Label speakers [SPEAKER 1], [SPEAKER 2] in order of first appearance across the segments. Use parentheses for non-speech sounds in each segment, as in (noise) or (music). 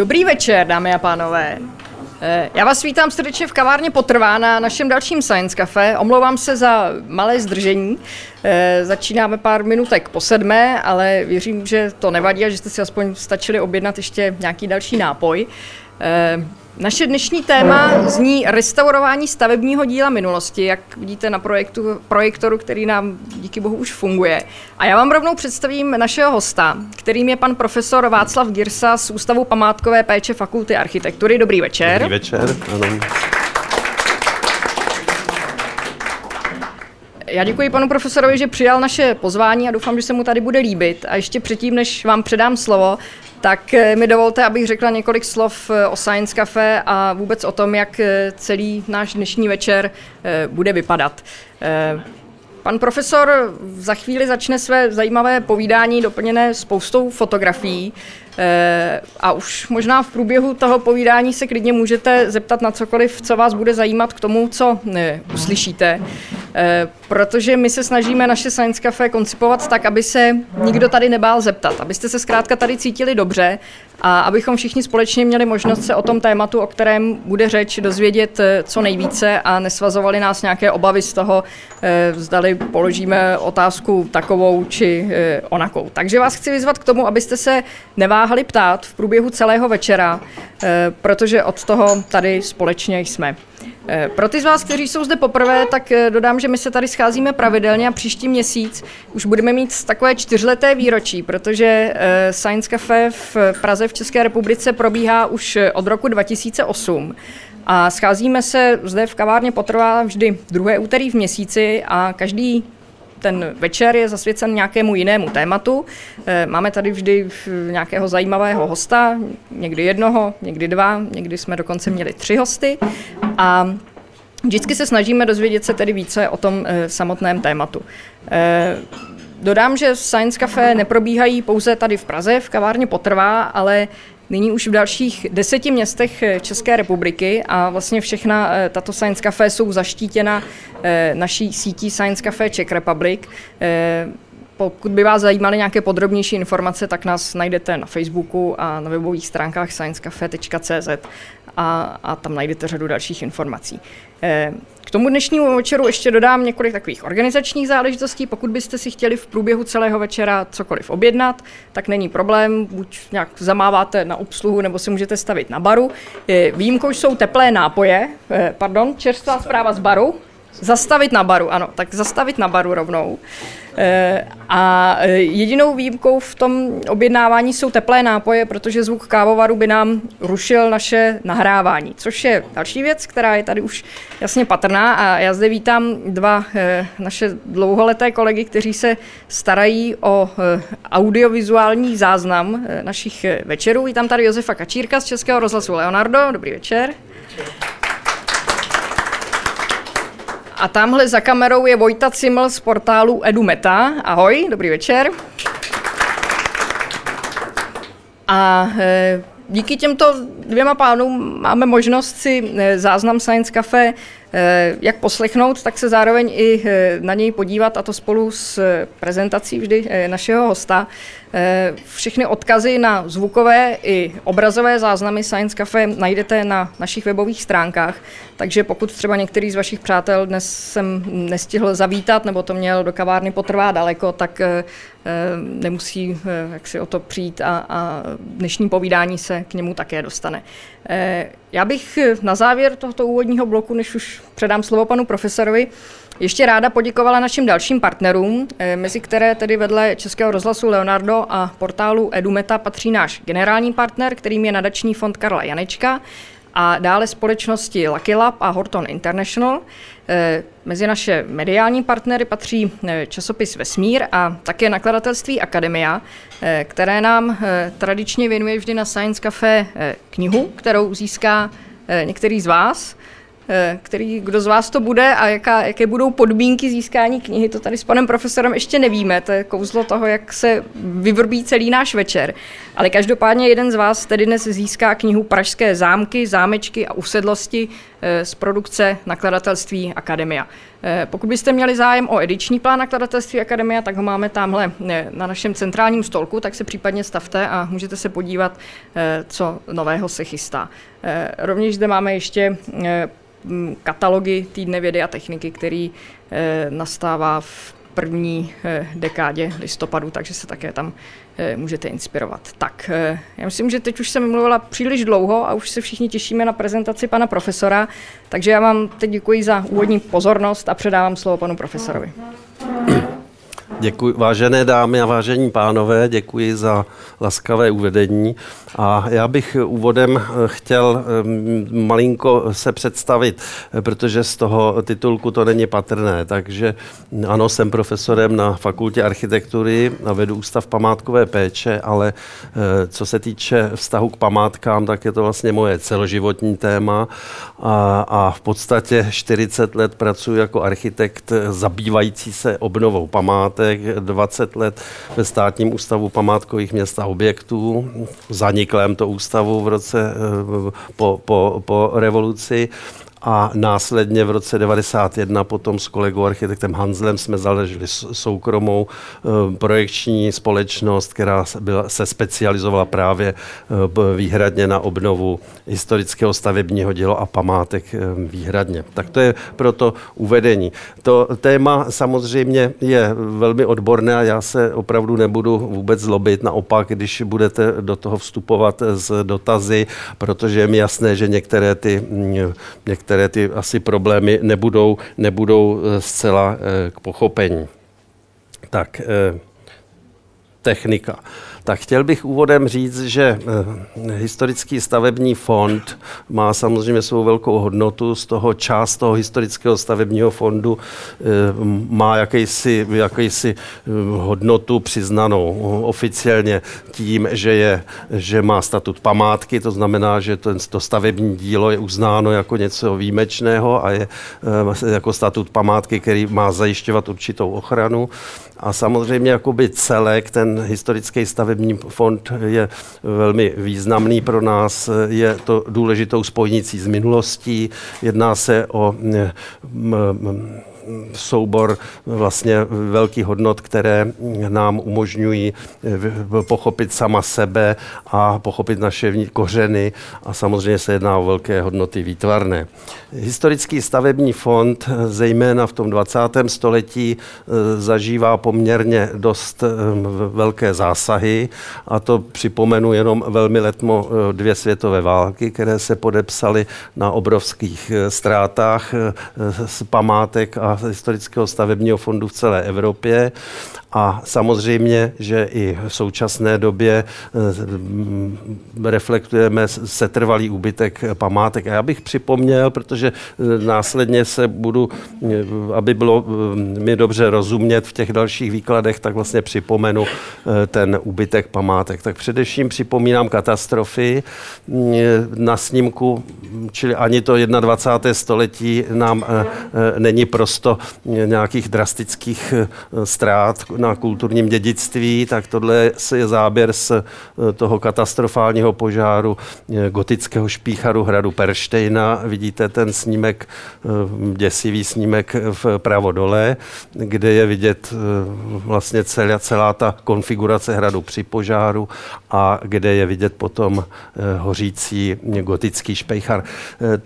[SPEAKER 1] Dobrý večer, dámy a pánové. Eh, já vás vítám srdečně v kavárně Potrvá na našem dalším Science Cafe. Omlouvám se za malé zdržení. Eh, začínáme pár minutek po sedmé, ale věřím, že to nevadí a že jste si aspoň stačili objednat ještě nějaký další nápoj. Eh, naše dnešní téma zní restaurování stavebního díla minulosti, jak vidíte na projektu, projektoru, který nám díky bohu už funguje. A já vám rovnou představím našeho hosta, kterým je pan profesor Václav Girsa z Ústavu památkové péče Fakulty architektury. Dobrý večer.
[SPEAKER 2] Dobrý večer, ano.
[SPEAKER 1] Já děkuji panu profesorovi, že přijal naše pozvání a doufám, že se mu tady bude líbit. A ještě předtím, než vám předám slovo, tak eh, mi dovolte, abych řekla několik slov eh, o Science Cafe a vůbec o tom, jak eh, celý náš dnešní večer bude vypadat. Pan profesor za chvíli začne své zajímavé povídání doplněné spoustou fotografií a už možná v průběhu toho povídání se klidně můžete zeptat na cokoliv, co vás bude zajímat k tomu, co uslyšíte. Protože my se snažíme naše Science Cafe koncipovat tak, aby se nikdo tady nebál zeptat, abyste se zkrátka tady cítili dobře a abychom všichni společně měli možnost se o tom tématu, o kterém bude řeč, dozvědět eh, co nejvíce a nesvazovali nás nějaké obavy z toho, eh, zdali položíme otázku takovou či eh, onakou. Takže vás chci vyzvat k tomu, abyste se neváhali ptát v průběhu celého večera, protože od toho tady společně jsme. Eh, pro ty z vás, kteří jsou zde poprvé, tak eh, dodám, že my se tady scházíme pravidelně a příští měsíc už budeme mít takové čtyřleté výročí, protože eh, Science Cafe v Praze v České republice probíhá už od roku 2008. A scházíme se zde v kavárně potrvá vždy druhé úterý v měsíci a každý ten večer je zasvěcen nějakému jinému tématu. Máme tady vždy nějakého zajímavého hosta, někdy jednoho, někdy dva, někdy jsme dokonce měli tři hosty. A vždycky se snažíme dozvědět se tedy více o tom e, samotném tématu. E, dodám, že Science Café neprobíhají pouze tady v Praze, v kavárně Potrvá, ale nyní už v dalších deseti městech eh, České republiky a vlastně všechna tato Science Café jsou zaštítěna naší sítí Science Café Czech Republic. Pokud by vás zajímaly nějaké podrobnější informace, tak nás najdete na Facebooku a na webových stránkách sciencecafe.cz a, a tam najdete řadu dalších informací. Eh, k tomu dnešnímu večeru ještě dodám několik takových organizačních záležitostí. Pokud byste si chtěli v průběhu celého večera cokoliv objednat, tak není problém, buď nějak zamáváte na obsluhu, nebo si můžete stavit na baru. Eh, výjimkou jsou teplé nápoje, eh, pardon, čerstvá zpráva z baru, Zastavit na baru, ano, tak zastavit na baru rovnou. Eh, a eh, jedinou výjimkou v tom objednávání jsou teplé nápoje, protože zvuk kávovaru by nám rušil naše nahrávání, což je další věc, která je tady už jasně patrná. A já zde vítám dva eh, naše dlouholeté kolegy, kteří se starají o audiovizuální záznam našich večerů. Vítám tady Josefa Kačírka z Českého rozhlasu Leonardo. Dobrý večer. večer. A tamhle za kamerou je Vojta Ciml z portálu EduMeta. Ahoj, dobrý večer. A e, díky těmto dvěma pánům máme možnost si e, záznam Science Cafe jak poslechnout, tak se zároveň i na něj podívat, a to spolu s prezentací vždy našeho hosta. Eh, všechny odkazy na zvukové i obrazové záznamy Science Cafe najdete na našich webových stránkách, takže pokud třeba některý z vašich přátel dnes jsem nestihl zavítat nebo to měl do kavárny potrvá daleko, tak eh, eh, nemusí jak si o to přijít a, a dnešní povídání se k němu také dostane. Já bych na závěr tohoto úvodního bloku, než už předám slovo panu profesorovi, ještě ráda poděkovala našim dalším partnerům, eh, mezi které tedy vedle Českého rozhlasu Leonardo a portálu Edumeta patří náš generální partner, kterým je nadační fond Karla Janečka, a dále společnosti Lucky Lab a Horton International. Eh, mezi naše mediální partnery patří eh, časopis Vesmír a také nakladatelství Akademia, které nám tradičně věnuje vždy na Science Café knihu, kterou získá některý z vás. Eh, který, kdo z vás to bude a jaká, jaké budou podmínky získání knihy, to tady s panem profesorem ještě nevíme, to je kouzlo toho, jak se vyvrbí celý náš večer. Ale každopádně jeden z vás tedy dnes získá knihu Pražské zámky, zámečky a usedlosti z produkce nakladatelství Akademia. Pokud byste měli zájem o ediční plán nakladatelství Akademie, tak ho máme tamhle na našem centrálním stolku, tak se případně stavte a můžete se podívat, co nového se chystá. Rovněž zde máme ještě katalogy týdne vědy a techniky, který nastává v první eh, dekádě listopadu, takže se také tam eh, můžete inspirovat. Tak, eh, já myslím, že teď už jsem mluvila příliš dlouho a už se všichni těšíme na prezentaci pana profesora, takže já vám teď děkuji za úvodní pozornost a předávám slovo panu profesorovi.
[SPEAKER 2] Děkuji, vážené dámy a vážení pánové, děkuji za laskavé uvedení. A já bych úvodem eh, chtěl eh, malinko se představit, eh, protože z toho titulku to není patrné. Takže ano, jsem profesorem na fakultě architektury a vedu ústav památkové péče, ale co se týče vztahu k památkám, tak je to vlastně moje celoživotní téma a, a v podstatě 40 let pracuji jako architekt zabývající se obnovou památek, 20 let ve státním ústavu památkových měst a objektů, zaniklém to ústavu v roce eh, po, po, po revoluci a následně v roce 91 potom s kolegou architektem Hanzlem jsme založili soukromou eh, projekční společnost, která se specializovala právě eh, výhradně na obnovu historického stavebního díla a památek eh, výhradně. Tak to je proto uvedení. To téma samozřejmě je velmi odborné a já se opravdu nebudu vůbec zlobit. Naopak, když budete do toho vstupovat z dotazy, protože je mi jasné, že některé ty, mm, některé některé ty asi problémy nebudou, nebudou eh, zcela eh, k pochopení. Tak, eh, technika. Tak chtěl bych úvodem říct, že eh, historický stavební fond má samozřejmě svou velkou hodnotu. Z toho část toho historického stavebního fondu eh, má jakýsi, jakýsi eh, hodnotu přiznanou oficiálně tím, že, je, že má statut památky, to znamená, že to, to stavební dílo je uznáno jako něco výjimečného a je jako statut památky, který má zajišťovat určitou ochranu. A samozřejmě jakoby celek, ten historický stavební fond je velmi významný pro nás, je to důležitou spojnicí z minulostí, jedná se o soubor vlastně velkých hodnot, které nám umožňují pochopit sama sebe a pochopit naše kořeny a samozřejmě se jedná o velké hodnoty výtvarné. Historický stavební fond, zejména v tom 20. století, eh, zažívá poměrně dost velké zásahy a to připomenu jenom velmi letmo dvě světové války, které se podepsaly na obrovských ztrátách z památek a historického stavebního fondu v celé Evropě a samozřejmě, že i v současné době eh, reflektujeme setrvalý úbytek památek. A já bych připomněl, protože eh, následně se budu, eh, aby bylo mi dobře rozumět v těch dalších výkladech, tak vlastně připomenu ten úbytek památek. Tak především připomínám katastrofy na snímku, čili ani to 21. století nám není prosto nějakých drastických ztrát na kulturním dědictví, tak tohle je záběr z eh, toho katastrofálního požáru eh, gotického špícharu hradu Perštejna. Vidíte ten snímek, eh, děsivý snímek vpravo dole, kde je vidět vlastně celá, celá ta konfigurace hradu při požáru a kde je vidět potom hořící gotický špejchar.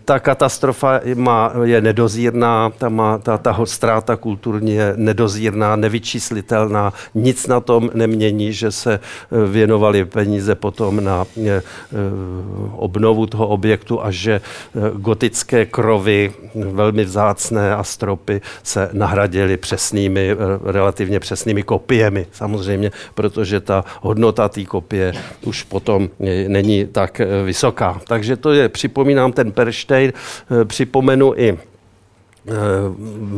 [SPEAKER 2] Ta katastrofa má, je nedozírná, ta, má, ta, ta ztráta kulturní je nedozírná, nevyčíslitelná nevyrovnaná, nic na tom nemění, že se eh, věnovali peníze potom na eh, eh, obnovu toho objektu a že gotické krovy, velmi vzácné a stropy se nahradily přesnými, relativně přesnými kopiemi samozřejmě, protože ta hodnota té kopie už potom není tak vysoká. Takže to je, připomínám ten Perštejn, připomenu i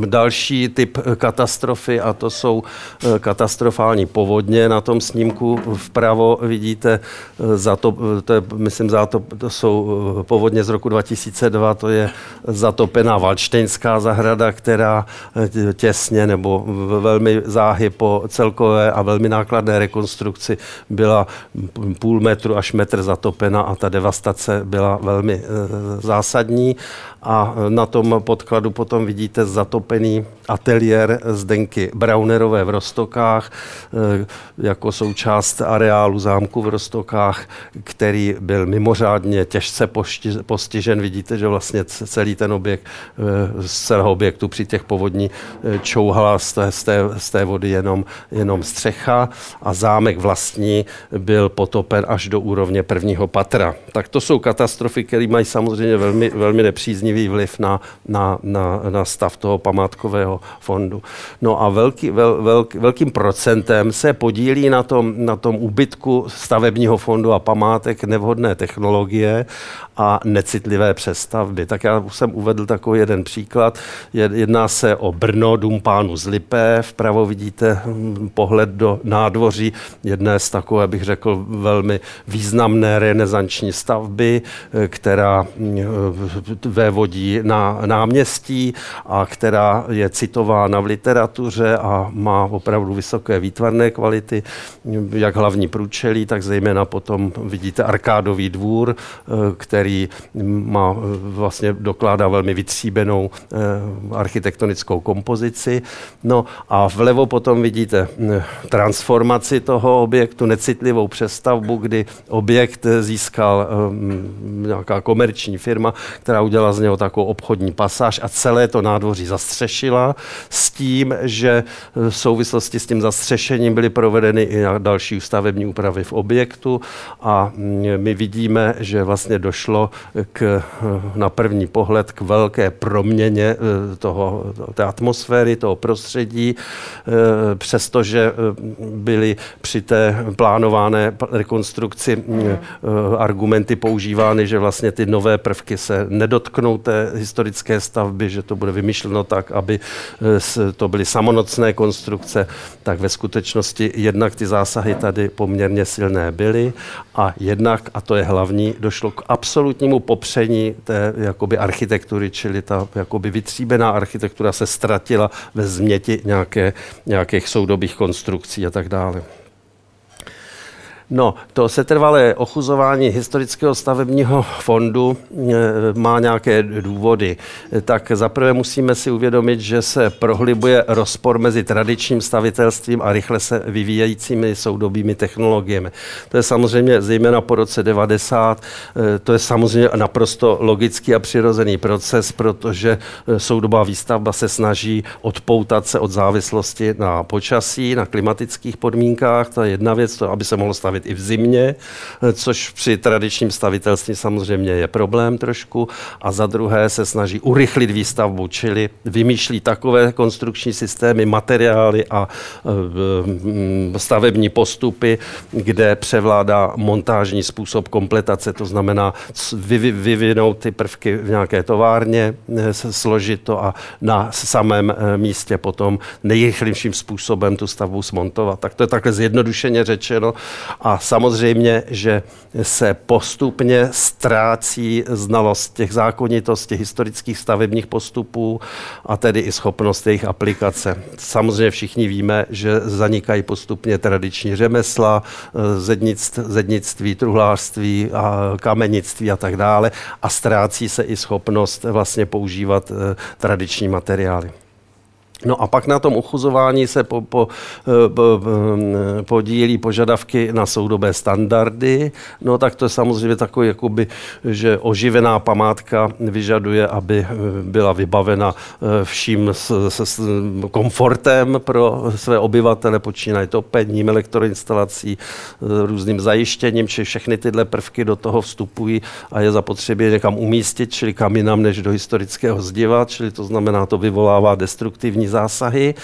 [SPEAKER 2] další typ katastrofy a to jsou eh, katastrofální povodně. Na tom snímku vpravo vidíte, eh, za to, to je, myslím, za to, to jsou povodně z roku 2002, to je zatopená Valštejnská zahrada, která těsně nebo velmi záhy po celkové a velmi nákladné rekonstrukci byla půl metru až metr zatopena a ta devastace byla velmi zásadní a na tom podkladu potom potom vidíte zatopený ateliér Zdenky Braunerové v Rostokách eh, jako součást areálu zámku v Rostokách, který byl mimořádně těžce postižen. Vidíte, že vlastně celý ten objekt, eh, z celého objektu při těch povodní eh, čouhala z té, z té, z té vody jenom, jenom střecha a zámek vlastní byl potopen až do úrovně prvního patra. Tak to jsou katastrofy, které mají samozřejmě velmi, velmi nepříznivý vliv na, na, na, na stav toho památkového fondu. No a velký, vel, velk, velkým procentem se podílí na tom, na tom úbytku stavebního fondu a památek nevhodné technologie a necitlivé přestavby. Tak já jsem uvedl takový jeden příklad. Jedná se o Brno, dům pánu z Lipé. Vpravo vidíte hm, pohled do nádvoří jedné z takové, bych řekl, velmi významné renesanční stavby, eh, která hm, vévodí na náměstí a která je citována v literatuře a má opravdu vysoké výtvarné kvality, jak hlavní průčelí, tak zejména potom vidíte arkádový dvůr, eh, který má vlastně dokládá velmi vytříbenou eh, architektonickou kompozici. No a vlevo potom vidíte transformaci toho objektu, necitlivou přestavbu, kdy objekt získal nějaká komerční firma, která udělala z něho takovou obchodní pasáž a celé to nádvoří zastřešila s tím, že v souvislosti s tím zastřešením byly provedeny i další stavební úpravy v objektu. A my vidíme, že vlastně došlo k, na první pohled k velké proměně eh, toho, té atmosféry, toho prostředí, eh, přestože eh, byly při té plánované rekonstrukci argumenty používány, že vlastně ty nové prvky se nedotknou té historické stavby, že to bude vymyšleno tak, aby to byly samonocné konstrukce, tak ve skutečnosti jednak ty zásahy tady poměrně silné byly a jednak, a to je hlavní, došlo k absolutnímu popření té jakoby architektury, čili ta jakoby vytříbená architektura se ztratila ve změti nějaké, nějakých soudobých konstrukcí a tak dále. No, to setrvalé ochuzování historického stavebního fondu eh, má nějaké důvody. Tak zaprvé musíme si uvědomit, že se prohlibuje rozpor mezi tradičním stavitelstvím a rychle se vyvíjejícími soudobými technologiemi. To je samozřejmě zejména po roce 90, eh, to je samozřejmě naprosto logický a přirozený proces, protože soudobá výstavba se snaží odpoutat se od závislosti na počasí, na klimatických podmínkách. To je jedna věc, to, aby se mohlo stavit stavit i v zimě, což při tradičním stavitelství samozřejmě je problém trošku. A za druhé se snaží urychlit výstavbu, čili vymýšlí takové konstrukční systémy, materiály a e, stavební postupy, kde převládá montážní způsob kompletace, to znamená vyvinout ty prvky v nějaké továrně, e, složit to a na samém e, místě potom nejrychlejším způsobem tu stavbu smontovat. Tak to je takhle zjednodušeně řečeno. A samozřejmě, že se postupně ztrácí znalost těch zákonitostí historických stavebních postupů a tedy i schopnost jejich aplikace. Samozřejmě všichni víme, že zanikají postupně tradiční řemesla, zednictví, zednictví truhlářství, a kamenictví a tak dále a ztrácí se i schopnost vlastně používat eh, tradiční materiály. No a pak na tom uchuzování se po, po, eh, po, eh, podílí požadavky na soudobé standardy. No tak to je samozřejmě takový, jakoby, že oživená památka vyžaduje, aby eh, byla vybavena vším s, s, s komfortem pro své obyvatele, počínají topením, elektroinstalací, různým zajištěním, či všechny tyhle prvky do toho vstupují a je zapotřebí někam umístit, čili kam jinam než do historického zdiva, čili to znamená, to vyvolává destruktivní zásahy,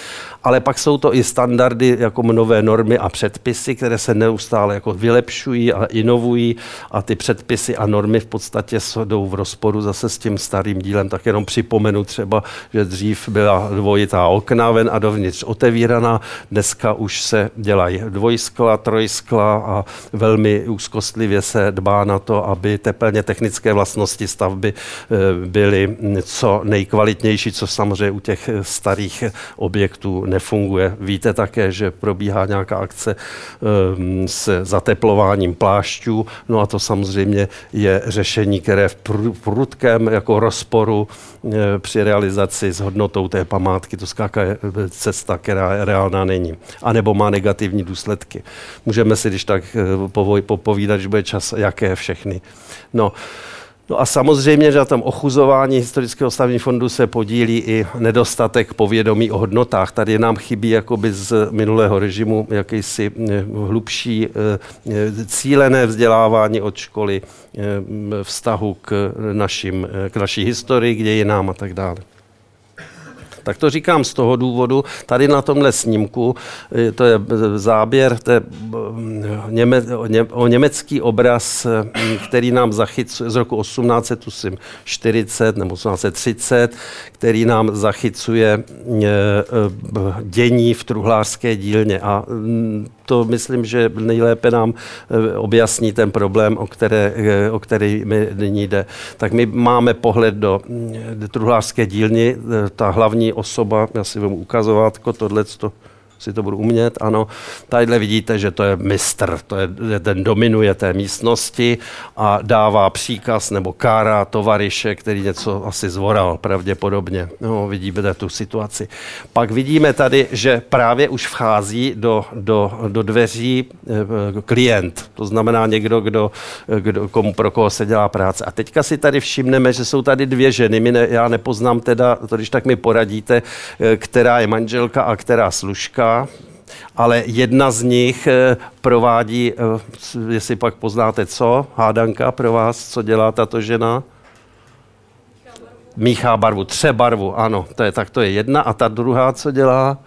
[SPEAKER 2] ale pak jsou to i standardy jako nové normy a předpisy, které se neustále jako vylepšují a inovují a ty předpisy a normy v podstatě jdou v rozporu zase s tím starým dílem. Tak jenom připomenu třeba, že dřív byla dvojitá okna ven a dovnitř otevíraná, dneska už se dělají dvojskla, trojskla a velmi úzkostlivě se dbá na to, aby teplně technické vlastnosti stavby eh, byly co nejkvalitnější, co samozřejmě u těch starých některých objektů nefunguje. Víte také, že probíhá nějaká akce um, s zateplováním plášťů, no a to samozřejmě je řešení, které v prudkém jako rozporu e, při realizaci s hodnotou té památky, to zkrátka je cesta, která reálná není. A nebo má negativní důsledky. Můžeme si když tak e, popovídat, že bude čas, jaké všechny. No, No a samozřejmě, že na tom ochuzování historického stavní fondu se podílí i nedostatek povědomí o hodnotách. Tady nám chybí jakoby z minulého režimu jakýsi eh, hlubší eh, cílené vzdělávání od školy eh, vztahu k, našim, k naší historii, k dějinám a tak dále. Tak to říkám z toho důvodu, tady na tomhle snímku, eh, to je záběr, to je eh, něme, o německý obraz, eh, který nám zachycuje z roku 1840 nebo 1830, který nám zachycuje dění v truhlářské dílně. A mm, to myslím, že nejlépe nám eh, objasní ten problém, o, které, eh, o který mi nyní jde. Tak my máme pohled do, do truhlářské dílny, eh, ta hlavní osoba, já si budu ukazovat, tohle to si to budu umět, ano. Tadyhle vidíte, že to je mistr, to je, ten dominuje té místnosti a dává příkaz nebo kára tovariše, který něco asi zvoral pravděpodobně. No, vidíme tu situaci. Pak vidíme tady, že právě už vchází do, do, do dveří eh, klient, to znamená někdo, kdo, kdo, komu, pro koho se dělá práce. A teďka si tady všimneme, že jsou tady dvě ženy, My ne, já nepoznám teda, to když tak mi poradíte, eh, která je manželka a která služka, ale jedna z nich eh, provádí, eh, jestli pak poznáte co, hádanka pro vás, co dělá tato žena? Míchá barvu, tře barvu, ano, to je, tak to je jedna. A ta druhá, co dělá?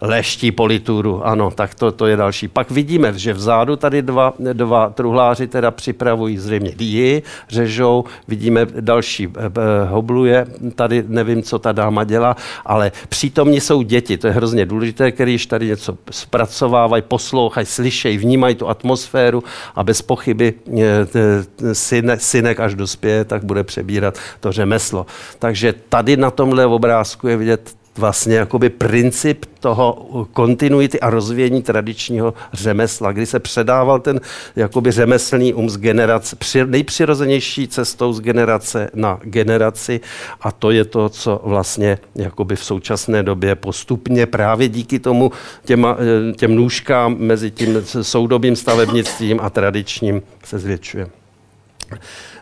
[SPEAKER 2] Leští polituru, ano, tak to, to je další. Pak vidíme, že vzadu tady dva, dva truhláři teda připravují zřejmě dýji, řežou, vidíme další e, hobluje, tady nevím, co ta dáma dělá, ale přítomní jsou děti, to je hrozně důležité, když tady něco zpracovávají, poslouchají, slyšejí, vnímají tu atmosféru a bez pochyby e, syne, synek, až dospěje, tak bude přebírat to řemeslo. Takže tady na tomhle obrázku je vidět vlastně jakoby princip toho kontinuity a rozvíjení tradičního řemesla, kdy se předával ten jakoby řemeslný um z generace, při, nejpřirozenější cestou z generace na generaci a to je to, co vlastně jakoby v současné době postupně právě díky tomu těma, těm nůžkám mezi tím soudobým stavebnictvím a tradičním se zvětšuje.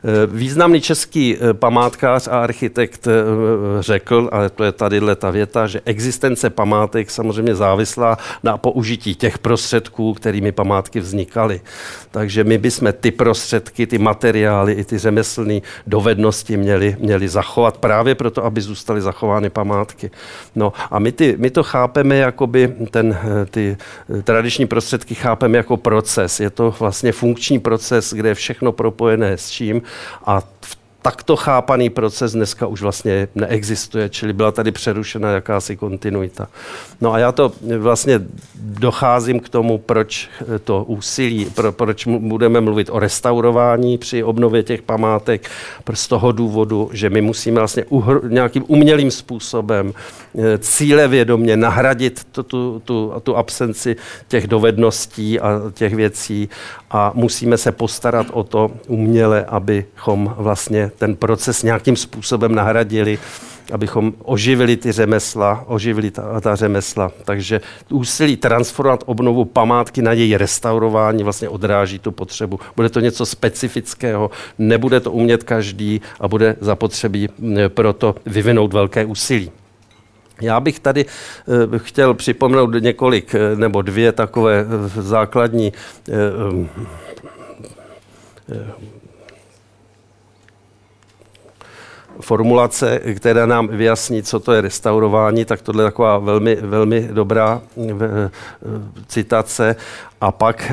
[SPEAKER 2] Eh, významný český eh, památkář a architekt eh, řekl, ale to je tady ta věta, že existence památek samozřejmě závislá na použití těch prostředků, kterými památky vznikaly. Takže my bychom ty prostředky, ty materiály i ty řemeslné dovednosti měli, měli zachovat právě proto, aby zůstaly zachovány památky. No a my, ty, my to chápeme jakoby ten, ty tradiční prostředky chápeme jako proces. Je to vlastně funkční proces, kde je všechno propojené s čím a v takto chápaný proces dneska už vlastně neexistuje, čili byla tady přerušena jakási kontinuita. No a já to vlastně docházím k tomu, proč to úsilí, pro, proč budeme mluvit o restaurování při obnově těch památek, z toho důvodu, že my musíme vlastně uhr, nějakým umělým způsobem eh, cíle vědomě nahradit tu, tu, tu, tu absenci těch dovedností a těch věcí a musíme se postarat o to uměle, abychom vlastně ten proces nějakým způsobem nahradili, abychom oživili ty řemesla, oživili ta, ta řemesla. Takže úsilí transformovat obnovu památky na její restaurování vlastně odráží tu potřebu. Bude to něco specifického, nebude to umět každý a bude zapotřebí proto vyvinout velké úsilí. Já bych tady uh, chtěl připomenout několik uh, nebo dvě takové uh, základní formulace, která nám vyjasní, co to je restaurování, tak tohle je taková velmi, velmi dobrá citace. A pak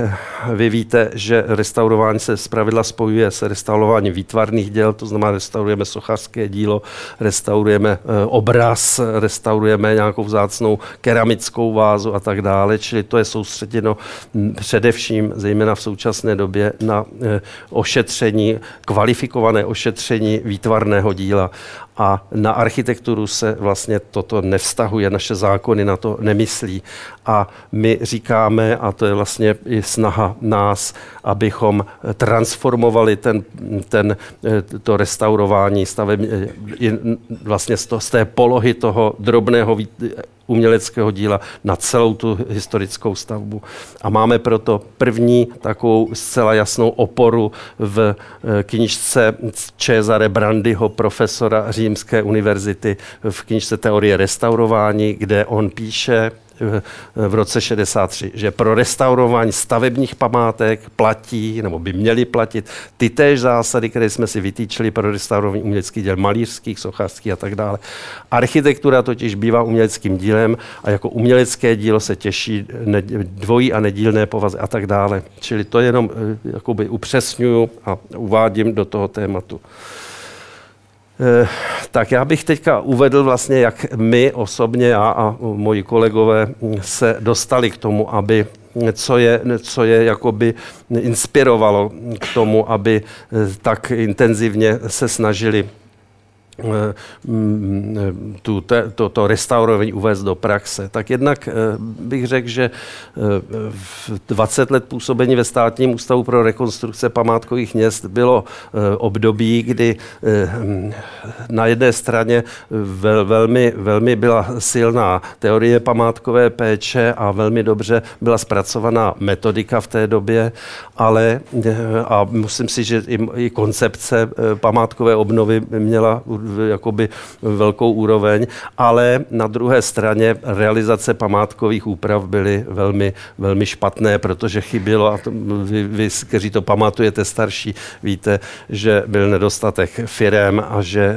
[SPEAKER 2] vy víte, že restaurování se zpravidla spojuje s restaurováním výtvarných děl, to znamená restaurujeme sochařské dílo, restaurujeme eh, obraz, restaurujeme nějakou vzácnou keramickou vázu a tak dále, čili to je soustředěno především, zejména v současné době, na eh, ošetření, kvalifikované ošetření výtvarného díla. A na architekturu se vlastně toto nevztahuje, naše zákony na to nemyslí. A my říkáme, a to je vlastně i snaha nás, abychom transformovali ten, ten, to restaurování stavební, vlastně z té polohy toho drobného uměleckého díla na celou tu historickou stavbu. A máme proto první takovou zcela jasnou oporu v eh, knižce Cesare Brandyho, profesora Římské univerzity, v knižce Teorie restaurování, kde on píše, v roce 63, že pro restaurování stavebních památek platí, nebo by měly platit ty též zásady, které jsme si vytýčili pro restaurování uměleckých děl, malířských, sochařských a tak dále. Architektura totiž bývá uměleckým dílem a jako umělecké dílo se těší dvojí a nedílné povazy a tak dále. Čili to jenom eh, jakoby upřesňuju a uvádím do toho tématu. Eh, tak já bych teďka uvedl vlastně, jak my osobně, já a moji kolegové se dostali k tomu, aby co je, co je jakoby inspirovalo k tomu, aby eh, tak intenzivně se snažili tu, te, to, to restaurování uvést do praxe. Tak jednak eh, bych řekl, že eh, v 20 let působení ve státním ústavu pro rekonstrukce památkových měst bylo období, kdy na jedné straně vel, velmi, velmi byla silná teorie památkové péče a velmi dobře byla zpracovaná metodika v té době, ale a musím si, že i, i koncepce památkové obnovy měla jakoby velkou úroveň, ale na druhé straně realizace památkových úprav byly velmi, velmi špatné, protože chybělo, a to, vy, vy, kteří to pamatujete starší, víte, že byl nedostatek firem a že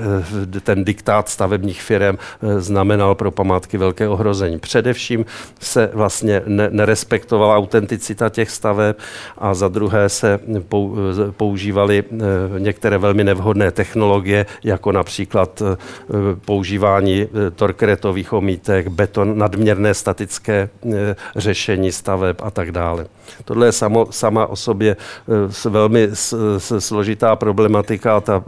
[SPEAKER 2] eh, ten diktát stavebních firem eh, znamenal pro památky velké ohrození. Především se vlastně ne, nerespektovala autenticita těch staveb a za druhé se používaly eh, některé velmi nevhodné technologie, jako například například eh, používání eh, torkretových omítek, beton, nadměrné statické eh, řešení staveb a tak dále. Tohle je samo, sama o sobě velmi složitá problematika a ta,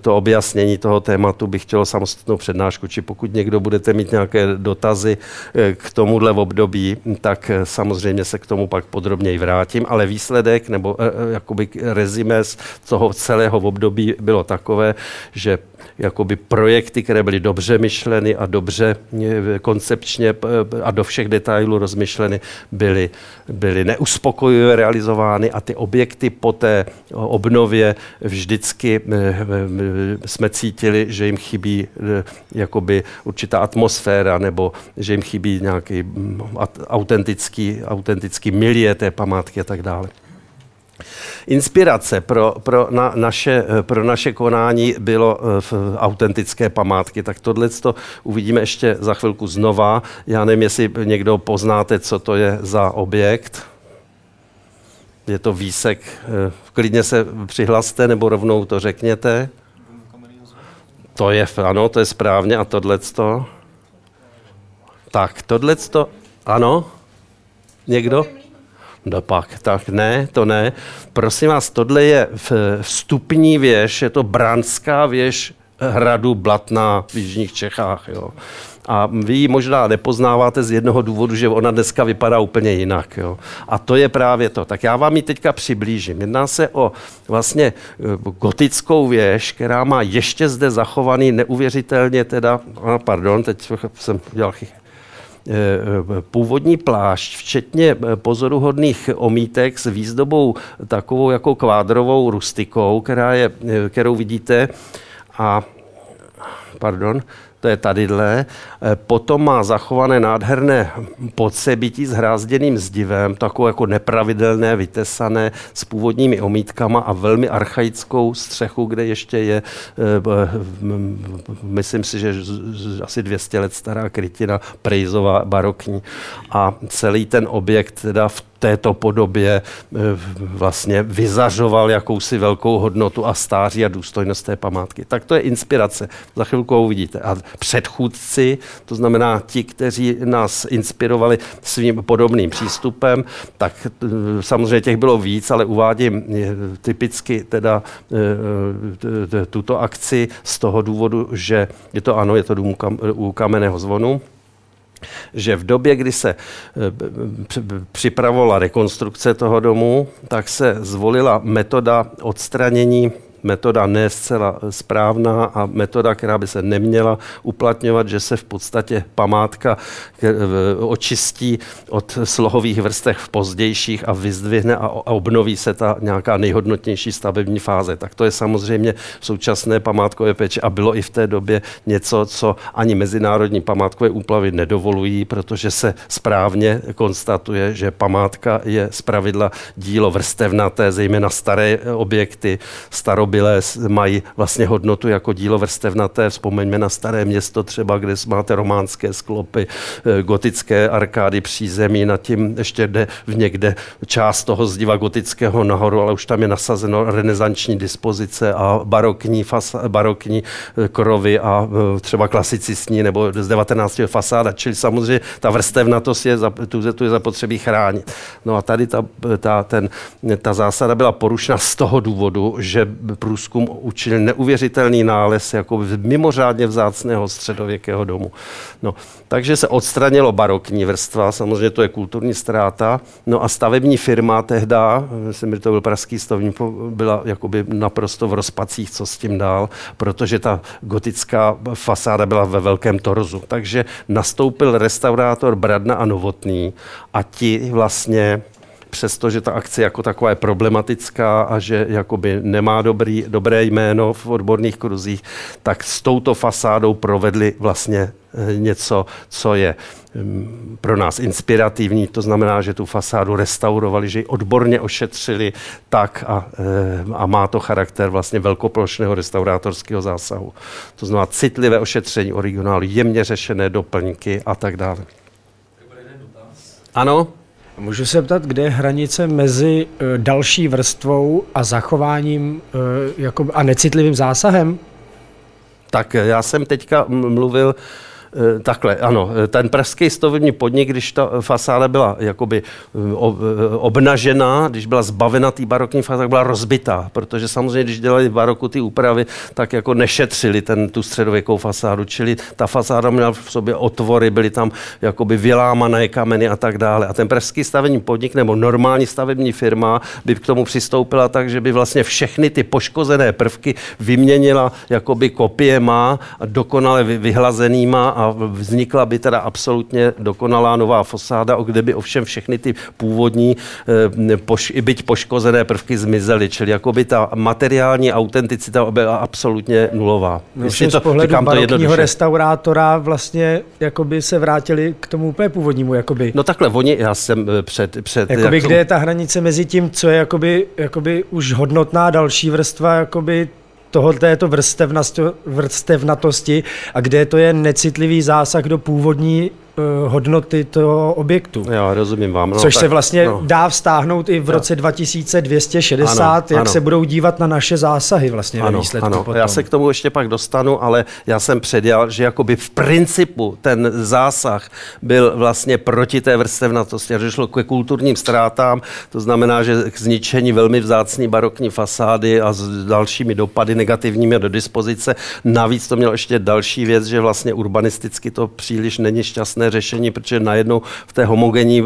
[SPEAKER 2] to objasnění toho tématu bych chtěl samostatnou přednášku, či pokud někdo budete mít nějaké dotazy k tomuhle období, tak samozřejmě se k tomu pak podrobněji vrátím, ale výsledek nebo jakoby rezime z toho celého období bylo takové, že jakoby projekty, které byly dobře myšleny a dobře eh, koncepčně eh, a do všech detailů rozmyšleny, byly, byly neuspokojivě realizovány a ty objekty po té obnově vždycky eh, jsme cítili, že jim chybí jakoby určitá atmosféra nebo že jim chybí nějaký mm, autentický, autentický milie té památky a tak dále. Inspirace pro, pro, na, naše, pro naše konání bylo eh, v autentické památky, tak tohle to uvidíme ještě za chvilku znova. Já nevím, jestli někdo poznáte, co to je za objekt. Je to výsek. Eh, klidně se přihlaste nebo rovnou to řekněte. To je, ano, to je správně. A tohle to? Tak, tohle to, ano? Někdo? No pak, tak ne, to ne. Prosím vás, tohle je vstupní věž, je to Branská věž hradu Blatná v Jižních Čechách. Jo. A vy ji možná nepoznáváte z jednoho důvodu, že ona dneska vypadá úplně jinak. Jo. A to je právě to. Tak já vám ji teďka přiblížím. Jedná se o vlastně eh, gotickou věž, která má ještě zde zachovaný neuvěřitelně teda, pardon, teď jsem dělal Eh, původní plášť, včetně eh, pozoruhodných omítek s výzdobou takovou jako kvádrovou rustikou, která je, eh, kterou vidíte. A pardon, to je tadyhle. Eh, potom má zachované nádherné podsebití s hrázděným zdivem, takovou jako nepravidelné, vytesané s původními omítkama a velmi archaickou střechu, kde ještě je, eh, myslím si, že asi 200 let stará krytina prejzová barokní. A celý ten objekt teda v této podobě vlastně vyzařoval jakousi velkou hodnotu a stáří a důstojnost té památky. Tak to je inspirace. Za chvilku uvidíte. A předchůdci, to znamená ti, kteří nás inspirovali svým podobným přístupem, tak samozřejmě těch bylo víc, ale uvádím typicky teda tuto akci z toho důvodu, že je to ano, je to dům u kamenného zvonu, že v době, kdy se eh, připravovala rekonstrukce toho domu, tak se zvolila metoda odstranění metoda ne zcela správná a metoda, která by se neměla uplatňovat, že se v podstatě památka očistí od slohových vrstev v pozdějších a vyzdvihne a obnoví se ta nějaká nejhodnotnější stavební fáze. Tak to je samozřejmě současné památkové péči a bylo i v té době něco, co ani mezinárodní památkové úplavy nedovolují, protože se správně konstatuje, že památka je zpravidla dílo vrstevnaté, zejména staré objekty, starobylé zbylé mají vlastně hodnotu jako dílo vrstevnaté. Vzpomeňme na staré město třeba, kde máte románské sklopy, eh, gotické arkády přízemí, nad tím ještě jde v někde část toho zdiva gotického nahoru, ale už tam je nasazeno renesanční dispozice a barokní, fasa, barokní eh, krovy a eh, třeba klasicistní nebo z 19. fasáda. Čili samozřejmě ta vrstevnatost je, tu, tu je zapotřebí chránit. No a tady ta, ta, ten, ta zásada byla porušena z toho důvodu, že průzkum učinil neuvěřitelný nález jako mimořádně vzácného středověkého domu. No, takže se odstranilo barokní vrstva, samozřejmě to je kulturní ztráta. No a stavební firma tehda, myslím, že to byl pražský stavební, byla jakoby naprosto v rozpacích, co s tím dál, protože ta gotická fasáda byla ve velkém torzu. Takže nastoupil restaurátor Bradna a Novotný a ti vlastně přestože ta akce jako taková je problematická a že jakoby nemá dobrý, dobré jméno v odborných kruzích, tak s touto fasádou provedli vlastně eh, něco, co je mm, pro nás inspirativní, to znamená, že tu fasádu restaurovali, že ji odborně ošetřili tak a, eh, a má to charakter vlastně velkoplošného restaurátorského zásahu. To znamená citlivé ošetření originálu, jemně řešené doplňky a tak dále. Ano?
[SPEAKER 3] Můžu se ptat, kde je hranice mezi uh, další vrstvou a zachováním jako, a necitlivým zásahem?
[SPEAKER 2] Tak já jsem teďka mluvil takhle, ano, eh, ten pražský stavební podnik, když ta fasáda byla jakoby eh, obnažená, když byla zbavena té barokní fasáda, tak byla rozbitá, protože samozřejmě, když dělali baroku ty úpravy, tak jako nešetřili ten, tu středověkou fasádu, čili ta fasáda měla v sobě otvory, byly tam jakoby vylámané kameny a tak dále. A ten pražský stavební podnik nebo normální stavební firma by k tomu přistoupila tak, že by vlastně všechny ty poškozené prvky vyměnila jakoby kopiema a dokonale vyhlazenýma a a vznikla by teda absolutně dokonalá nová fasáda, kde by ovšem všechny ty původní, eh, poš, byť poškozené prvky zmizely, čili jako by ta materiální autenticita byla absolutně nulová.
[SPEAKER 3] Myslím, to, z pohledu barokního restaurátora vlastně jakoby se vrátili k tomu úplně původnímu. Jakoby.
[SPEAKER 2] No takhle, oni, já jsem eh, před... před
[SPEAKER 3] jakoby, jak kde je ta hranice mezi tím, co je jakoby, jakoby už hodnotná další vrstva jakoby toho, této vrstevnatosti a kde to je necitlivý zásah do původní hodnoty toho objektu.
[SPEAKER 2] Já rozumím vám. No,
[SPEAKER 3] Což tak, se vlastně no. dá vztáhnout i v roce 2260, ano, jak ano. se budou dívat na naše zásahy vlastně
[SPEAKER 2] ano,
[SPEAKER 3] výsledku
[SPEAKER 2] ano.
[SPEAKER 3] potom.
[SPEAKER 2] Já se k tomu ještě pak dostanu, ale já jsem předělal, že jakoby v principu ten zásah byl vlastně proti té vrstevnatosti a že šlo ke kulturním ztrátám, to znamená, že k zničení velmi vzácní barokní fasády a s dalšími dopady negativními do dispozice. Navíc to mělo ještě další věc, že vlastně urbanisticky to příliš není šťastné šťastné řešení, protože najednou v té homogenní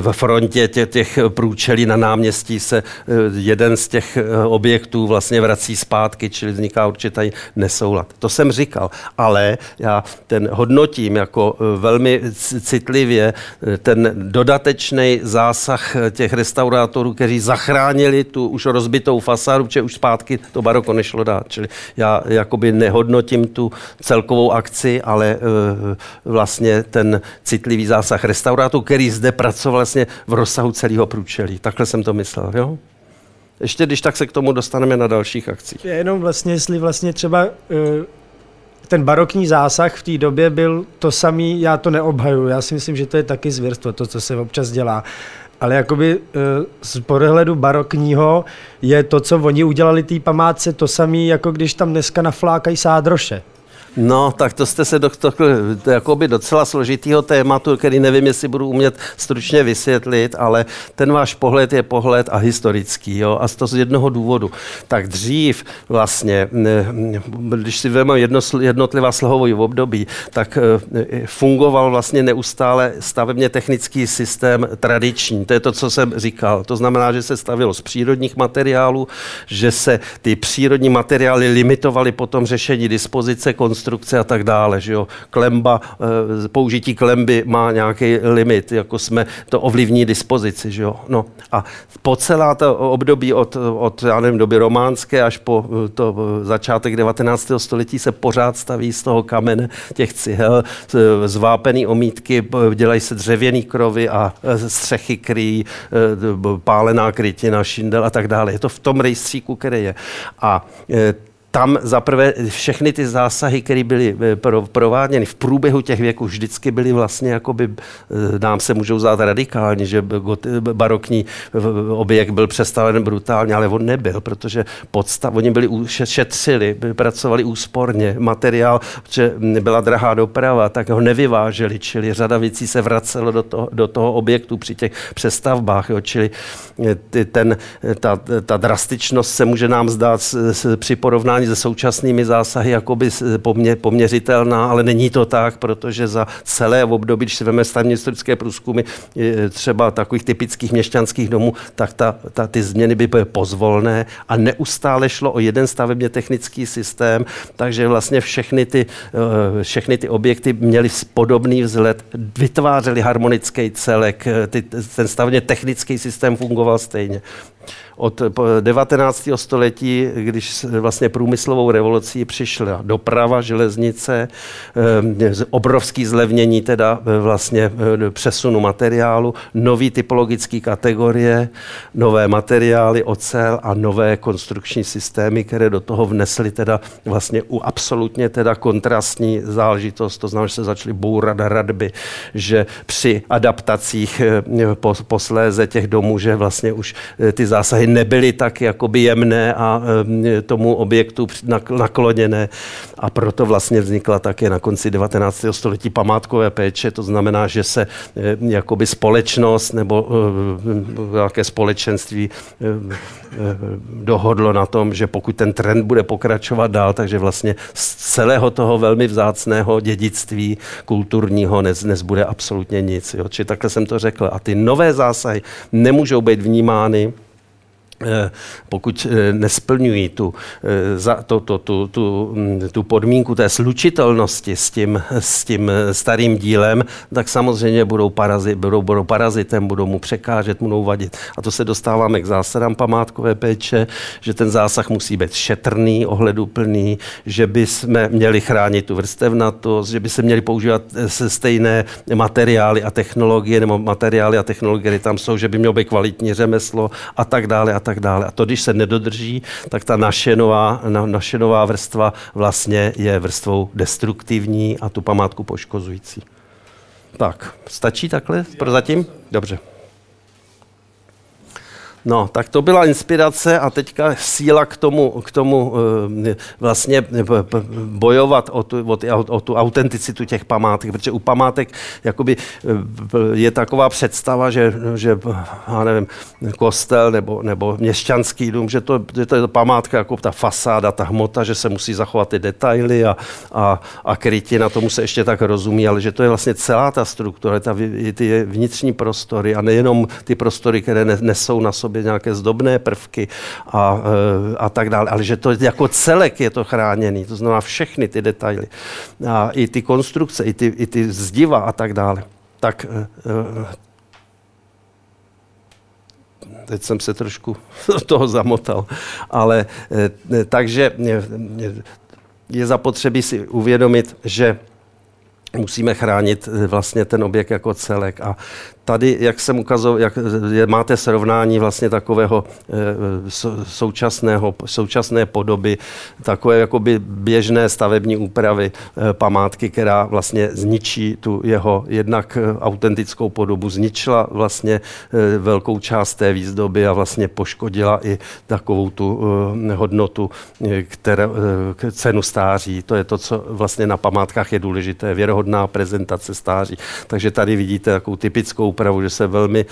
[SPEAKER 2] v frontě těch, těch průčelí na náměstí se eh, jeden z těch eh, objektů vlastně vrací zpátky, čili vzniká určitý nesoulad. To jsem říkal, ale já ten hodnotím jako eh, velmi citlivě ten dodatečný zásah těch restaurátorů, kteří zachránili tu už rozbitou fasádu, protože už zpátky to baroko nešlo dát. Čili já jakoby nehodnotím tu celkovou akci, ale vlastně vlastně ten citlivý zásah restaurátu, který zde pracoval vlastně v rozsahu celého průčelí. Takhle jsem to myslel, jo? Ještě když tak se k tomu dostaneme na dalších akcích.
[SPEAKER 3] Jenom vlastně, jestli vlastně třeba uh, ten barokní zásah v té době byl to samý, já to neobhaju, já si myslím, že to je taky zvěrstvo, to, co se občas dělá. ale jakoby z pohledu barokního je to, co oni udělali té památce, to samé, jako když tam dneska naflákají sádroše.
[SPEAKER 2] No, tak to jste se do jakoby docela složitýho tématu, který nevím, jestli budu umět stručně vysvětlit, ale ten váš pohled je pohled a historický, jo, a to z jednoho důvodu. Tak dřív vlastně, když si vezmeme jednotlivá slohový období, tak e, fungoval vlastně neustále stavebně technický systém tradiční. To je to, co jsem říkal. To znamená, že se stavilo z přírodních materiálů, že se ty přírodní materiály limitovaly potom řešení dispozice, konstrukce konstrukce a tak dále. Že jo? Klemba, eh, použití klemby má nějaký limit, jako jsme to ovlivní dispozici. Že jo? No a po celá to období od, od já nevím, doby románské až po eh, to eh, začátek 19. století se pořád staví z toho kamene těch cihel, zvápený omítky, dělají se dřevěný krovy a střechy kryjí, pálená krytina, šindel a tak dále. Je to v tom rejstříku, který je. A tam zaprvé všechny ty zásahy, které byly eh, prováděny v průběhu těch věků, vždycky byly vlastně, jakoby, eh, nám se můžou zdát radikální, že barokní objekt byl přestaven brutálně, ale on nebyl, protože podstav, oni byli šetřili, pracovali úsporně, materiál, že byla drahá doprava, tak ho nevyváželi, čili řada věcí se vracelo do toho, do toho objektu při těch přestavbách, jo, čili eh, ten, ta, ta drastičnost se může nám zdát při porovnání porovnání se současnými zásahy jakoby pomě, poměřitelná, ale není to tak, protože za celé období, když si vezmeme stavní historické průzkumy třeba takových typických měšťanských domů, tak ta, ta, ty změny by byly pozvolné a neustále šlo o jeden stavebně technický systém, takže vlastně všechny ty, eh, všechny ty objekty měly podobný vzhled, vytvářely harmonický celek, ty, ten stavebně technický systém fungoval stejně od 19. století, když vlastně průmyslovou revolucí přišla doprava, železnice, eh, obrovský zlevnění teda eh, vlastně eh, přesunu materiálu, nový typologické kategorie, nové materiály, ocel a nové konstrukční systémy, které do toho vnesly teda vlastně u absolutně teda kontrastní záležitost, to znamená, že se začaly bourat radby, že při adaptacích posléze těch domů, že vlastně už ty zásahy zásahy nebyly tak jakoby jemné a tomu objektu nakloněné. A proto vlastně vznikla také na konci 19. století památkové péče. To znamená, že se jakoby společnost nebo nějaké společenství dohodlo na tom, že pokud ten trend bude pokračovat dál, takže vlastně z celého toho velmi vzácného dědictví kulturního nez, nezbude absolutně nic. Jo. Či takhle jsem to řekl. A ty nové zásahy nemůžou být vnímány pokud eh, nesplňují tu, eh, za, to, to, tu, tu, mm, tu podmínku té slučitelnosti s tím, s tím starým dílem, tak samozřejmě budou, parazi, budou, budou parazitem, budou mu překážet, budou vadit. A to se dostáváme k zásadám památkové péče, že ten zásah musí být šetrný, ohleduplný, že by jsme měli chránit tu vrstevnatost, že by se měli používat stejné materiály a technologie, nebo materiály a technologie, které tam jsou, že by mělo být kvalitní řemeslo a tak dále a tak dále. A to, když se nedodrží, tak ta naše nová, na, naše nová vrstva vlastně je vrstvou destruktivní a tu památku poškozující. Tak, stačí takhle prozatím? Dobře. No, tak to byla inspirace a teďka síla k tomu, k tomu eh, vlastně eh, bojovat o tu, o, o tu autenticitu těch památek, protože u památek jakoby eh, je taková představa, že, že já nevím, kostel nebo, nebo měšťanský dům, že to, že to je památka jako ta fasáda, ta hmota, že se musí zachovat ty detaily a, a, a krytina, tomu se ještě tak rozumí, ale že to je vlastně celá ta struktura, ta, ty vnitřní prostory a nejenom ty prostory, které nesou na sobě sobě nějaké zdobné prvky a, eh, a tak dále, ale že to jako celek je to chráněný, to znamená všechny ty detaily. A i ty konstrukce, i ty, i ty zdiva a tak dále. Tak eh, eh, teď jsem se trošku (laughs) toho zamotal, ale takže je zapotřebí si uvědomit, že musíme chránit vlastně ten objekt jako celek. A tady, jak jsem ukazoval, jak je, máte srovnání vlastně takového současného, současné podoby, takové jakoby běžné stavební úpravy památky, která vlastně zničí tu jeho jednak autentickou podobu, zničila vlastně velkou část té výzdoby a vlastně poškodila i takovou tu hodnotu, které, cenu stáří. To je to, co vlastně na památkách je důležité, věrohodná prezentace stáří. Takže tady vidíte takovou typickou úpravu, že se velmi,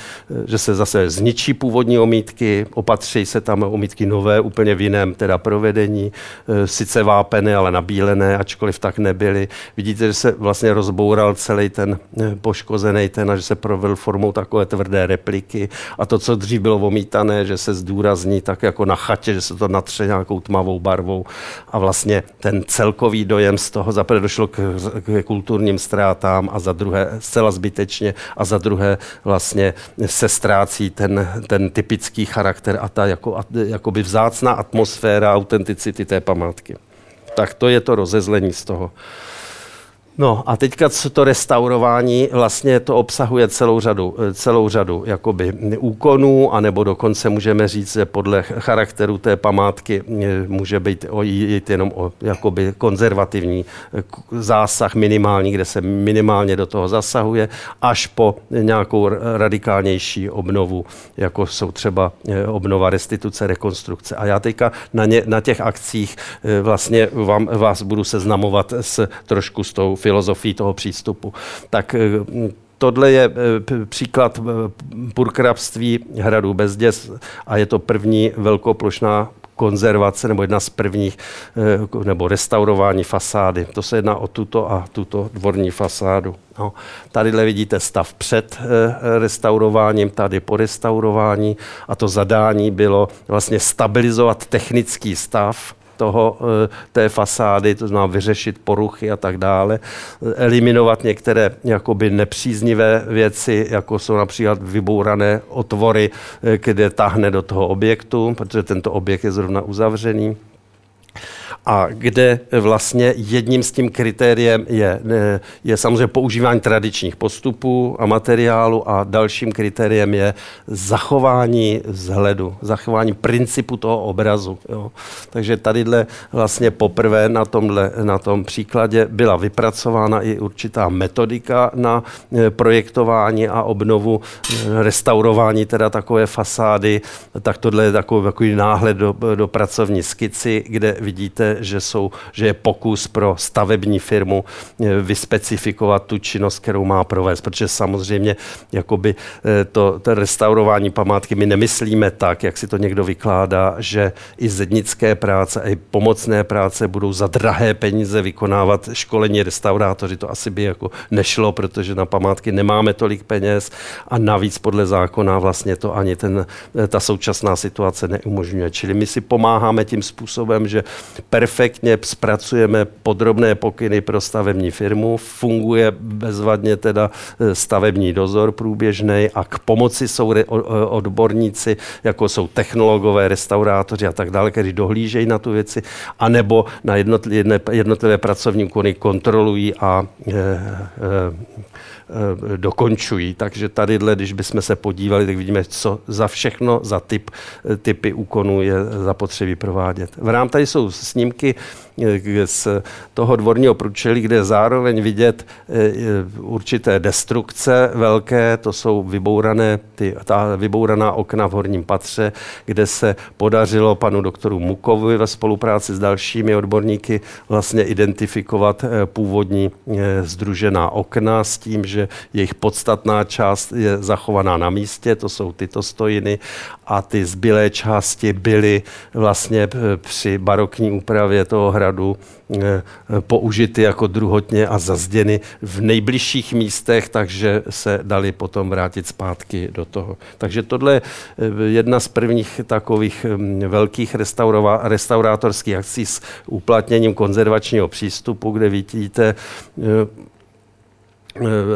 [SPEAKER 2] že se zase zničí původní omítky, opatří se tam omítky nové, úplně v jiném teda provedení, e, sice vápené, ale nabílené, ačkoliv tak nebyly. Vidíte, že se vlastně rozboural celý ten e, poškozený ten a že se provedl formou takové tvrdé repliky a to, co dřív bylo omítané, že se zdůrazní tak jako na chatě, že se to natře nějakou tmavou barvou a vlastně ten celkový dojem z toho zaprvé došlo k, k kulturním ztrátám a za druhé zcela zbytečně a za druhé vlastně se ztrácí ten, ten typický charakter a ta jako, jakoby vzácná atmosféra autenticity té památky. Tak to je to rozezlení z toho. No a teďka to restaurování, vlastně to obsahuje celou řadu, celou řadu jakoby úkonů, anebo dokonce můžeme říct, že podle charakteru té památky eh, může být o, jít jenom o jakoby konzervativní eh, zásah minimální, kde se minimálně do toho zasahuje, až po nějakou radikálnější obnovu, jako jsou třeba eh, obnova restituce, rekonstrukce. A já teďka na, ně, na těch akcích vlastně vám, vás budu seznamovat s trošku s tou filozofii toho přístupu. Tak eh, tohle je eh, příklad eh, purkrabství hradu Bezděs a je to první velkoplošná konzervace nebo jedna z prvních, nebo restaurování fasády. To se jedná o tuto a tuto dvorní fasádu. No, tadyhle vidíte stav před restaurováním, tady po restaurování a to zadání bylo vlastně stabilizovat technický stav toho, eh, té fasády, to znamená vyřešit poruchy a tak dále, eliminovat některé jakoby nepříznivé věci, jako jsou například vybourané otvory, eh, kde tahne do toho objektu, protože tento objekt je zrovna uzavřený a kde vlastně jedním z tím kritériem je, je samozřejmě používání tradičních postupů a materiálu a dalším kritériem je zachování vzhledu, zachování principu toho obrazu. Jo. Takže tadyhle vlastně poprvé na, tomhle, na tom příkladě byla vypracována i určitá metodika na e, projektování a obnovu, e, restaurování teda takové fasády, tak tohle je takový, takový náhled do, do pracovní skici, kde vidíte, že, jsou, že je pokus pro stavební firmu eh, vyspecifikovat tu činnost, kterou má provést, protože samozřejmě jakoby eh, to, to restaurování památky my nemyslíme tak, jak si to někdo vykládá, že i zednické práce, i pomocné práce budou za drahé peníze vykonávat školení restaurátoři. To asi by jako nešlo, protože na památky nemáme tolik peněz a navíc podle zákona vlastně to ani ten, eh, ta současná situace neumožňuje. Čili my si pomáháme tím způsobem, že perfektně zpracujeme podrobné pokyny pro stavební firmu, funguje bezvadně teda e, stavební dozor průběžný a k pomoci jsou odborníci, jako jsou technologové, restaurátoři a tak dále, kteří dohlížejí na tu věci, anebo na jednotlivé, jednotlivé pracovní úkony kontrolují a e, e, dokončují. Takže tady, když bychom se podívali, tak vidíme, co za všechno, za typ, eh, typy úkonů je zapotřebí provádět. V rám tady jsou snímky eh, z toho dvorního průčelí, kde je zároveň vidět určité destrukce velké, to jsou vybourané, ty, ta vybouraná okna v horním patře, kde se podařilo panu doktoru Mukovi ve spolupráci s dalšími odborníky vlastně identifikovat původní združená okna s tím, že jejich podstatná část je zachovaná na místě, to jsou tyto stojiny a ty zbylé části byly vlastně při barokní úpravě toho hradu eh, použity jako druhotně a zazděny v nejbližších místech, takže se dali potom vrátit zpátky do toho. Takže tohle je eh, jedna z prvních takových hm, velkých restaurátorských akcí s uplatněním konzervačního přístupu, kde vidíte eh, Eh,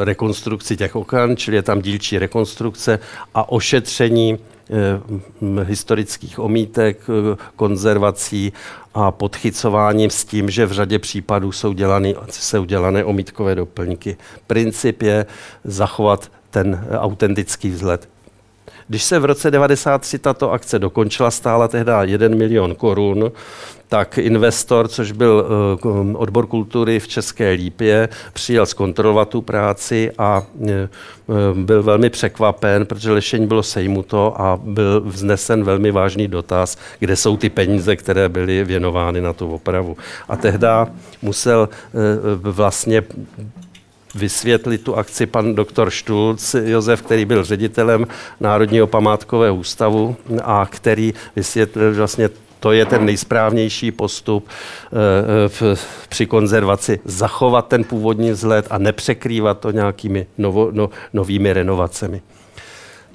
[SPEAKER 2] rekonstrukci těch oken, čili je tam dílčí rekonstrukce a ošetření eh, historických omítek, eh, konzervací a podchycováním s tím, že v řadě případů jsou dělané, jsou dělané omítkové doplňky. Princip je zachovat ten autentický vzhled. Když se v roce 93 tato akce dokončila, stála tehdy 1 milion korun, tak investor, což byl eh, odbor kultury v České Lípě, přijel zkontrolovat tu práci a eh, byl velmi překvapen, protože lešení bylo sejmuto a byl vznesen velmi vážný dotaz, kde jsou ty peníze, které byly věnovány na tu opravu. A tehdy musel eh, vlastně vysvětlit tu akci pan doktor Štulc Josef, který byl ředitelem Národního památkového ústavu a který vysvětlil vlastně to je ten nejsprávnější postup eh, eh, v, při konzervaci. Zachovat ten původní vzhled a nepřekrývat to nějakými novo, no, novými renovacemi.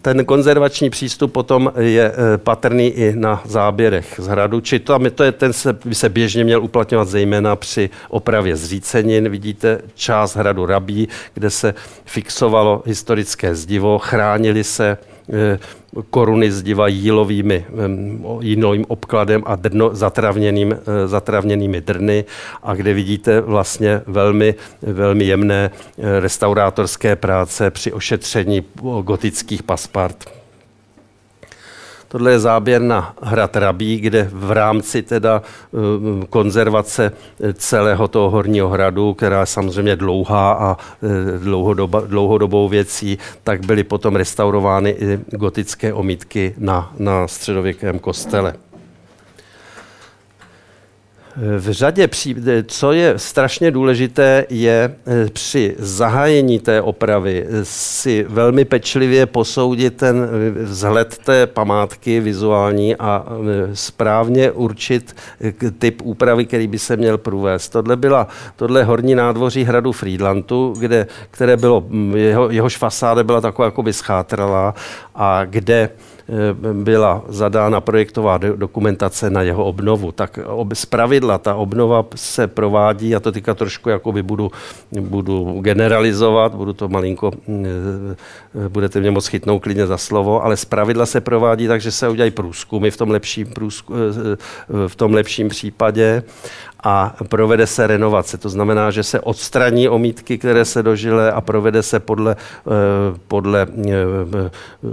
[SPEAKER 2] Ten konzervační přístup potom je eh, patrný i na záběrech z hradu, či to, to je, ten se, by se běžně měl uplatňovat zejména při opravě zřícenin. Vidíte část hradu Rabí, kde se fixovalo historické zdivo, chránili se Koruny zdiva jílovými, jílovým obkladem a drno, zatravněným, eh, zatravněnými drny a kde vidíte vlastně velmi, velmi jemné eh, restaurátorské práce při ošetření gotických paspart. Tohle je záběr na hrad Rabí, kde v rámci teda eh, konzervace celého toho horního hradu, která je samozřejmě dlouhá a eh, dlouhodoba, dlouhodobou věcí, tak byly potom restaurovány i gotické omítky na, na středověkém kostele. V řadě případů, co je strašně důležité, je eh, při zahájení té opravy si velmi pečlivě posoudit ten eh, vzhled té památky vizuální a eh, správně určit typ úpravy, který by se měl provést. Tohle byla tohle horní nádvoří hradu Friedlandu, kde, které bylo, jeho, jehož fasáda byla taková jakoby schátralá a kde Eh, byla zadána projektová dokumentace na jeho obnovu, tak z pravidla ta obnova se provádí, já to teďka trošku jakoby budu, budu generalizovat, budu to malinko, eh, budete mě moc chytnout klidně za slovo, ale z pravidla se provádí tak, že se udělají průzkumy v tom lepším, průzku, eh, v tom lepším případě a provede se renovace. To znamená, že se odstraní omítky, které se dožily a provede se podle, podle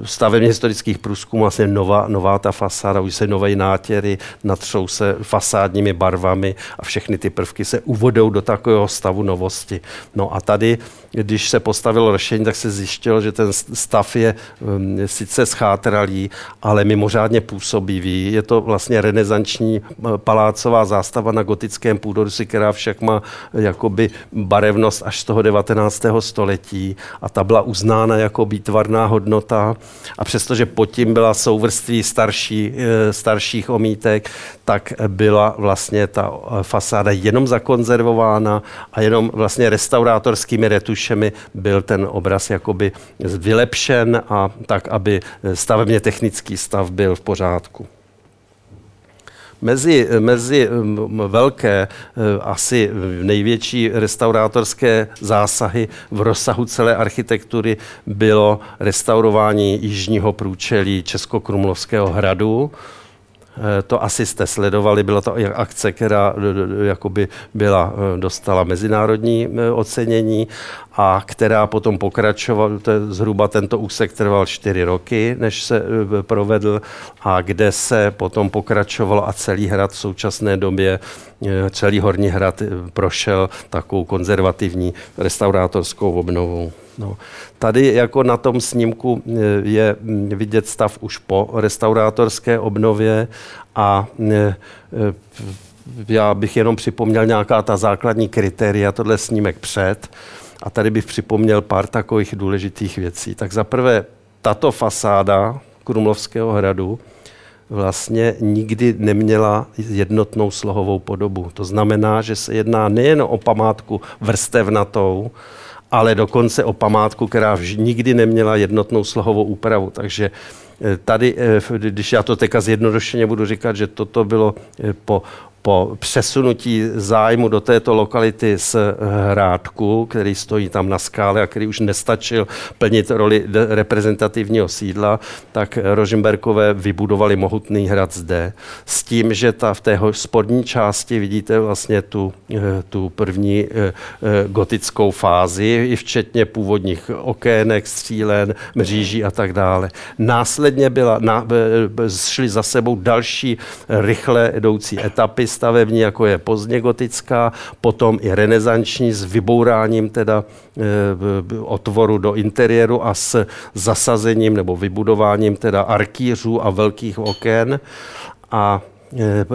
[SPEAKER 2] stavebně historických průzkumů vlastně nová, nová ta fasáda, už se nové nátěry, natřou se fasádními barvami a všechny ty prvky se uvodou do takového stavu novosti. No a tady, když se postavilo řešení, tak se zjišťilo, že ten stav je um, sice schátralý, ale mimořádně působivý. Je to vlastně renesanční uh, palácová zástava na gotickém půdorysu, která však má jakoby barevnost až z toho 19. století a ta byla uznána jako výtvarná hodnota a přestože pod tím byla souvrství starší, eh, starších omítek, tak byla vlastně ta fasáda jenom zakonzervována a jenom vlastně restaurátorskými retušemi byl ten obraz jakoby vylepšen a tak, aby stavebně technický stav byl v pořádku. Mezi, mezi velké, eh, asi největší restaurátorské zásahy v rozsahu celé architektury bylo restaurování jižního průčelí Českokrumlovského hradu, to asi jste sledovali, byla to akce, která jakoby byla, eh, dostala mezinárodní eh, ocenění a která potom pokračovala, to je zhruba tento úsek trval čtyři roky, než se provedl a kde se potom pokračovalo a celý hrad v současné době, celý Horní hrad prošel takovou konzervativní restaurátorskou obnovou. No. Tady jako na tom snímku eh, je mm, vidět stav už po restaurátorské obnově a eh, eh, já bych jenom připomněl nějaká ta základní kritéria, tohle snímek před a tady bych připomněl pár takových důležitých věcí. Tak za prvé, tato fasáda Krumlovského hradu vlastně nikdy neměla jednotnou slohovou podobu. To znamená, že se jedná nejen o památku vrstevnatou, ale dokonce o památku, která nikdy neměla jednotnou slohovou úpravu. Takže eh, tady, eh, když já to teďka zjednodušeně budu říkat, že toto bylo eh, po po přesunutí zájmu do této lokality z Hrádku, který stojí tam na skále a který už nestačil plnit roli reprezentativního sídla, tak Rožimberkové vybudovali mohutný hrad zde. S tím, že ta v té spodní části vidíte vlastně tu, tu první eh, eh, gotickou fázi, i včetně původních okének, střílen, mříží a tak dále. Následně byla, na, šly za sebou další rychle jdoucí etapy stavební, jako je pozdně gotická, potom i renesanční s vybouráním teda e, otvoru do interiéru a s zasazením nebo vybudováním teda arkýřů a velkých oken. A Eh,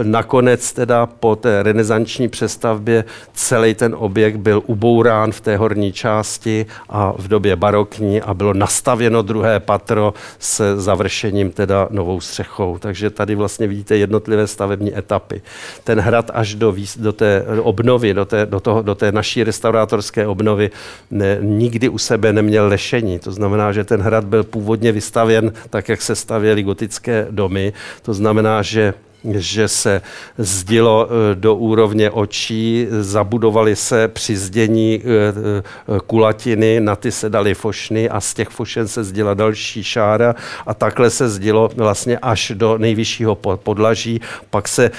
[SPEAKER 2] nakonec teda po té renesanční přestavbě celý ten objekt byl ubourán v té horní části a v době barokní a bylo nastavěno druhé patro s završením teda novou střechou. Takže tady vlastně vidíte jednotlivé stavební etapy. Ten hrad až do, do té obnovy, do té, do, toho, do té naší restaurátorské obnovy ne, nikdy u sebe neměl lešení. To znamená, že ten hrad byl původně vystavěn tak, jak se stavěly gotické domy. To znamená, že že se zdilo eh, do úrovně očí, zabudovaly se při zdění eh, eh, kulatiny, na ty se daly fošny a z těch fošen se zděla další šára a takhle se zdilo vlastně až do nejvyššího podlaží, pak se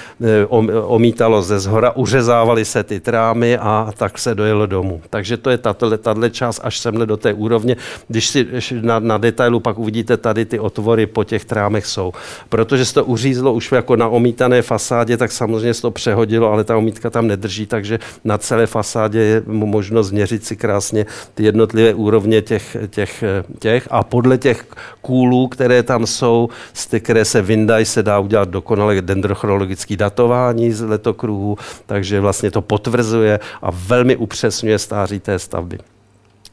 [SPEAKER 2] omítalo ze zhora, uřezávaly se ty trámy a tak se dojelo domů. Takže to je tato, tato část až semhle do té úrovně. Když si na, na detailu pak uvidíte, tady ty otvory po těch trámech jsou. Protože se to uřízlo už jako na omítané fasádě, tak samozřejmě se to přehodilo, ale ta omítka tam nedrží, takže na celé fasádě je možnost změřit si krásně ty jednotlivé úrovně těch, těch, těch a podle těch kůlů, které tam jsou, které se vyndají, se dá udělat dokonale dendrochronologické datování z letokruhu, takže vlastně to potvrzuje a velmi upřesňuje stáří té stavby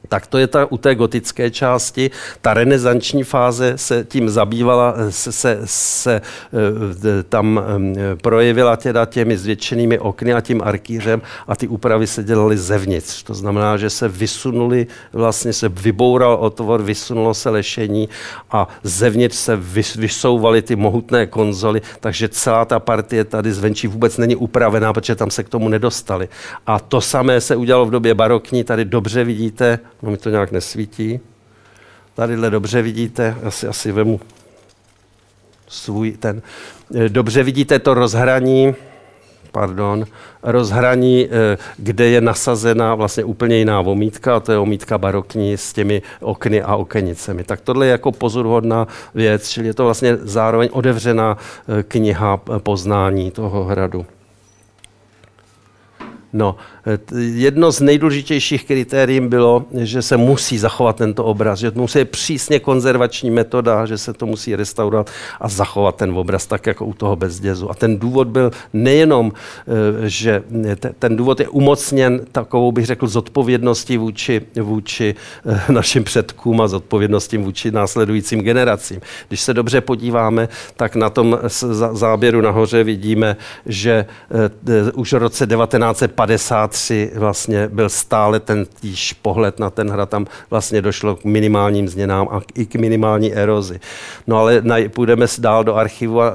[SPEAKER 2] tak to je ta, u té gotické části. Ta renesanční fáze se tím zabývala, se, se, se e, tam projevila teda těmi zvětšenými okny a tím arkýřem a ty úpravy se dělaly zevnitř. To znamená, že se vysunuli, vlastně se vyboural otvor, vysunulo se lešení a zevnitř se vysouvaly ty mohutné konzoly, takže celá ta partie tady zvenčí vůbec není upravená, protože tam se k tomu nedostali. A to samé se udělalo v době barokní, tady dobře vidíte, mi to nějak nesvítí. Tadyhle dobře vidíte, asi, asi vemu svůj ten. Eh, dobře vidíte to rozhraní, pardon, rozhraní, eh, kde je nasazena vlastně úplně jiná omítka, a to je omítka barokní s těmi okny a okenicemi. Tak tohle je jako pozoruhodná věc, čili je to vlastně zároveň otevřená eh, kniha poznání toho hradu. No, jedno z nejdůležitějších kritérií bylo, že se musí zachovat tento obraz, že to musí přísně konzervační metoda, že se to musí restaurovat a zachovat ten obraz tak, jako u toho bezdězu. A ten důvod byl nejenom, eh, že ten důvod je umocněn takovou, bych řekl, zodpovědností vůči, vůči eh, našim předkům a zodpovědností vůči následujícím generacím. Když se dobře podíváme, tak na tom záběru nahoře vidíme, že eh, už v roce 1950 1953 vlastně byl stále ten týž pohled na ten hrad, tam vlastně došlo k minimálním změnám a i k minimální erozi. No ale naj, půjdeme dál do archivu a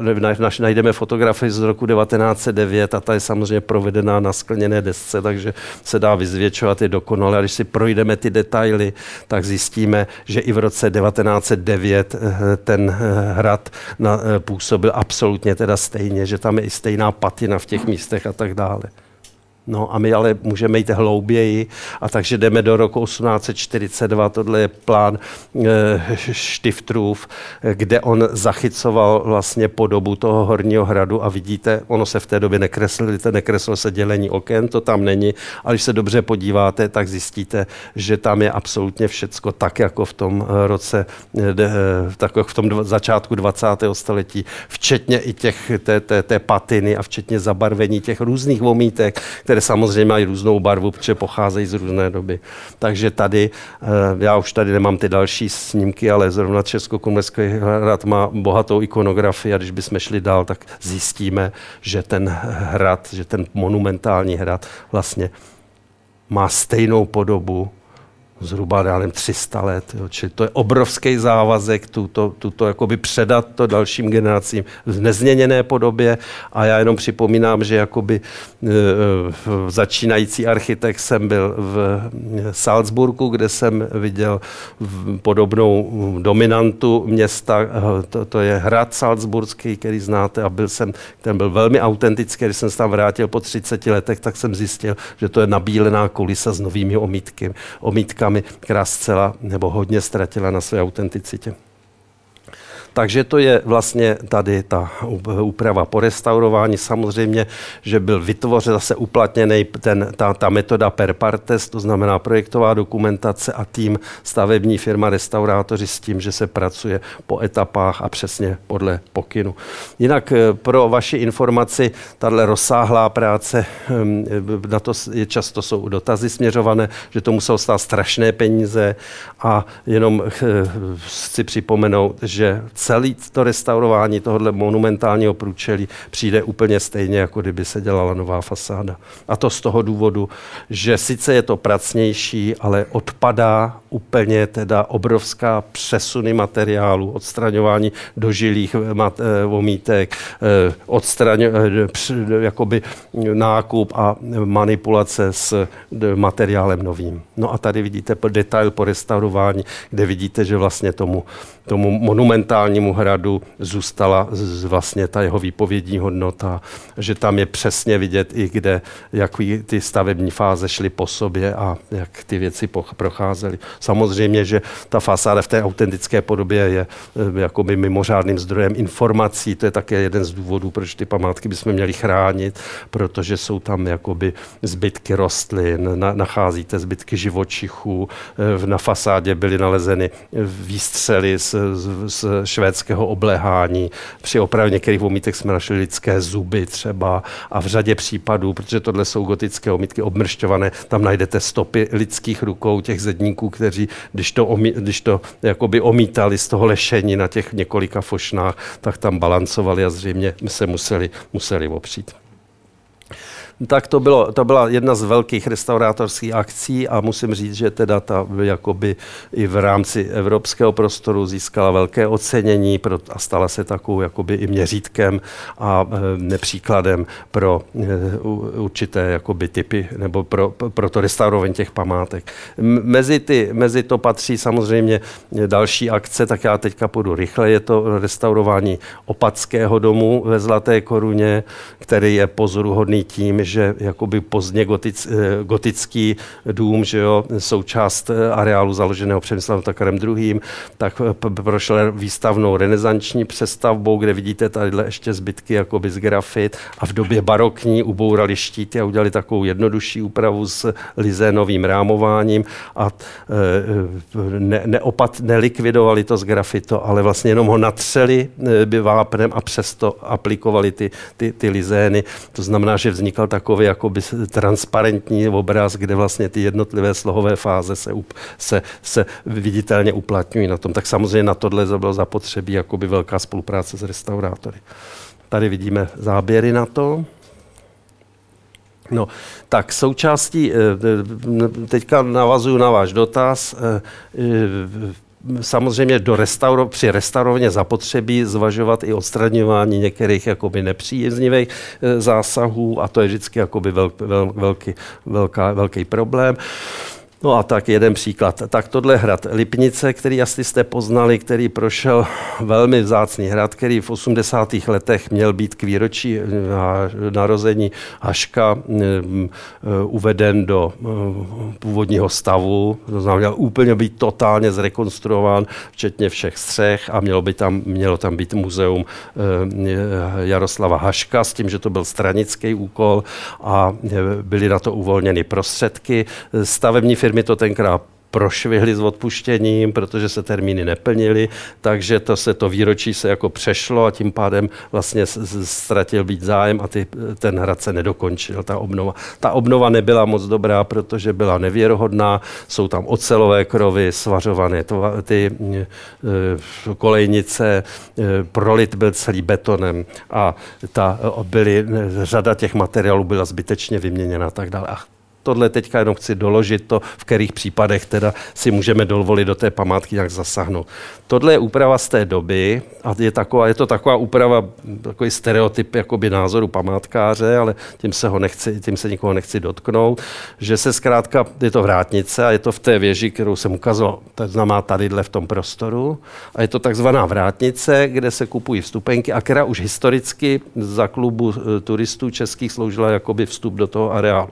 [SPEAKER 2] najdeme fotografii z roku 1909 a ta je samozřejmě provedená na skleněné desce, takže se dá vyzvětšovat i dokonale. A když si projdeme ty detaily, tak zjistíme, že i v roce 1909 eh, ten eh, hrad eh, působil absolutně teda stejně, že tam je i stejná patina v těch místech a tak dále. No a my ale můžeme jít hlouběji a takže jdeme do roku 1842, tohle je plán e, Štiftrův, kde on zachycoval vlastně podobu toho horního hradu a vidíte, ono se v té době nekreslilo, nekreslilo se dělení oken, to tam není, ale když se dobře podíváte, tak zjistíte, že tam je absolutně všecko tak, jako v tom roce, de, tak jako v tom začátku 20. století, včetně i těch, té, té, té patiny a včetně zabarvení těch různých vomítek, které které samozřejmě mají různou barvu, protože pocházejí z různé doby. Takže tady, eh, já už tady nemám ty další snímky, ale zrovna Českokomunský hrad má bohatou ikonografii a když bychom šli dál, tak zjistíme, že ten hrad, že ten monumentální hrad vlastně má stejnou podobu zhruba, já nevím, 300 let. Jo. Čili to je obrovský závazek tuto, tuto jakoby předat to dalším generacím v nezměněné podobě. A já jenom připomínám, že jakoby e, začínající architekt jsem byl v Salzburgu, kde jsem viděl podobnou dominantu města. To, to je hrad Salzburský, který znáte a byl jsem, ten byl velmi autentický. Když jsem se tam vrátil po 30 letech, tak jsem zjistil, že to je nabílená kulisa s novými omítky, omítkami svědkami, která zcela nebo hodně ztratila na své autenticitě. Takže to je vlastně tady ta úprava po restaurování. Samozřejmě, že byl vytvořen zase uplatněný ten, ta, ta metoda per partes, to znamená projektová dokumentace a tým stavební firma restaurátoři s tím, že se pracuje po etapách a přesně podle pokynu. Jinak eh, pro vaši informaci, tahle rozsáhlá práce, hm, na to je často jsou dotazy směřované, že to muselo stát strašné peníze a jenom eh, chci připomenout, že celé to restaurování tohohle monumentálního průčelí přijde úplně stejně, jako kdyby se dělala nová fasáda. A to z toho důvodu, že sice je to pracnější, ale odpadá úplně teda obrovská přesuny materiálu, odstraňování dožilých mat, eh, vomítek, eh, odstraň, jakoby nákup a manipulace s materiálem novým. No a tady vidíte detail po restaurování, kde vidíte, že vlastně tomu, tomu monumentálnímu hradu zůstala vlastně ta jeho výpovědní hodnota, že tam je přesně vidět i kde, jak ty stavební fáze šly po sobě a jak ty věci procházely. Samozřejmě, že ta fasáda v té autentické podobě je eh, jakoby mimořádným zdrojem informací. To je také jeden z důvodů, proč ty památky bychom měli chránit, protože jsou tam jakoby zbytky rostlin, na, nacházíte zbytky živočichů. Eh, na fasádě byly nalezeny výstřely z, z, z švédského obléhání. Při opravě některých omítek jsme našli lidské zuby třeba a v řadě případů, protože tohle jsou gotické omítky obmršťované, tam najdete stopy lidských rukou těch zedníků, kteří, když to, omí, když to jakoby omítali z toho lešení na těch několika fošnách, tak tam balancovali a zřejmě se museli, museli opřít tak to, bylo, to byla jedna z velkých restaurátorských akcí a musím říct, že teda ta jakoby i v rámci evropského prostoru získala velké ocenění a stala se takovou jakoby i měřítkem a e, nepříkladem pro e, určité jakoby typy nebo pro, pro to restaurování těch památek. Mezi, ty, mezi to patří samozřejmě další akce, tak já teďka půjdu rychle. Je to restaurování Opatského domu ve Zlaté koruně, který je pozoruhodný tím, že jakoby pozdně gotic, eh, gotický dům, že jo, součást eh, areálu založeného Přemyslavem Takarem II., tak eh, prošel výstavnou renesanční přestavbou, kde vidíte tadyhle ještě zbytky jakoby z grafit a v době barokní ubourali štíty a udělali takovou jednodušší úpravu s lizénovým rámováním a ne, neopat, nelikvidovali to z grafito, ale vlastně jenom ho natřeli vápnem a přesto aplikovali ty, ty, ty lizény. To znamená, že vznikal takový jakoby transparentní obraz, kde vlastně ty jednotlivé slohové fáze se, se, se viditelně uplatňují na tom. Tak samozřejmě na tohle bylo zapotřebí jakoby velká spolupráce s restaurátory. Tady vidíme záběry na to. No, tak součástí, eh, teďka navazuju na váš dotaz, eh, samozřejmě do restauro, při restaurovně zapotřebí zvažovat i odstraňování některých jakoby nepříznivých eh, zásahů a to je vždycky jakoby vel, vel, velký, velká, velký problém. No a tak jeden příklad. Tak tohle hrad Lipnice, který asi jste poznali, který prošel velmi vzácný hrad, který v 80. letech měl být k výročí eh, narození Haška eh, uveden do eh, původního stavu. To znamená, úplně být totálně zrekonstruován, včetně všech střech a mělo, by tam, mělo tam být muzeum Jaroslava Haška s tím, že to byl stranický úkol a byly na to uvolněny prostředky. Stavební firmy to tenkrát prošvihli s odpuštěním, protože se termíny neplnily, takže to se to výročí se jako přešlo a tím pádem vlastně ztratil být zájem a ty, ten hrad se nedokončil, ta obnova. Ta obnova nebyla moc dobrá, protože byla nevěrohodná, jsou tam ocelové krovy, svařované ty e, kolejnice, e, prolit byl celý betonem a ta byly, řada těch materiálů byla zbytečně vyměněna a tak dále. A tohle teďka jenom chci doložit to, v kterých případech teda si můžeme dovolit do té památky nějak zasáhnout. Tohle je úprava z té doby a je, taková, je to taková úprava, takový stereotyp jakoby názoru památkáře, ale tím se, ho nechci, tím se nikoho nechci dotknout, že se zkrátka, je to vrátnice a je to v té věži, kterou jsem ukázal, to znamená tadyhle v tom prostoru a je to takzvaná vrátnice, kde se kupují vstupenky a která už historicky za klubu eh, turistů českých sloužila jakoby vstup do toho areálu.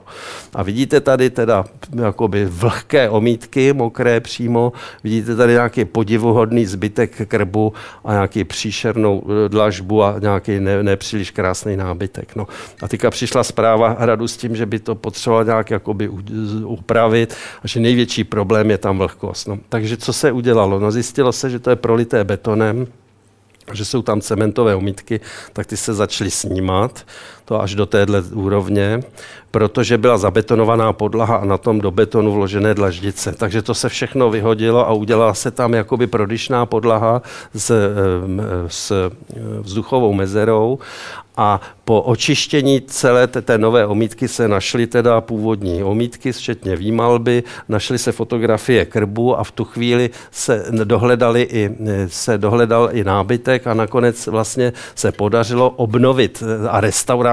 [SPEAKER 2] A vidíte tady teda jakoby vlhké omítky, mokré přímo, vidíte tady nějaký podivuhodný zbytek krbu a nějaký příšernou eh, dlažbu a nějaký ne, nepříliš krásný nábytek. No. A teďka přišla zpráva hradu s tím, že by to potřeboval nějak jakoby upravit a že největší problém je tam vlhkost. No. Takže co se udělalo? No, zjistilo se, že to je prolité betonem, že jsou tam cementové umítky, tak ty se začaly snímat, to až do téhle úrovně, protože byla zabetonovaná podlaha a na tom do betonu vložené dlaždice. Takže to se všechno vyhodilo a udělala se tam jakoby prodyšná podlaha s, s vzduchovou mezerou a po očištění celé té nové omítky se našly teda původní omítky, včetně výmalby, našly se fotografie krbu a v tu chvíli se, dohledali i, se dohledal i nábytek a nakonec vlastně se podařilo obnovit a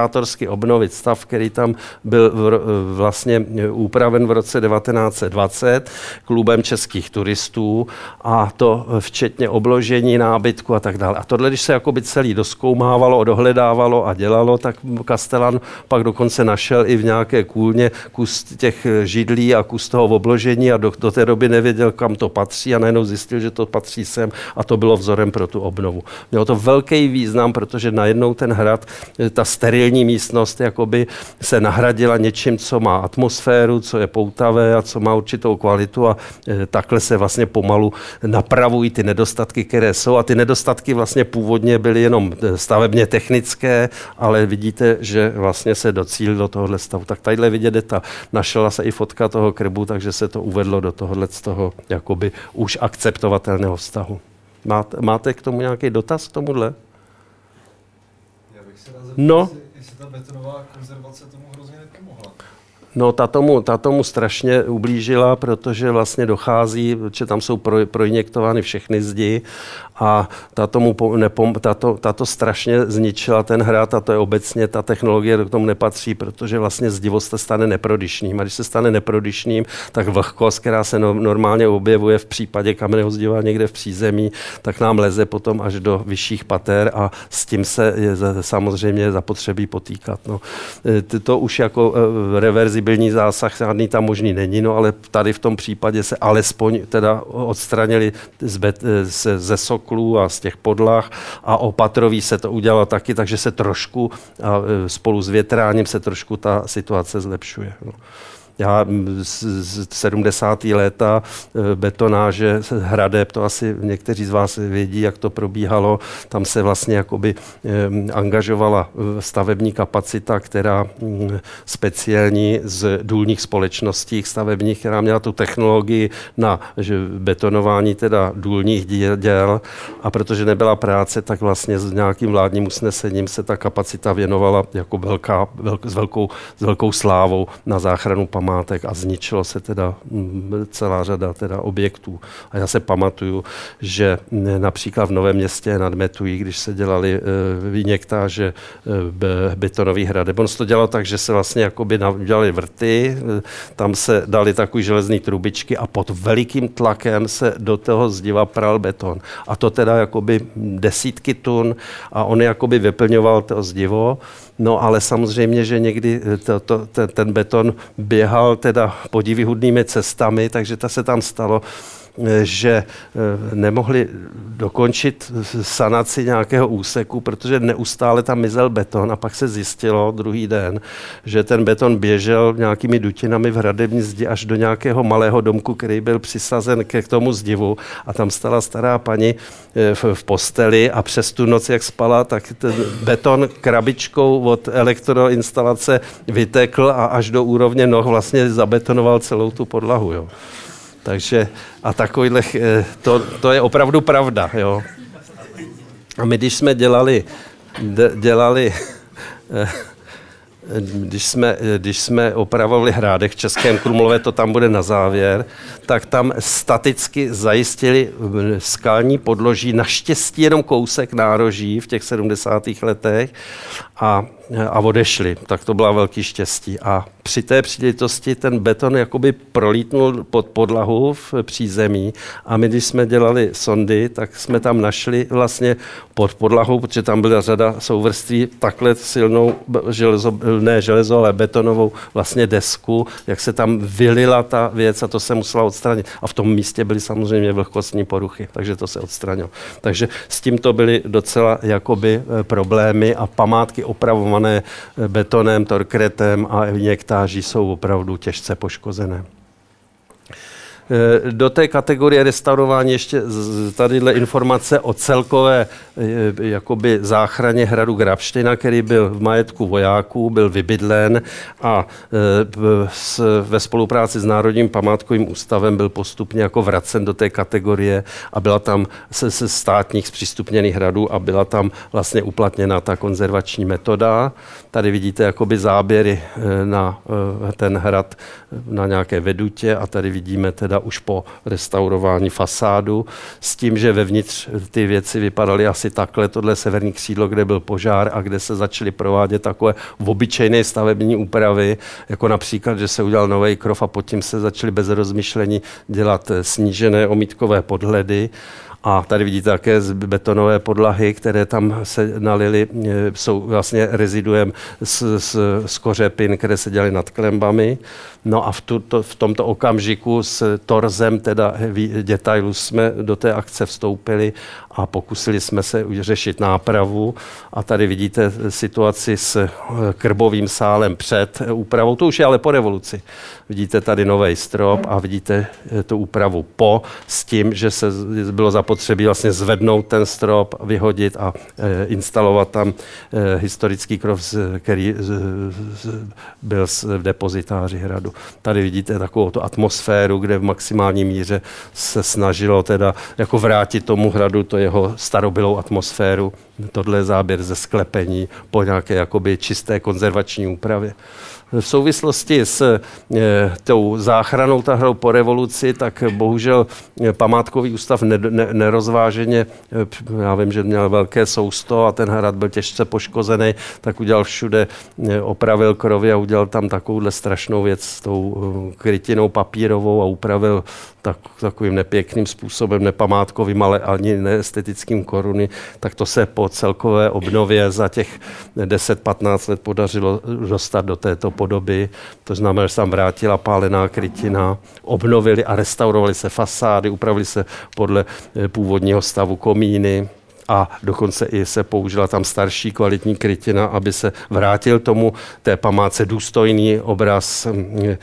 [SPEAKER 2] restaurátorsky obnovit stav, který tam byl vlastně úpraven v roce 1920 klubem českých turistů a to včetně obložení nábytku a tak dále. A tohle, když se jakoby celý doskoumávalo, dohledávalo a dělalo, tak Kastelan pak dokonce našel i v nějaké kůlně kus těch židlí a kus toho obložení a do, do té doby nevěděl, kam to patří a najednou zjistil, že to patří sem a to bylo vzorem pro tu obnovu. Mělo to velký význam, protože najednou ten hrad, ta sterilní místnost jakoby se nahradila něčím, co má atmosféru, co je poutavé a co má určitou kvalitu a e, takhle se vlastně pomalu napravují ty nedostatky, které jsou a ty nedostatky vlastně původně byly jenom e, stavebně technické, ale vidíte, že vlastně se docílil do tohohle stavu. Tak tadyhle vidět ta, našla se i fotka toho krbu, takže se to uvedlo do tohohle z toho jakoby už akceptovatelného vztahu. Máte, máte k tomu nějaký dotaz k tomuhle?
[SPEAKER 4] No. Ta betonová konzervace.
[SPEAKER 2] No, ta tomu, ta tomu strašně ublížila, protože vlastně dochází, že tam jsou pro, projektovány všechny zdi a ta tomu nepom, tato, tato strašně zničila ten hrad a to je obecně ta technologie do tomu nepatří, protože vlastně zdivost se stane neprodyšným. A když se stane neprodyšným, tak vlhkost, která se no, normálně objevuje v případě kamenného zdiva někde v přízemí, tak nám leze potom až do vyšších pater a s tím se je samozřejmě zapotřebí potýkat. No. E, to už jako e, reverzibilní zásah žádný tam možný není, no ale tady v tom případě se alespoň teda odstranili ze, ze sok soklů a z těch podlah a opatrový se to udělalo taky, takže se trošku a e, spolu s větráním se trošku ta situace zlepšuje. No já z 70. léta e, betonáže, hradeb, to asi někteří z vás vědí, jak to probíhalo. Tam se vlastně jakoby angažovala e, stavební kapacita, která speciální z důlních společností stavebních, která měla tu technologii na betonování teda důlních děl a protože nebyla práce, tak vlastně s nějakým vládním usnesením se ta kapacita věnovala jako velká, velk, s, velkou, s velkou slávou na záchranu památek památek a zničilo se teda celá řada teda objektů. A já se pamatuju, že například v Novém městě nad Metují, když se dělali e, vyněktáže e, betonový hrad, on se to dělalo tak, že se vlastně jakoby dělali vrty, e, tam se dali takový železný trubičky a pod velikým tlakem se do toho zdiva pral beton. A to teda jakoby desítky tun a on jakoby vyplňoval to zdivo No ale samozřejmě, že někdy eh, to, to, ten, ten beton běhal teda podivyhudnými cestami, takže to se tam stalo, že eh, nemohli dokončit sanaci nějakého úseku, protože neustále tam mizel beton a pak se zjistilo druhý den, že ten beton běžel nějakými dutinami v hradební zdi až do nějakého malého domku, který byl přisazen k tomu zdivu a tam stala stará paní v, v posteli a přes tu noc, jak spala, tak ten beton krabičkou od elektroinstalace vytekl a až do úrovně noh vlastně zabetonoval celou tu podlahu. Jo. Takže a takovýhle, eh, to, to je opravdu pravda. Jo. A my, když jsme dělali, dělali eh, když jsme, když jsme opravovali hrádek v Českém Krumlově, to tam bude na závěr, tak tam staticky zajistili skalní podloží, naštěstí jenom kousek nároží v těch 70. letech a a odešli. Tak to byla velký štěstí. A při té příležitosti ten beton jakoby prolítnul pod podlahu v přízemí a my, když jsme dělali sondy, tak jsme tam našli vlastně pod podlahou, protože tam byla řada souvrství, takhle silnou železo, ne železo, ale betonovou vlastně desku, jak se tam vylila ta věc a to se musela odstranit. A v tom místě byly samozřejmě vlhkostní poruchy, takže to se odstranilo. Takže s tím to byly docela jakoby eh, problémy a památky opravované poškozené betonem, torkretem a injektáží jsou opravdu těžce poškozené. Eh, do té kategorie restaurování ještě tadyhle informace o celkové eh, jakoby záchraně hradu Grabština, který byl v majetku vojáků, byl vybydlen a eh, ve spolupráci s Národním památkovým ústavem byl postupně jako vracen do té kategorie a byla tam se, se státních zpřístupněných hradů a byla tam vlastně uplatněna ta konzervační metoda. Tady vidíte jakoby záběry na ten hrad na nějaké vedutě a tady vidíme teda už po restaurování fasádu s tím, že vevnitř ty věci vypadaly asi takhle, tohle severní křídlo, kde byl požár a kde se začaly provádět takové obyčejné stavební úpravy, jako například, že se udělal nový krov a pod tím se začaly bez rozmyšlení dělat snížené omítkové podhledy a tady vidíte také z betonové podlahy, které tam se nalily, e, jsou vlastně reziduem z, z, z kořepin, které se dělaly nad klembami. No a v, tuto, v tomto okamžiku s torzem teda detailu jsme do té akce vstoupili a pokusili jsme se řešit nápravu. A tady vidíte situaci s e, krbovým sálem před úpravou. To už je ale po revoluci. Vidíte tady nový strop a vidíte e, tu úpravu po s tím, že se bylo zapotřebí vlastně zvednout ten strop, vyhodit a e, instalovat tam e, historický krov, který z, z, byl v depozitáři hradu. Tady vidíte takovou tu atmosféru, kde v maximální míře se snažilo teda jako vrátit tomu hradu to jeho starobylou atmosféru. Tohle je záběr ze sklepení po nějaké jakoby čisté konzervační úpravě v souvislosti s e, tou záchranou tahrou po revoluci, tak bohužel eh, památkový ústav ne, ne, nerozváženě, e, já vím, že měl velké sousto a ten hrad byl těžce poškozený, tak udělal všude, e, opravil krovy a udělal tam takovouhle strašnou věc s tou krytinou papírovou a upravil tak, takovým nepěkným způsobem, nepamátkovým, ale ani neestetickým koruny, tak to se po celkové obnově za těch 10-15 let podařilo dostat do této podoby. To znamená, že se tam vrátila pálená krytina, obnovili a restaurovali se fasády, upravili se podle eh, původního stavu komíny, a dokonce i se použila tam starší kvalitní krytina, aby se vrátil tomu té památce důstojný obraz, mm, eh,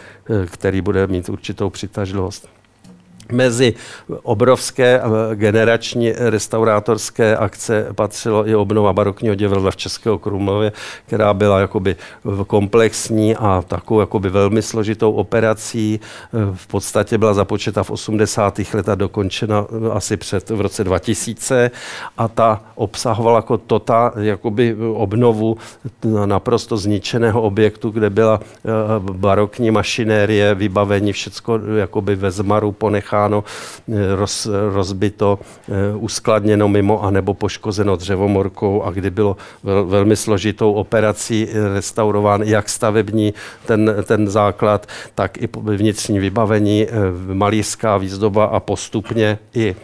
[SPEAKER 2] který bude mít určitou přitažlivost mezi obrovské generační restaurátorské akce patřilo i obnova barokního divadla v Českého Krumlově, která byla jakoby komplexní a takovou jakoby velmi složitou operací. V podstatě byla započeta v 80. letech a dokončena asi před v roce 2000 a ta obsahovala jako tota, jakoby obnovu naprosto zničeného objektu, kde byla eh, barokní mašinérie, vybavení, všecko jakoby ve zmaru ponecháno ponecháno, eh, roz, rozbito, eh, uskladněno mimo anebo poškozeno dřevomorkou a kdy bylo vel, velmi složitou operací eh, restaurován jak stavební ten, ten základ, tak i vnitřní vybavení, malířská výzdoba a postupně i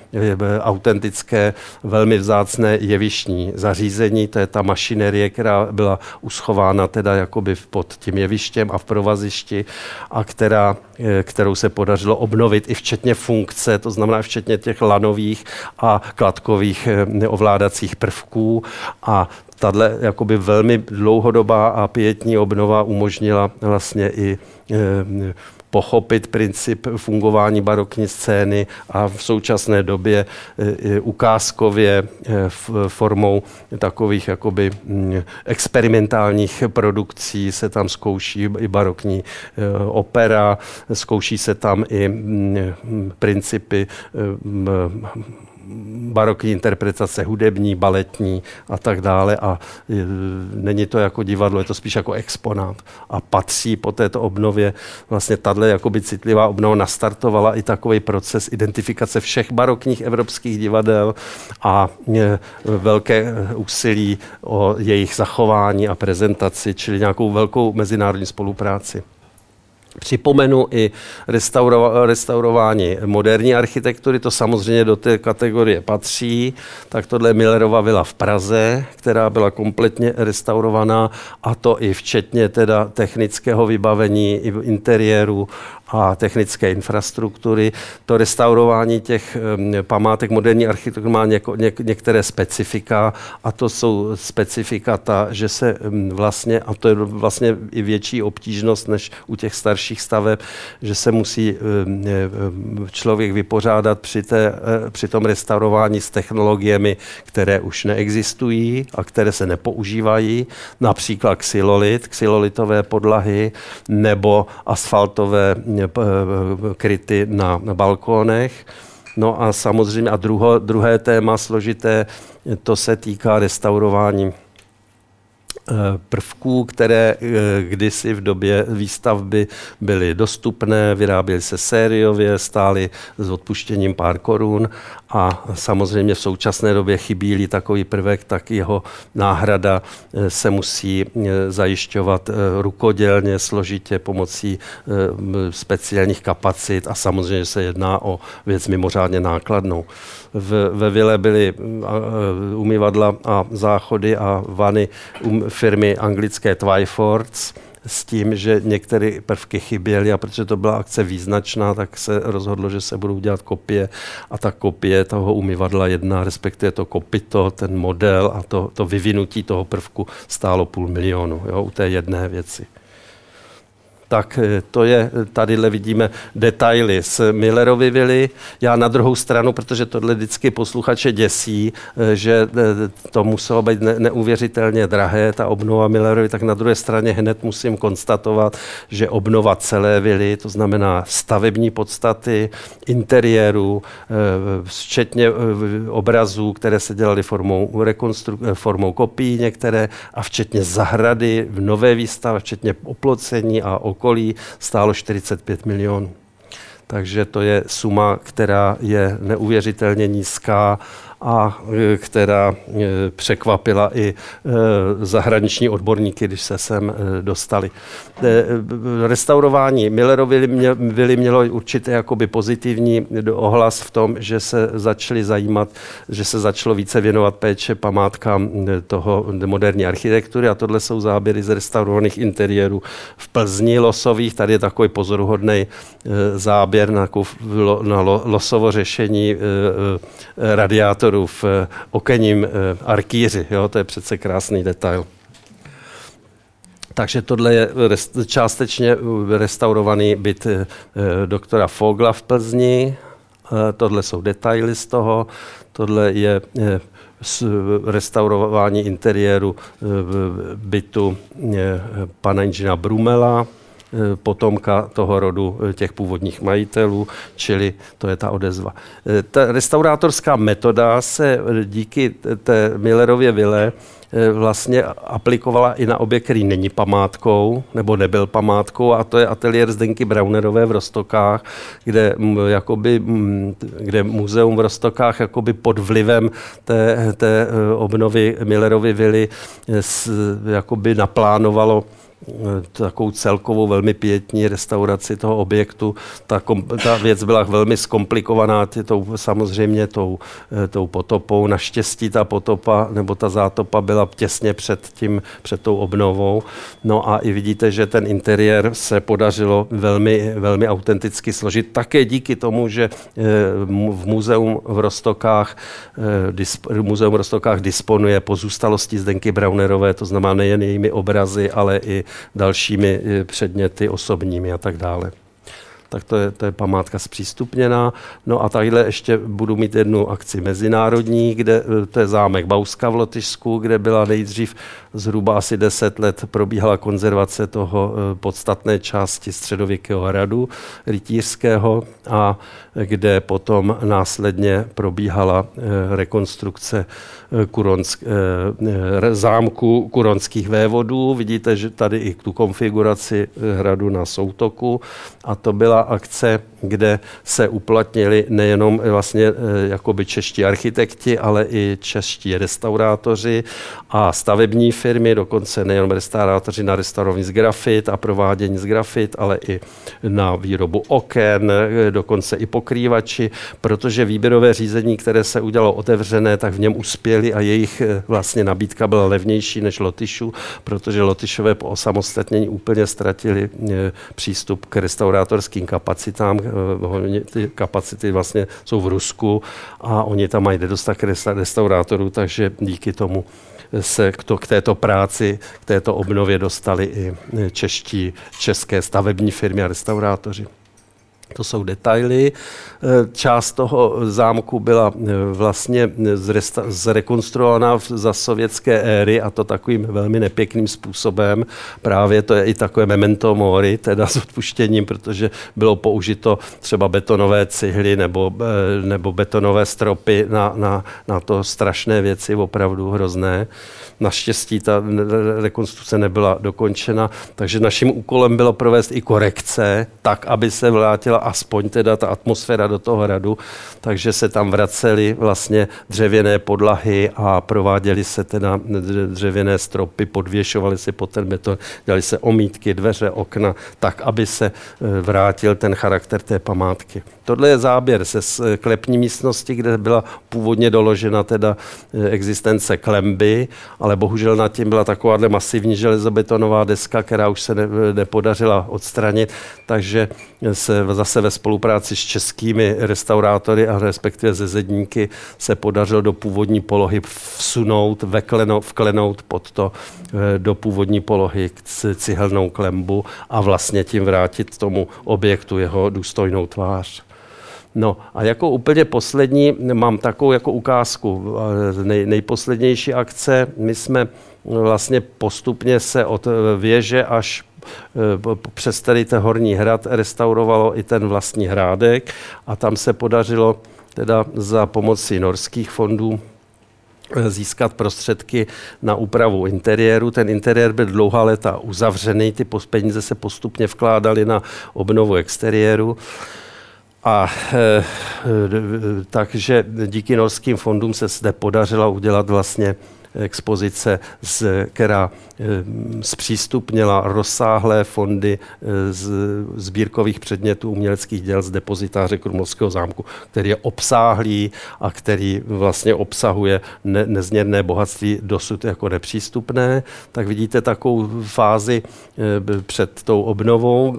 [SPEAKER 2] autentické, velmi vzácné jevištní zařízení. To je ta mašinerie, která byla uschována teda jakoby pod tím jevištěm a v provazišti a která, kterou se podařilo obnovit i včetně funkce, to znamená včetně těch lanových a kladkových eh, ovládacích prvků. A tahle jakoby velmi dlouhodobá a pětní obnova umožnila vlastně i eh, pochopit princip fungování barokní scény a v současné době e, ukázkově e, formou takových jakoby mm, experimentálních produkcí se tam zkouší i barokní e, opera, zkouší se tam i mm, principy barokní interpretace hudební, baletní a tak dále a není to jako divadlo, je to spíš jako exponát a patří po této obnově vlastně tato jakoby citlivá obnova nastartovala i takový proces identifikace všech barokních evropských divadel a velké úsilí o jejich zachování a prezentaci, čili nějakou velkou mezinárodní spolupráci. Připomenu i restauro, restaurování moderní architektury, to samozřejmě do té kategorie patří. Tak tohle je Millerova vila v Praze, která byla kompletně restaurovaná a to i včetně teda technického vybavení, i interiéru a technické infrastruktury. To restaurování těch památek moderní architektury má něko, něk, některé specifika a to jsou specifika ta, že se vlastně, a to je vlastně i větší obtížnost než u těch starších staveb, že se musí člověk vypořádat při, té, e, při tom restaurování s technologiemi, které už neexistují a které se nepoužívají, například xylolit, xylolitové podlahy nebo asfaltové kryty na, balkónech. No a samozřejmě a druho, druhé téma složité, to se týká restaurování Eh, prvků, které eh, kdysi v době výstavby byly dostupné, vyráběly se sériově, stály s odpuštěním pár korun a samozřejmě v současné době chybí takový prvek, tak jeho náhrada eh, se musí zajišťovat rukodělně, složitě pomocí speciálních kapacit a samozřejmě se jedná o věc mimořádně nákladnou. Ve vile byly umyvadla a záchody a vany um, firmy anglické Twyfords s tím, že některé prvky chyběly a protože to byla akce význačná, tak se rozhodlo, že se budou dělat kopie. A ta kopie toho umyvadla jedna, respektive to kopito, ten model a to, to vyvinutí toho prvku stálo půl milionu jo, u té jedné věci tak eh, to je, tadyhle vidíme detaily z Millerovy vily. Já na druhou stranu, protože tohle vždycky posluchače děsí, eh, že eh, to muselo být neuvěřitelně drahé, ta obnova Millerovy, tak na druhé straně hned musím konstatovat, že obnova celé vily, to znamená stavební podstaty, interiéru, včetně obrazů, které se dělaly formou, rekonstru- formou kopií některé, a včetně zahrady v nové výstavě, včetně oplocení a okolí stálo 45 milionů. Takže to je suma, která je neuvěřitelně nízká a e, která e, překvapila i e, zahraniční odborníky, když se sem dostali. Restaurování Millerovy vily mělo určitě jakoby pozitivní ohlas v tom, že se začali zajímat, že se začalo více věnovat péče památkám toho moderní architektury a tohle jsou záběry z restaurovaných interiérů v Plzni losových. Tady je takový pozoruhodný záběr na, na losovo řešení radiátorů prostoru v eh, okenním eh, arkýři. Jo? To je přece krásný detail. Takže tohle je částečně eh, restaurovaný byt doktora Fogla v Plzni. Tohle jsou detaily z toho. Tohle je restaurování interiéru bytu pana inženýra Brumela potomka toho rodu eh, těch původních majitelů, čili to je ta odezva. Eh, ta restaurátorská metoda se díky té Millerově vile vlastně aplikovala i na objekt, který není památkou, nebo nebyl památkou, a to je ateliér Zdenky Braunerové v Rostokách, kde, jakoby, kde muzeum v Rostokách jakoby pod vlivem té, té obnovy Millerovy vily jakoby naplánovalo takovou celkovou velmi pětní restauraci toho objektu. Ta, kom, ta věc byla velmi zkomplikovaná tou, samozřejmě tou, eh, tou potopou. Naštěstí ta potopa nebo ta zátopa byla těsně před, tím, před tou obnovou. No a i vidíte, že ten interiér se podařilo velmi, velmi autenticky složit. Také díky tomu, že eh, v muzeum v Rostokách, eh, muzeum v Rostokách disponuje pozůstalosti Zdenky Braunerové, to znamená nejen jejími obrazy, ale i dalšími eh, předměty osobními a tak dále. tak to je, to je památka zpřístupněná. No a tadyhle ještě budu mít jednu akci mezinárodní, kde to je zámek Bauska v Lotyšsku, kde byla nejdřív zhruba asi 10 let probíhala konzervace toho podstatné části středověkého hradu rytířského a kde potom následně probíhala rekonstrukce kuronsk, zámku kuronských vévodů. Vidíte, že tady i tu konfiguraci hradu na soutoku a to byla akce, kde se uplatnili nejenom vlastně jakoby čeští architekti, ale i čeští restaurátoři a stavební firmy, dokonce nejenom restaurátoři na restaurování z grafit a provádění z grafit, ale i na výrobu oken, dokonce i pokrývači, protože výběrové řízení, které se udělalo otevřené, tak v něm uspěli a jejich vlastně nabídka byla levnější než Lotyšů, protože Lotyšové po osamostatnění úplně ztratili přístup k restaurátorským kapacitám. Ty kapacity vlastně jsou v Rusku a oni tam mají nedostatek restaurátorů, takže díky tomu se k, to, k této práci, k této obnově dostali i čeští, české stavební firmy a restaurátoři. To jsou detaily. Část toho zámku byla vlastně zrekonstruovaná za sovětské éry a to takovým velmi nepěkným způsobem. Právě to je i takové memento mori, teda s odpuštěním, protože bylo použito třeba betonové cihly nebo, nebo betonové stropy na, na, na to strašné věci, opravdu hrozné. Naštěstí ta rekonstrukce nebyla dokončena, takže naším úkolem bylo provést i korekce, tak, aby se vrátila aspoň teda ta atmosféra do toho hradu, takže se tam vracely vlastně dřevěné podlahy a prováděly se teda dřevěné stropy, podvěšovaly se pod ten beton, dělali se omítky, dveře, okna, tak, aby se vrátil ten charakter té památky. Tohle je záběr ze sklepní místnosti, kde byla původně doložena teda existence klemby, ale bohužel nad tím byla takováhle masivní železobetonová deska, která už se ne, nepodařila odstranit, takže se zase ve spolupráci s českými restaurátory a respektive ze zedníky se podařilo do původní polohy vsunout, vekleno, vklenout pod to do původní polohy cihelnou klembu a vlastně tím vrátit tomu objektu jeho důstojnou tvář. No a jako úplně poslední mám takovou jako ukázku, nej, nejposlednější akce. My jsme vlastně postupně se od věže až přes tady ten horní hrad restaurovalo i ten vlastní hrádek a tam se podařilo teda za pomoci norských fondů získat prostředky na úpravu interiéru. Ten interiér byl dlouhá léta uzavřený, ty peníze se postupně vkládaly na obnovu exteriéru. A e, takže díky norským fondům se zde podařilo udělat vlastně expozice, z, která zpřístupnila rozsáhlé fondy z sbírkových předmětů uměleckých děl z depozitáře Krumlovského zámku, který je obsáhlý a který vlastně obsahuje ne, nezměrné bohatství dosud jako nepřístupné. Tak vidíte takovou fázi před tou obnovou.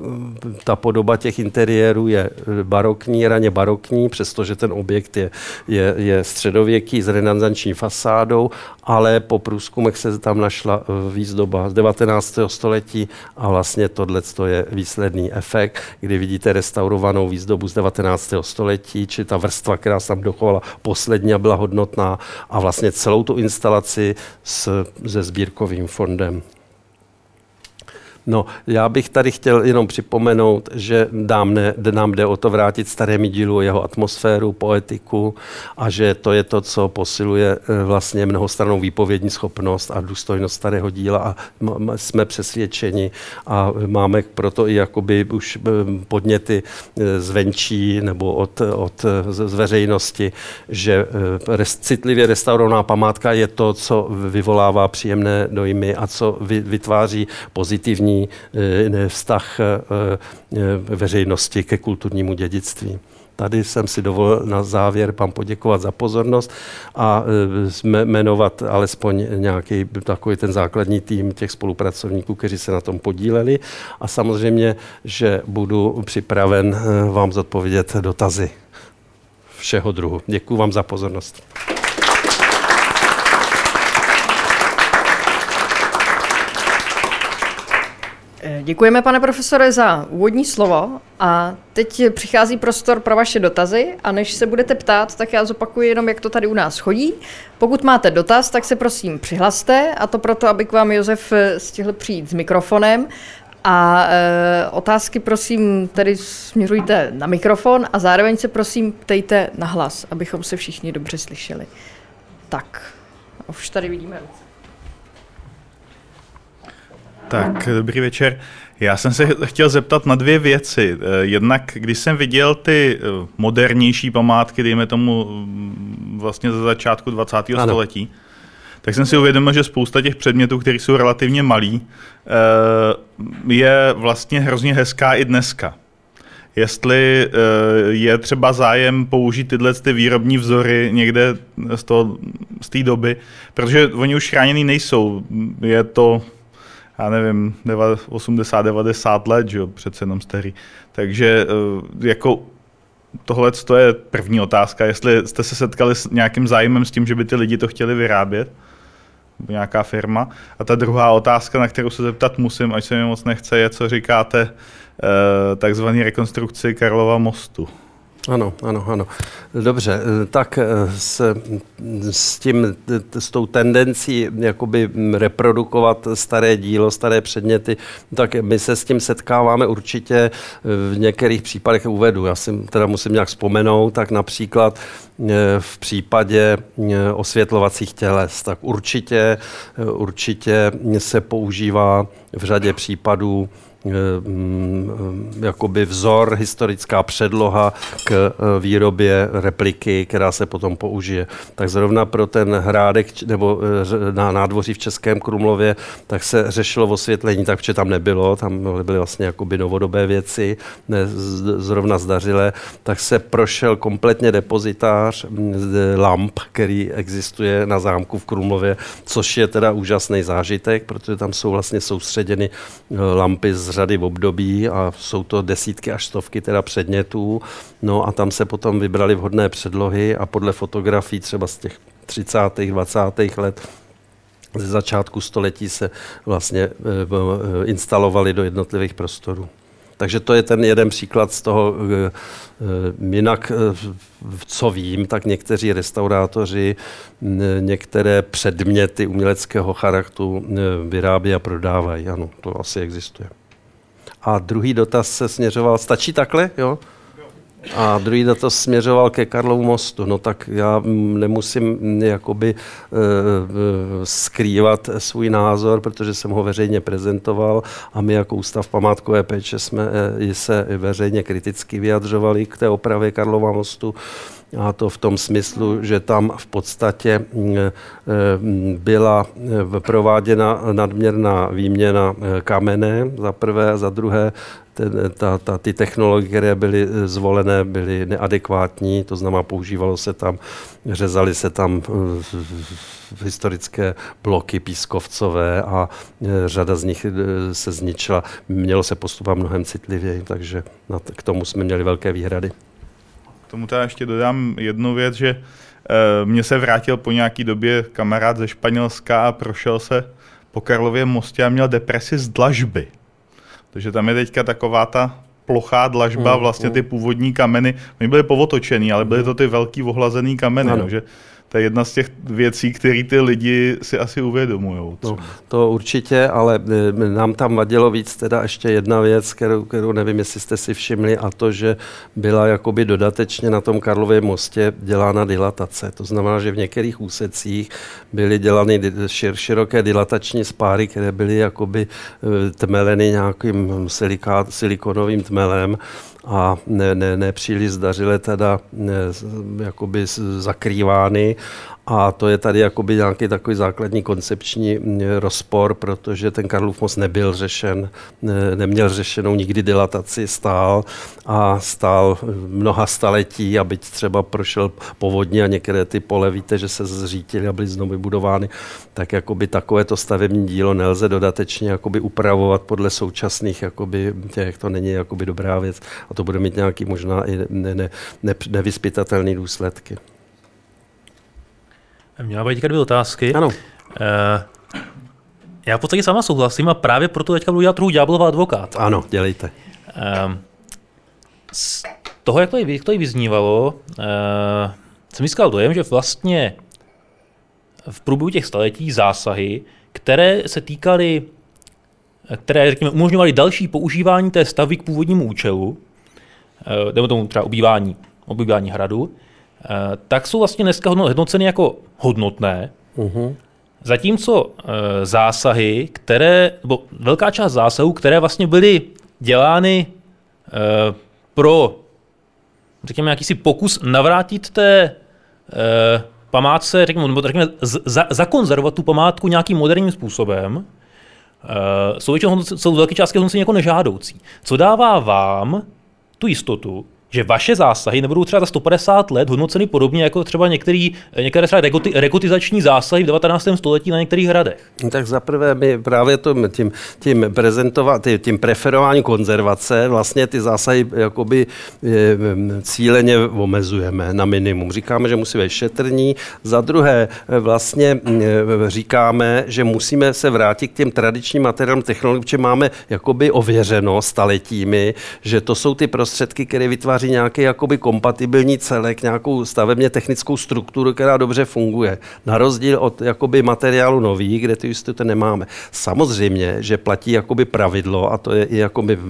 [SPEAKER 2] Ta podoba těch interiérů je barokní, raně barokní, přestože ten objekt je, je, je středověký s renesanční fasádou, ale po průzkumech se tam našla výzdoba z 19. století a vlastně tohle je výsledný efekt, kdy vidíte restaurovanou výzdobu z 19. století, či ta vrstva, která se tam dochovala poslední byla hodnotná a vlastně celou tu instalaci s, se sbírkovým fondem. No, já bych tady chtěl jenom připomenout, že nám, ne, nám jde o to vrátit starému dílu jeho atmosféru, poetiku a že to je to, co posiluje vlastně mnohostranou výpovědní schopnost a důstojnost starého díla a jsme přesvědčeni a máme proto i jakoby už podněty zvenčí nebo od, od z veřejnosti, že citlivě restaurovaná památka je to, co vyvolává příjemné dojmy a co vytváří pozitivní vztah veřejnosti ke kulturnímu dědictví. Tady jsem si dovolil na závěr vám poděkovat za pozornost a jmenovat alespoň nějaký takový ten základní tým těch spolupracovníků, kteří se na tom podíleli. A samozřejmě, že budu připraven vám zodpovědět dotazy všeho druhu. Děkuji vám za pozornost.
[SPEAKER 1] Děkujeme, pane profesore, za úvodní slovo a teď přichází prostor pro vaše dotazy a než se budete ptát, tak já zopakuji jenom, jak to tady u nás chodí. Pokud máte dotaz, tak se prosím přihlaste a to proto, aby k vám Josef eh, stihl přijít s mikrofonem a e, otázky prosím tedy směřujte na mikrofon a zároveň se prosím ptejte na hlas, abychom se všichni dobře slyšeli. Tak, už tady vidíme ruce.
[SPEAKER 5] Tak, dobrý večer. Já jsem se chtěl zeptat na dvě věci. Eh, jednak, když jsem viděl ty eh, modernější památky, dejme tomu mm, vlastně ze začátku 20. Ano. století, tak jsem si uvědomil, že spousta těch předmětů, které jsou relativně malý, eh, je vlastně hrozně hezká i dneska. Jestli je třeba zájem použít tyhle ty výrobní vzory někde z, toho, z té doby, protože oni už chráněný nejsou. Je to já nevím, 80-90 let, že jo, přece jenom starý. Takže eh, jako tohle je první otázka, jestli jste se setkali s nějakým zájmem s tím, že by ty lidi to chtěli vyrábět, nějaká firma. A ta druhá otázka, na kterou se zeptat musím, ať se mi moc nechce, je, co říkáte eh, takzvaný rekonstrukci Karlova mostu.
[SPEAKER 2] Ano, ano, ano. Dobře, eh, tak eh, s, s tím, s tou tendencí jakoby reprodukovat staré dílo, staré předměty, tak my se s tím setkáváme určitě eh, v některých případech uvedu. Já si teda musím nějak vzpomenout, tak například v případě osvětlovacích těles, tak určitě, určitě se používá v řadě případů mm, jakoby vzor, historická předloha k eh, výrobě repliky, která se potom použije. Tak zrovna pro ten hrádek nebo eh, na nádvoří v Českém Krumlově, tak se řešilo osvětlení, tak vše tam nebylo, tam byly vlastně jakoby novodobé věci, ne, zrovna zdařilé, tak se prošel kompletně depozitář mm, lamp, který existuje na zámku v Krumlově, což je teda úžasný zážitek, protože tam jsou vlastně soustředěny lampy z řady v období a jsou to desítky až stovky teda předmětů. No a tam se potom vybrali vhodné předlohy a podle fotografií třeba z těch 30. 20. let ze začátku století se vlastně eh, eh, instalovali do jednotlivých prostorů. Takže to je ten jeden příklad z toho. Eh, jinak, co vím, tak někteří restaurátoři některé předměty uměleckého charakteru vyrábí a prodávají. Ano, to asi existuje. A druhý dotaz se směřoval, stačí takhle, jo? A druhý dotaz směřoval ke Karlovu mostu. No tak já nemusím jakoby uh, skrývat svůj názor, protože jsem ho veřejně prezentoval a my jako Ústav památkové péče jsme uh, se veřejně kriticky vyjadřovali k té opravě Karlova mostu. A to v tom smyslu, že tam v podstatě mm, eh, byla eh, prováděna nadměrná výměna kamene za prvé za druhé ten, ta, ta, ty technologie, které byly zvolené, byly neadekvátní, to znamená, používalo se tam, řezali se tam historické bloky pískovcové a řada z nich se zničila. Mělo se postupovat mnohem citlivěji, takže k tomu jsme měli velké výhrady
[SPEAKER 5] tomu teda ještě dodám jednu věc, že mně se vrátil po nějaký době kamarád ze Španělska a prošel se po Karlově mostě a měl depresi z dlažby. Takže tam je teďka taková ta plochá dlažba, mm, vlastně ty mm. původní kameny, oni byly povotočený, ale byly to ty velký ohlazený kameny, no, že to je jedna z těch věcí, které ty lidi si asi uvědomují.
[SPEAKER 2] No, to určitě, ale e, nám tam vadilo víc teda ještě jedna věc, kterou, kterou nevím, jestli jste si všimli, a to, že byla jakoby dodatečně na tom Karlově mostě dělána dilatace. To znamená, že v některých úsecích byly dělány šir, široké dilatační spáry, které byly jakoby e, tmeleny nějakým silikát, silikonovým tmelem a ne, ne, nepříliš zdařile teda ne, jakoby zakrývány a to je tady jakoby nějaký takový základní koncepční rozpor, protože ten Karlův most nebyl řešen, ne, neměl řešenou nikdy dilataci, stál a stál mnoha staletí a byť třeba prošel povodně a některé ty pole, víte, že se zřítily a byly znovu vybudovány, tak jakoby takovéto stavební dílo nelze dodatečně jakoby upravovat podle současných jakoby těch, to není jakoby dobrá věc a to bude mít nějaký možná i ne, ne, ne, nevyspytatelný důsledky.
[SPEAKER 6] Měla být dvě otázky.
[SPEAKER 2] Ano.
[SPEAKER 6] Uh, Já v podstatě sama souhlasím a právě proto teďka budu dělat trochu ďáblova advokát.
[SPEAKER 2] Ano, dělejte.
[SPEAKER 6] Um, z toho, jak to, jak to vyznívalo, uh, jsem získal dojem, že vlastně v průběhu těch staletí zásahy, které se týkaly, které řekněme, umožňovaly další používání té stavby k původnímu účelu, uh, nebo tomu třeba obývání, obývání hradu, uh, tak jsou vlastně dneska hodnoceny jako hodnotné, uh-huh. Zatímco uh, zásahy, které, nebo velká část zásahů, které vlastně byly dělány uh, pro, řekněme, jakýsi pokus navrátit té památce, řekněme, nebo řekněme, za, zakonzervovat tu památku nějakým moderním způsobem, jsou, většinou, jsou velké částky hodnocení jako nežádoucí. Co dává vám tu jistotu, že vaše zásahy nebudou třeba za 150 let hodnoceny podobně jako třeba některý, některé třeba rekotizační zásahy v 19. století na některých hradech?
[SPEAKER 2] Tak zaprvé my právě tím, tím, tím, prezentovat, tím preferování konzervace vlastně ty zásahy jakoby cíleně omezujeme na minimum. Říkáme, že musíme být šetrní. Za druhé vlastně říkáme, že musíme se vrátit k těm tradičním materiálům technologiím, protože máme jakoby ověřeno staletími, že to jsou ty prostředky, které vytváří vytváří nějaký jakoby kompatibilní celek, nějakou stavebně technickou strukturu, která dobře funguje. Na rozdíl od jakoby materiálu nový, kde ty jistoty nemáme. Samozřejmě, že platí jakoby pravidlo, a to je i jakoby v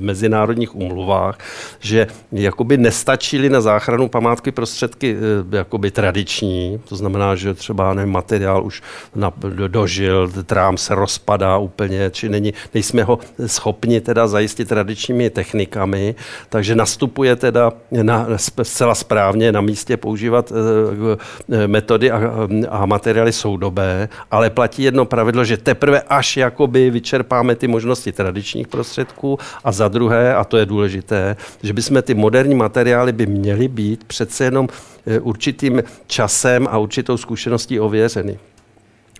[SPEAKER 2] mezinárodních umluvách, že jakoby nestačily na záchranu památky prostředky eh, jakoby tradiční, to znamená, že třeba nevím, materiál už na, dožil, trám se rozpadá úplně, či není, nejsme ho schopni teda zajistit tradičními technikami, takže nastup postupuje teda na, zcela správně na místě používat eh, eh, metody a, a materiály soudobé, ale platí jedno pravidlo, že teprve až jakoby vyčerpáme ty možnosti tradičních prostředků a za druhé, a to je důležité, že bychom ty moderní materiály by měly být přece jenom eh, určitým časem a určitou zkušeností ověřeny.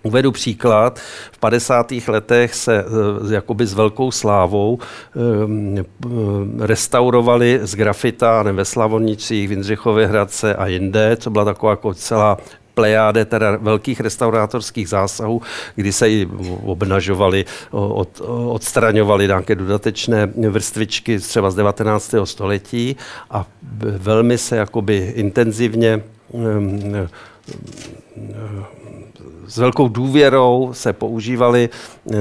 [SPEAKER 2] Uvedu příklad. V 50. letech se eh, jakoby s velkou slávou eh, restaurovali z grafita ve Slavonicích, v Jindřichově Hradce a jinde, co byla taková jako celá plejáde teda velkých restaurátorských zásahů, kdy se i obnažovali, od, odstraňovali nějaké dodatečné vrstvičky třeba z 19. století a velmi se jakoby intenzivně um, s velkou důvěrou se používaly eh,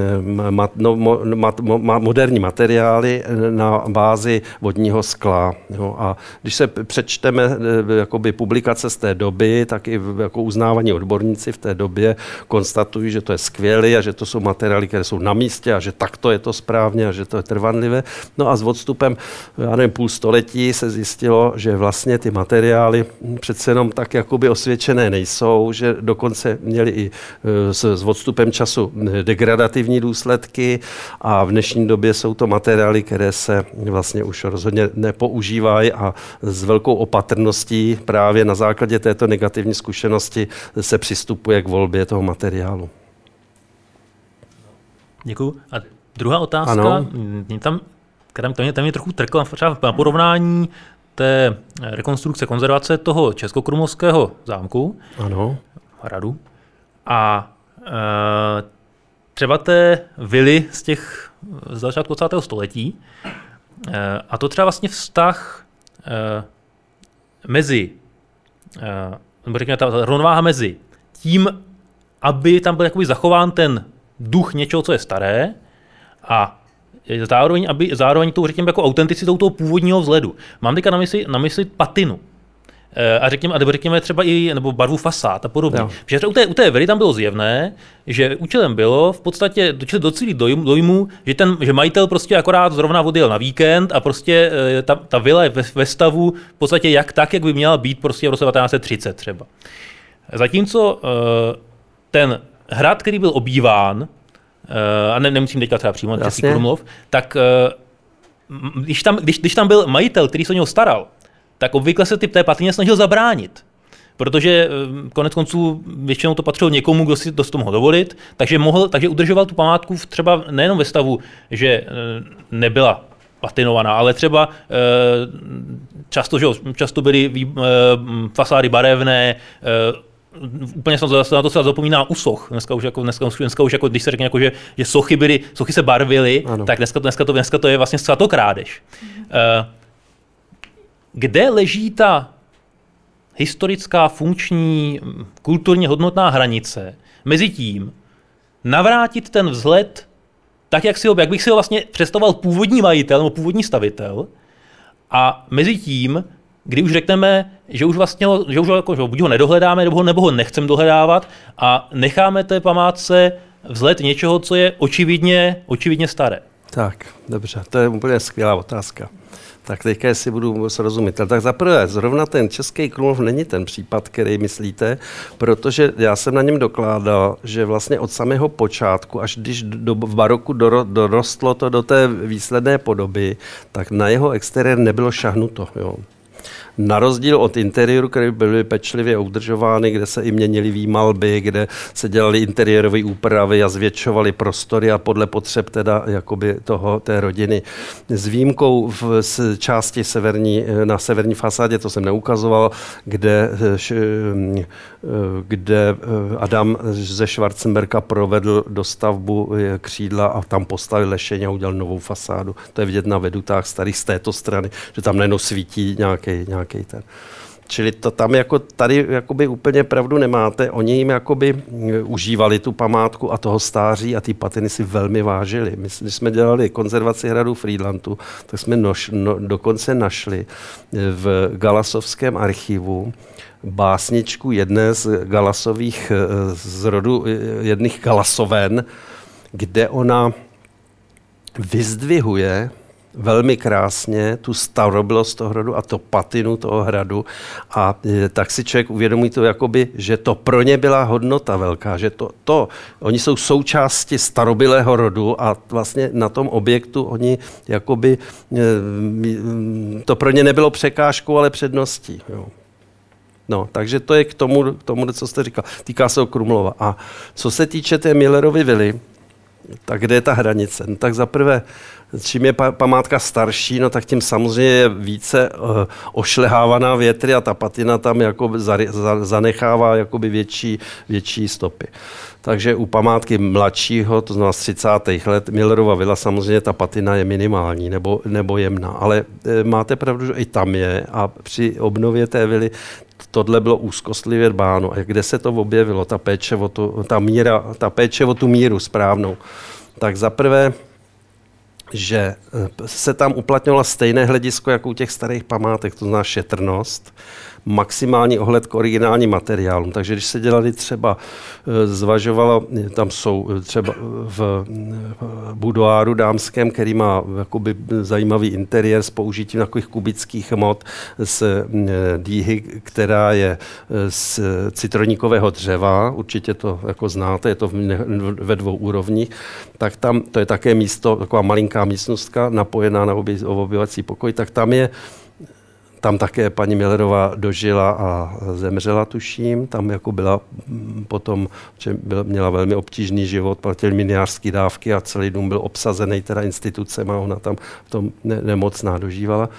[SPEAKER 2] mat, no, mat, moderní materiály eh, na bázi vodního skla. Jo. A když se přečteme eh, jakoby publikace z té doby, tak i jako uznávaní odborníci v té době konstatují, že to je skvělé a že to jsou materiály, které jsou na místě a že takto je to správně a že to je trvanlivé. No a s odstupem, já nevím, půl století se zjistilo, že vlastně ty materiály přece jenom tak jakoby osvědčené nejsou, že dokonce měli i s, s odstupem času degradativní důsledky a v dnešní době jsou to materiály, které se vlastně už rozhodně nepoužívají a s velkou opatrností právě na základě této negativní zkušenosti se přistupuje k volbě toho materiálu.
[SPEAKER 6] Děkuji. A druhá otázka, ano. tam, tam, tam, mě, tam mě trochu trkla třeba na porovnání té rekonstrukce konzervace toho českokrumovského zámku,
[SPEAKER 2] ano.
[SPEAKER 6] hradu, a e, třeba té vily z těch z začátku 20. století, e, a to třeba vlastně vztah e, mezi, e, nebo řekněme ta rovnováha mezi tím, aby tam byl jakoby zachován ten duch něčeho, co je staré, a zároveň, aby, zároveň tou, řekněme, jako autenticitou toho původního vzhledu. Mám teďka na mysli, na mysli patinu. Eh, a řekněme, nebo řekněme třeba i nebo barvu fasád a podobně. Jo. Protože u té, u té vily tam bylo zjevné, že účelem bylo v podstatě docílit dojmu, dojmu, že, ten, že majitel prostě akorát zrovna odjel na víkend a prostě eh, ta, ta vila je ve, ve stavu v podstatě jak tak, jak by měla být prostě v roce 1930 třeba. Zatímco eh, ten hrad, který byl obýván, a ne, nemusím teďka třeba přímo na Krumlov, tak když tam, když, když tam byl majitel, který se o něho staral, tak obvykle se typ té patině snažil zabránit. Protože eh, konec konců většinou to patřilo někomu, kdo si to, to mohl dovolit, takže, mohl, takže udržoval tu památku v třeba nejenom ve stavu, že eh, nebyla patinovaná, ale třeba eh, často, že často byly fasády barevné, úplně jsem zase na to se zapomíná u soch. Dneska už jako, dneska, dneska už jako, když se řekne, jako, že, že sochy byly, sochy se barvily, ano. tak dneska, dneska, to, dneska to je vlastně krádež. Uh, kde leží ta historická, funkční, kulturně hodnotná hranice mezi tím, navrátit ten vzhled tak, jak, si ho, jak bych si ho vlastně představoval původní majitel nebo původní stavitel, a mezi tím, kdy už řekneme, že už vlastně ho, že už ho, jako, že buď ho nedohledáme, nebo ho, nebo ho nechceme dohledávat a necháme té památce vzhled něčeho, co je očividně, očividně staré.
[SPEAKER 2] Tak, dobře, to je úplně skvělá otázka. Tak teďka si budu srozumit. Tak zaprvé, zrovna ten Český Krumlov není ten případ, který myslíte, protože já jsem na něm dokládal, že vlastně od samého počátku, až když do, v baroku dorostlo to do té výsledné podoby, tak na jeho exteriér nebylo šahnuto. Jo. Na rozdíl od interiéru, které byly pečlivě udržovány, kde se i měnily výmalby, kde se dělaly interiérové úpravy a zvětšovaly prostory a podle potřeb teda jakoby toho, té rodiny. S výjimkou v části severní, na severní fasádě, to jsem neukazoval, kde, kde Adam ze Schwarzenberga provedl dostavbu křídla a tam postavil lešeň a udělal novou fasádu. To je vidět na vedutách starých z této strany, že tam najednou svítí nějaký, nějaký nějaký ten. Čili to tam jako tady jakoby úplně pravdu nemáte. Oni jim jakoby mm, užívali tu památku a toho stáří a ty patiny si velmi vážili. My, když jsme dělali konzervaci hradu Friedlandu, tak jsme noš, no, dokonce našli eh, v Galasovském archivu básničku jedné z Galasových, eh, z rodu eh, jedných Galasoven, kde ona vyzdvihuje velmi krásně tu starobilost toho hradu a to patinu toho hradu a e, tak si člověk uvědomí to, jakoby, že to pro ně byla hodnota velká, že to, to, oni jsou součástí starobilého rodu a vlastně na tom objektu oni jakoby, e, to pro ně nebylo překážkou, ale předností. Jo. No, takže to je k tomu, k tomu, co jste říkal. Týká se o Krumlova. A co se týče té Millerovy vily, tak kde je ta hranice? No, tak zaprvé čím je památka starší, no tak tím samozřejmě je více uh, ošlehávaná větry a ta patina tam jako za, za, zanechává jakoby větší, větší stopy. Takže u památky mladšího, to znamená z 30. let, Millerova vila, samozřejmě ta patina je minimální nebo, nebo jemná. Ale e, máte pravdu, že i tam je a při obnově té vily tohle bylo úzkostlivě dbáno. A kde se to objevilo, ta péče o tu, ta míra, ta péče o tu míru správnou? Tak zaprvé že eh, se tam uplatňovalo stejné hledisko jako u těch starých památek, to znamená šetrnost, maximální ohled k originálním materiálům. Takže když se dělali třeba, eh, zvažovalo, tam jsou eh, třeba v budoáru dámském, který má jakoby zajímavý interiér s použitím takových kubických mod z dýhy, která je z citroníkového dřeva, určitě to jako znáte, je to ve dvou úrovních, tak tam to je také místo, taková malinká místnostka napojená na obyvací pokoj, tak tam je tam také paní Millerová dožila a zemřela, tuším. Tam jako byla mm, potom, že byla, měla velmi obtížný život, platil miniářské dávky a celý dům byl obsazený teda institucemi a ona tam v tom ne, nemocná dožívala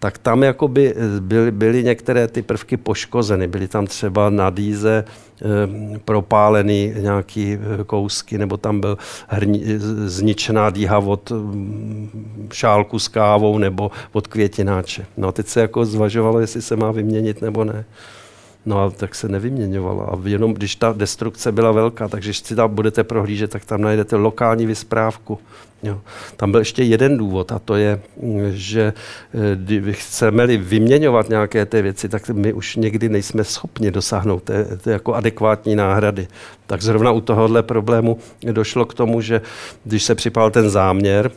[SPEAKER 2] tak tam jakoby eh, byly, byly některé ty prvky poškozeny. Byly tam třeba na dýze e, propálený nějaký eh, kousky, nebo tam byl hrni, zničená dýha od mm, šálku s kávou nebo od květináče. No a teď se jako zvažovalo, jestli se má vyměnit nebo ne. No a tak se nevyměňovala. A jenom když ta destrukce byla velká, takže když si tam budete prohlížet, tak tam najdete lokální vysprávku. Jo. Tam byl ještě jeden důvod a to je, že eh, chceme-li vyměňovat nějaké ty věci, tak my už někdy nejsme schopni dosáhnout té, té jako adekvátní náhrady. Tak zrovna u tohohle problému došlo k tomu, že když se připal ten záměr,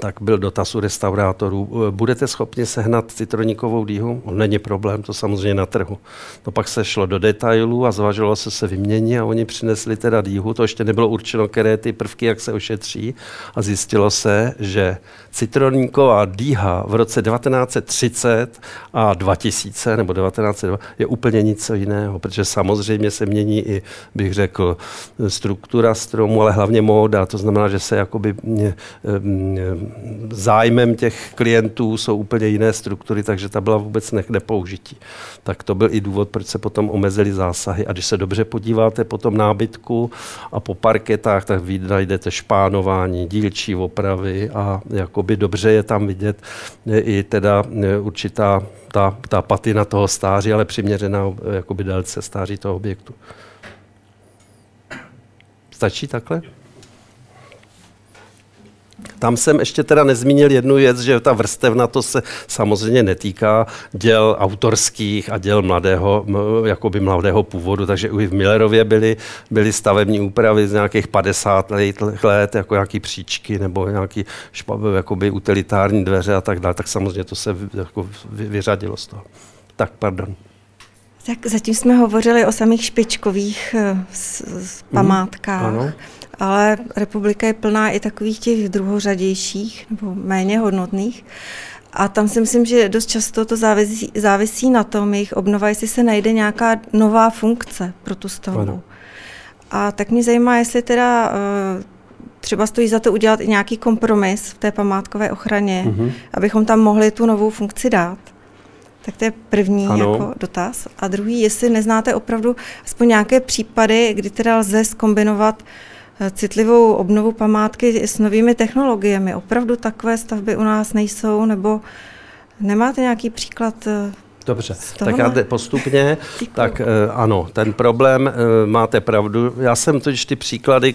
[SPEAKER 2] tak byl dotaz u restaurátorů. Budete schopni sehnat citroníkovou dýhu? No, není problém, to samozřejmě na trhu. No pak se šlo do detailů a zvažovalo se se vyměnit a oni přinesli teda dýhu. To ještě nebylo určeno, které ty prvky, jak se ošetří. A zjistilo se, že citroníková dýha v roce 1930 a 2000 nebo 1902 je úplně nic jiného, protože samozřejmě se mění i, bych řekl, struktura stromu, ale hlavně móda. To znamená, že se jakoby zájmem těch klientů jsou úplně jiné struktury, takže ta byla vůbec ne, nepoužití. Tak to byl i důvod, proč se potom omezily zásahy. A když se dobře podíváte po tom nábytku a po parketách, tak vy najdete špánování, dílčí opravy a jakoby dobře je tam vidět i teda určitá ta, ta patina toho stáří, ale přiměřená jakoby délce stáří toho objektu. Stačí takhle? Tam jsem ještě teda nezmínil jednu věc, že ta vrstevna to se samozřejmě netýká děl autorských a děl mladého, jakoby mladého původu, takže i v Millerově byly, byly stavební úpravy z nějakých 50 let, jako nějaký příčky nebo nějaký jakoby utilitární dveře a tak dále, tak samozřejmě to se jako vyřadilo z toho. Tak, pardon.
[SPEAKER 7] Tak zatím jsme hovořili o samých špičkových eh, památkách. Mm, ano ale republika je plná i takových těch druhořadějších nebo méně hodnotných. A tam si myslím, že dost často to závisí, závisí na tom, jejich obnova, jestli se najde nějaká nová funkce pro tu stavbu. Ano. A tak mě zajímá, jestli teda uh, třeba stojí za to udělat i nějaký kompromis v té památkové ochraně, uh-huh. abychom tam mohli tu novou funkci dát. Tak to je první jako dotaz. A druhý, jestli neznáte opravdu aspoň nějaké případy, kdy teda lze skombinovat uh, citlivou obnovu památky s novými technologiemi. Opravdu takové stavby u nás nejsou, nebo nemáte nějaký příklad eh,
[SPEAKER 2] Dobře, tak já postupně. Děkuju. Tak eh, ano, ten problém, eh, máte pravdu. Já jsem totiž ty příklady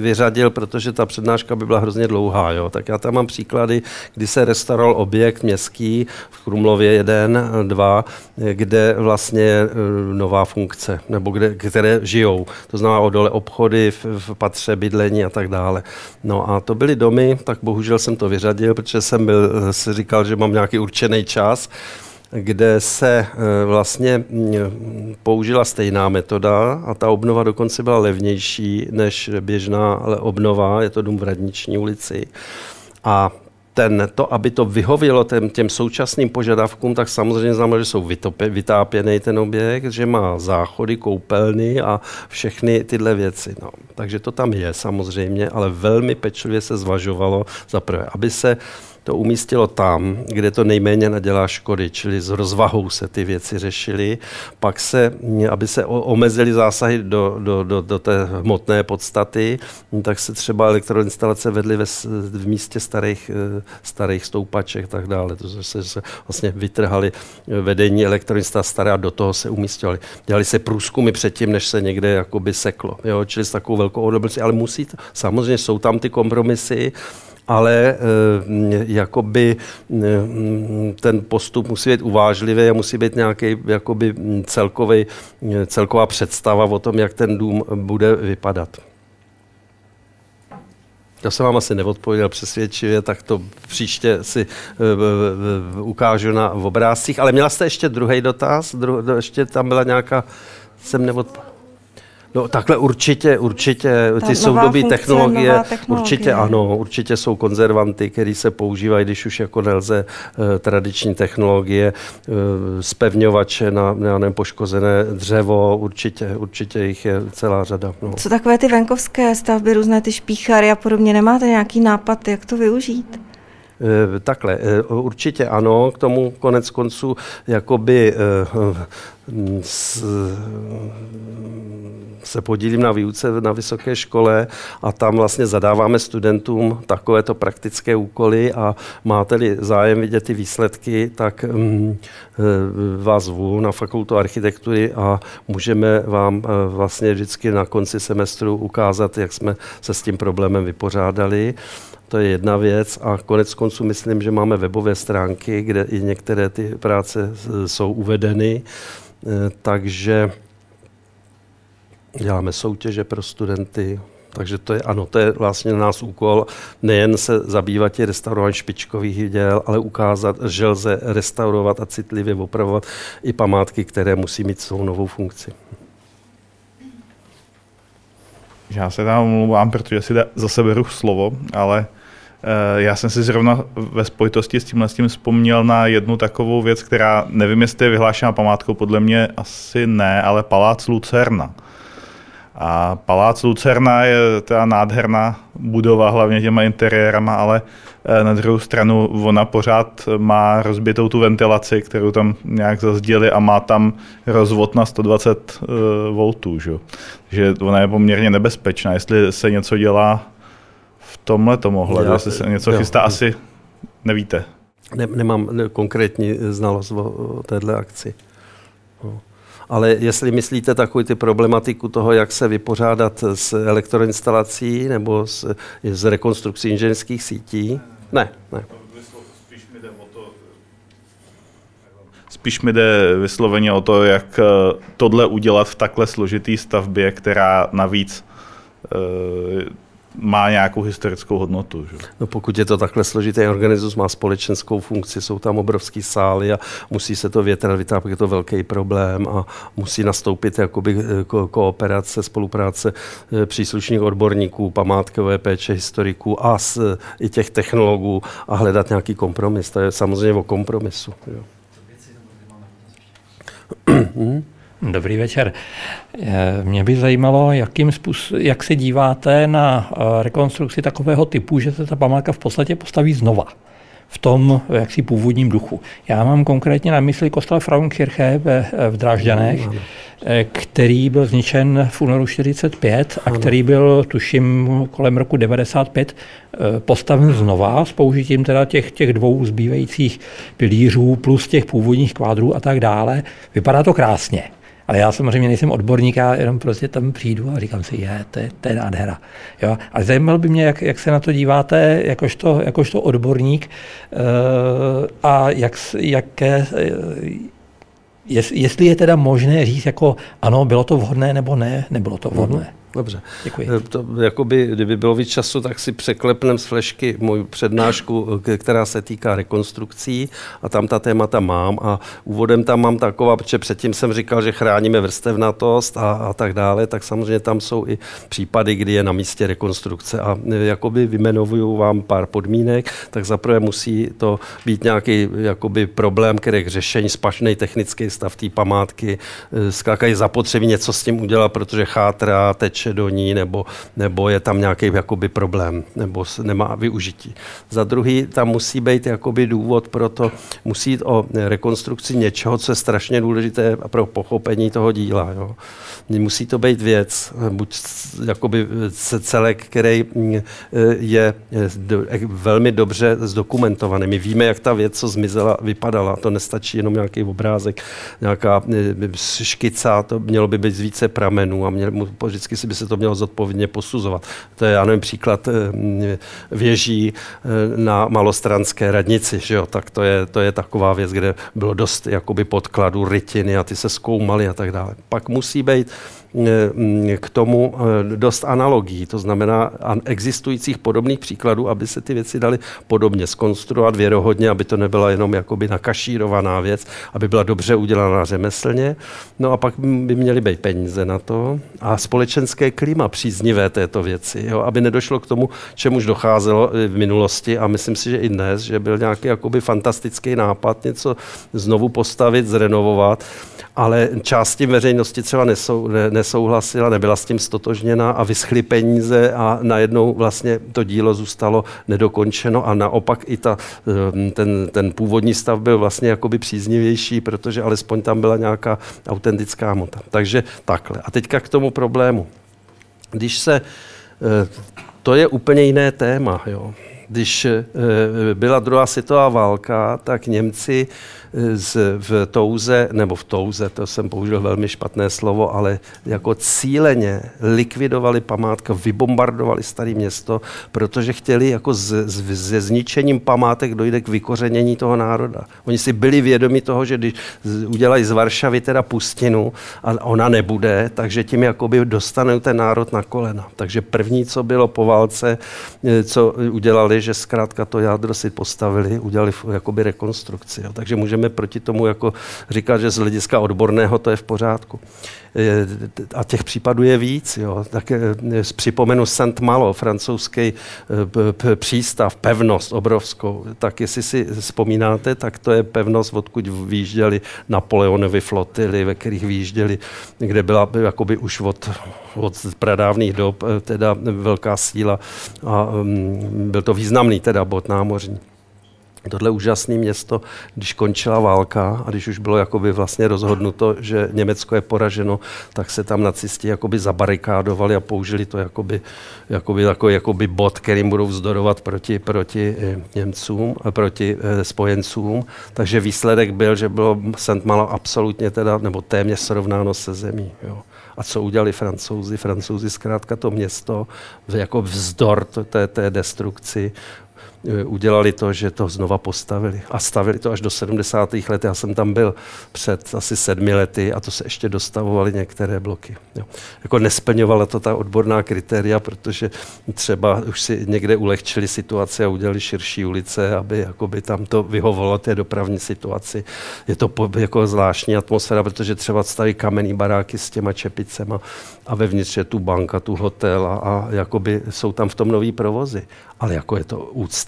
[SPEAKER 2] vyřadil, protože ta přednáška by byla hrozně dlouhá. Jo? Tak já tam mám příklady, kdy se restauroval objekt městský v Krumlově 1, 2, kde vlastně nová funkce, nebo kde, které žijou. To znamená o dole obchody, v, v patře bydlení a tak dále. No a to byly domy, tak bohužel jsem to vyřadil, protože jsem byl, si říkal, že mám nějaký určený čas kde se eh, vlastně použila stejná metoda a ta obnova dokonce byla levnější než běžná obnova, je to dům v Radniční ulici. A ten, to, aby to vyhovělo těm, těm současným požadavkům, tak samozřejmě znamená, že jsou vytápěný ten objekt, že má záchody, koupelny a všechny tyhle věci. No. Takže to tam je samozřejmě, ale velmi pečlivě se zvažovalo za prvé, aby se to umístilo tam, kde to nejméně nadělá škody, čili s rozvahou se ty věci řešily. Pak se, aby se omezily zásahy do, do, do, do té hmotné podstaty, tak se třeba elektroinstalace vedly ve, v místě starých, eh, starých stoupaček a tak dále. To se, se vlastně vytrhali vedení elektroinstalace staré a do toho se umístěvali. Dělali se průzkumy předtím, než se někde jakoby seklo. Jo? Čili s takovou velkou odolností, ale musí, samozřejmě jsou tam ty kompromisy, ale eh, jakoby eh, ten postup musí být uvážlivý a musí být nějaký jakoby celkový, celková představa o tom, jak ten dům bude vypadat. To jsem vám asi neodpověděl přesvědčivě, tak to příště si uh, ukážu na obrázcích. Ale měla jste ještě druhý dotaz? Dru, ještě tam byla nějaká, jsem neodpověděl. No takhle určitě, určitě, Ta ty soudobé technologie, technologie, určitě ano, určitě jsou konzervanty, které se používají, když už jako nelze uh, tradiční technologie, uh, spevňovače na, na nepoškozené dřevo, určitě, určitě jich je celá řada. No.
[SPEAKER 7] Co takové ty venkovské stavby, různé ty špíchary a podobně, nemáte nějaký nápad, jak to využít?
[SPEAKER 2] Takhle, určitě ano, k tomu konec konců jakoby s, se podílím na výuce na vysoké škole a tam vlastně zadáváme studentům takovéto praktické úkoly a máte-li zájem vidět ty výsledky, tak um, vás zvu na fakultu architektury a můžeme vám vlastně vždycky na konci semestru ukázat, jak jsme se s tím problémem vypořádali. To je jedna věc. A konec konců myslím, že máme webové stránky, kde i některé ty práce jsou uvedeny, eh, takže děláme soutěže pro studenty, takže to je, ano, to je vlastně nás úkol nejen se zabývat tě restaurování špičkových děl, ale ukázat, že lze restaurovat a citlivě opravovat i památky, které musí mít svou novou funkci.
[SPEAKER 5] Já se tam omlouvám, protože si zase beru slovo, ale eh, já jsem si zrovna ve spojitosti s tímhle s tím vzpomněl na jednu takovou věc, která nevím, jestli je vyhlášená památkou, podle mě asi ne, ale Palác Lucerna A Palác Lucerna je ta nádherná budova, hlavně těma interiérama, ale eh, na druhou stranu ona pořád má rozbitou tu ventilaci, kterou tam nějak zazděli a má tam rozvod na 120 V. Že? Takže ona je poměrně nebezpečná. Jestli se něco dělá v tomhle tomu ohledu, jestli se něco jo, chystá, jo. asi nevíte.
[SPEAKER 2] Ne, nemám konkrétní znalost o, o téhle akci. No. Ale jestli myslíte takovou ty problematiku toho, jak se vypořádat s elektroinstalací nebo s, s rekonstrukcí inženýrských sítí, ne, ne.
[SPEAKER 5] Spíš mi jde vysloveně o to, jak eh, tohle udělat v takhle složitý stavbě, která navíc eh, má nějakou historickou hodnotu. Že?
[SPEAKER 2] No pokud je to takhle složitý organismus, má společenskou funkci, jsou tam obrovský sály a musí se to větrat, vytápět, je to velký problém a musí nastoupit jakoby eh, ko- kooperace, spolupráce eh, příslušných odborníků, památkové péče, historiků a s, i těch technologů a hledat nějaký kompromis. To je samozřejmě o kompromisu. Jo.
[SPEAKER 8] Dobrý večer. Eh, mě by zajímalo, jakým způsob, jak se díváte na eh, rekonstrukci takového typu, že se ta památka v podstatě postaví znova v tom jaksi původním duchu. Já mám konkrétně na mysli kostel Frauenkirche v, v Drážďanech, eh, který byl zničen v únoru 45 a který byl, tuším, kolem roku 95 postaven znova s použitím teda těch, těch dvou zbývajících pilířů plus těch původních kvádrů a tak dále. Vypadá to krásně. Ale já samozřejmě nejsem odborník, já jenom prostě tam přijdu a říkám si, je, to je, to je nádhera. Jo? Ale zajímalo by mě, jak, jak se na to díváte jakožto, jakožto odborník uh, a jak, jaké, uh, jestli je teda možné říct, jako ano, bylo to vhodné nebo ne, nebylo to vhodné. Mm-hmm.
[SPEAKER 2] Dobře.
[SPEAKER 8] Děkuji.
[SPEAKER 2] Eh, to, jakoby, kdyby bylo víc času, tak si překlepnem z flešky můj přednášku, která se týká rekonstrukcí a tam ta témata mám a úvodem tam mám taková, protože předtím jsem říkal, že chráníme vrstevnatost a, a tak dále, tak samozřejmě tam jsou i případy, kdy je na místě rekonstrukce a eh, jakoby vymenuju vám pár podmínek, tak zaprvé musí to být nějaký jakoby problém, který k řešení, spašný technický stav té památky, eh, skákají zapotřebí něco s tím udělat, protože chátrá, teče teče do ní, nebo, nebo je tam nějaký jakoby problém, nebo nemá využití. Za druhý, tam musí být jakoby důvod pro to, musí jít o rekonstrukci něčeho, co je strašně důležité pro pochopení toho díla. Jo. Musí to být věc, buď jakoby celek, který mm, je velmi dobře zdokumentovaný. My víme, jak ta věc, co zmizela, vypadala. To nestačí jenom nějaký obrázek, nějaká e, škica, to mělo by být z více pramenů a měl, vždycky si by se to mělo zodpovědně posuzovat. To je, já nevím, příklad eh, věží eh, na malostranské radnici, že jo? tak to je, to je taková věc, kde bylo dost jakoby podkladů, rytiny a ty se zkoumaly a tak dále. Pak musí být k tomu eh, dost analogií, to znamená existujících podobných příkladů, aby se ty věci daly podobně skonstruovat věrohodně, aby to nebyla jenom jakoby nakašírovaná věc, aby byla dobře udělaná řemeslně. No a pak by měly být peníze na to a společenské klima příznivé této věci, jo, aby nedošlo k tomu, čemuž docházelo v minulosti a myslím si, že i dnes, že byl nějaký jakoby fantastický nápad něco znovu postavit, zrenovovat ale část tím veřejnosti třeba nesou, ne, nesouhlasila, nebyla s tím stotožněna a vyschly peníze a najednou vlastně to dílo zůstalo nedokončeno a naopak i ta, ehm, ten, ten původní stav byl vlastně jakoby příznivější, protože alespoň tam byla nějaká autentická hmota. Takže takhle. A teďka k tomu problému. Když se, eh, to je úplně jiné téma, jo. Když eh, byla druhá světová válka, tak Němci z, v Touze, nebo v Touze, to jsem použil velmi špatné slovo, ale jako cíleně likvidovali památku, vybombardovali staré město, protože chtěli jako z, z, zničením památek dojde k vykořenění toho národa. Oni si byli vědomi toho, že když udělají z Varšavy teda pustinu a ona nebude, takže tím jakoby dostanou ten národ na kolena. Takže první, co bylo po válce, co udělali udělali, že zkrátka to jádro si postavili, udělali jakoby rekonstrukci. Jo. Takže můžeme proti tomu jako říkat, že z hlediska odborného to je v pořádku. A těch případů je víc. Jo. Tak připomenu Saint Malo, francouzský přístav, pevnost obrovskou. Tak jestli si vzpomínáte, tak to je pevnost, odkud výjížděli Napoleonovy flotily, ve kterých výjížděli, kde byla jakoby už od, od pradávných dob teda velká síla a um, byl to významný teda bod námořní tohle úžasné město, když končila válka a když už bylo jakoby vlastně rozhodnuto, že Německo je poraženo, tak se tam nacisti jakoby zabarikádovali a použili to jakoby, jakoby, jako, jakoby bod, kterým budou vzdorovat proti, proti eh, Němcům, eh, proti eh, spojencům. Takže výsledek byl, že bylo St. Malo absolutně teda, nebo téměř srovnáno se zemí. Jo. A co udělali francouzi? Francouzi zkrátka to město jako vzdor té, té destrukci udělali to, že to znova postavili. A stavili to až do 70. let. Já jsem tam byl před asi sedmi lety a to se ještě dostavovaly některé bloky. Jo. Jako nesplňovala to ta odborná kritéria, protože třeba už si někde ulehčili situaci a udělali širší ulice, aby jakoby tam to vyhovovalo té dopravní situaci. Je to po, jako zvláštní atmosféra, protože třeba staví kamenný baráky s těma čepicema a vevnitř je tu banka, tu hotel a, a jakoby jsou tam v tom nový provozy. Ale jako je to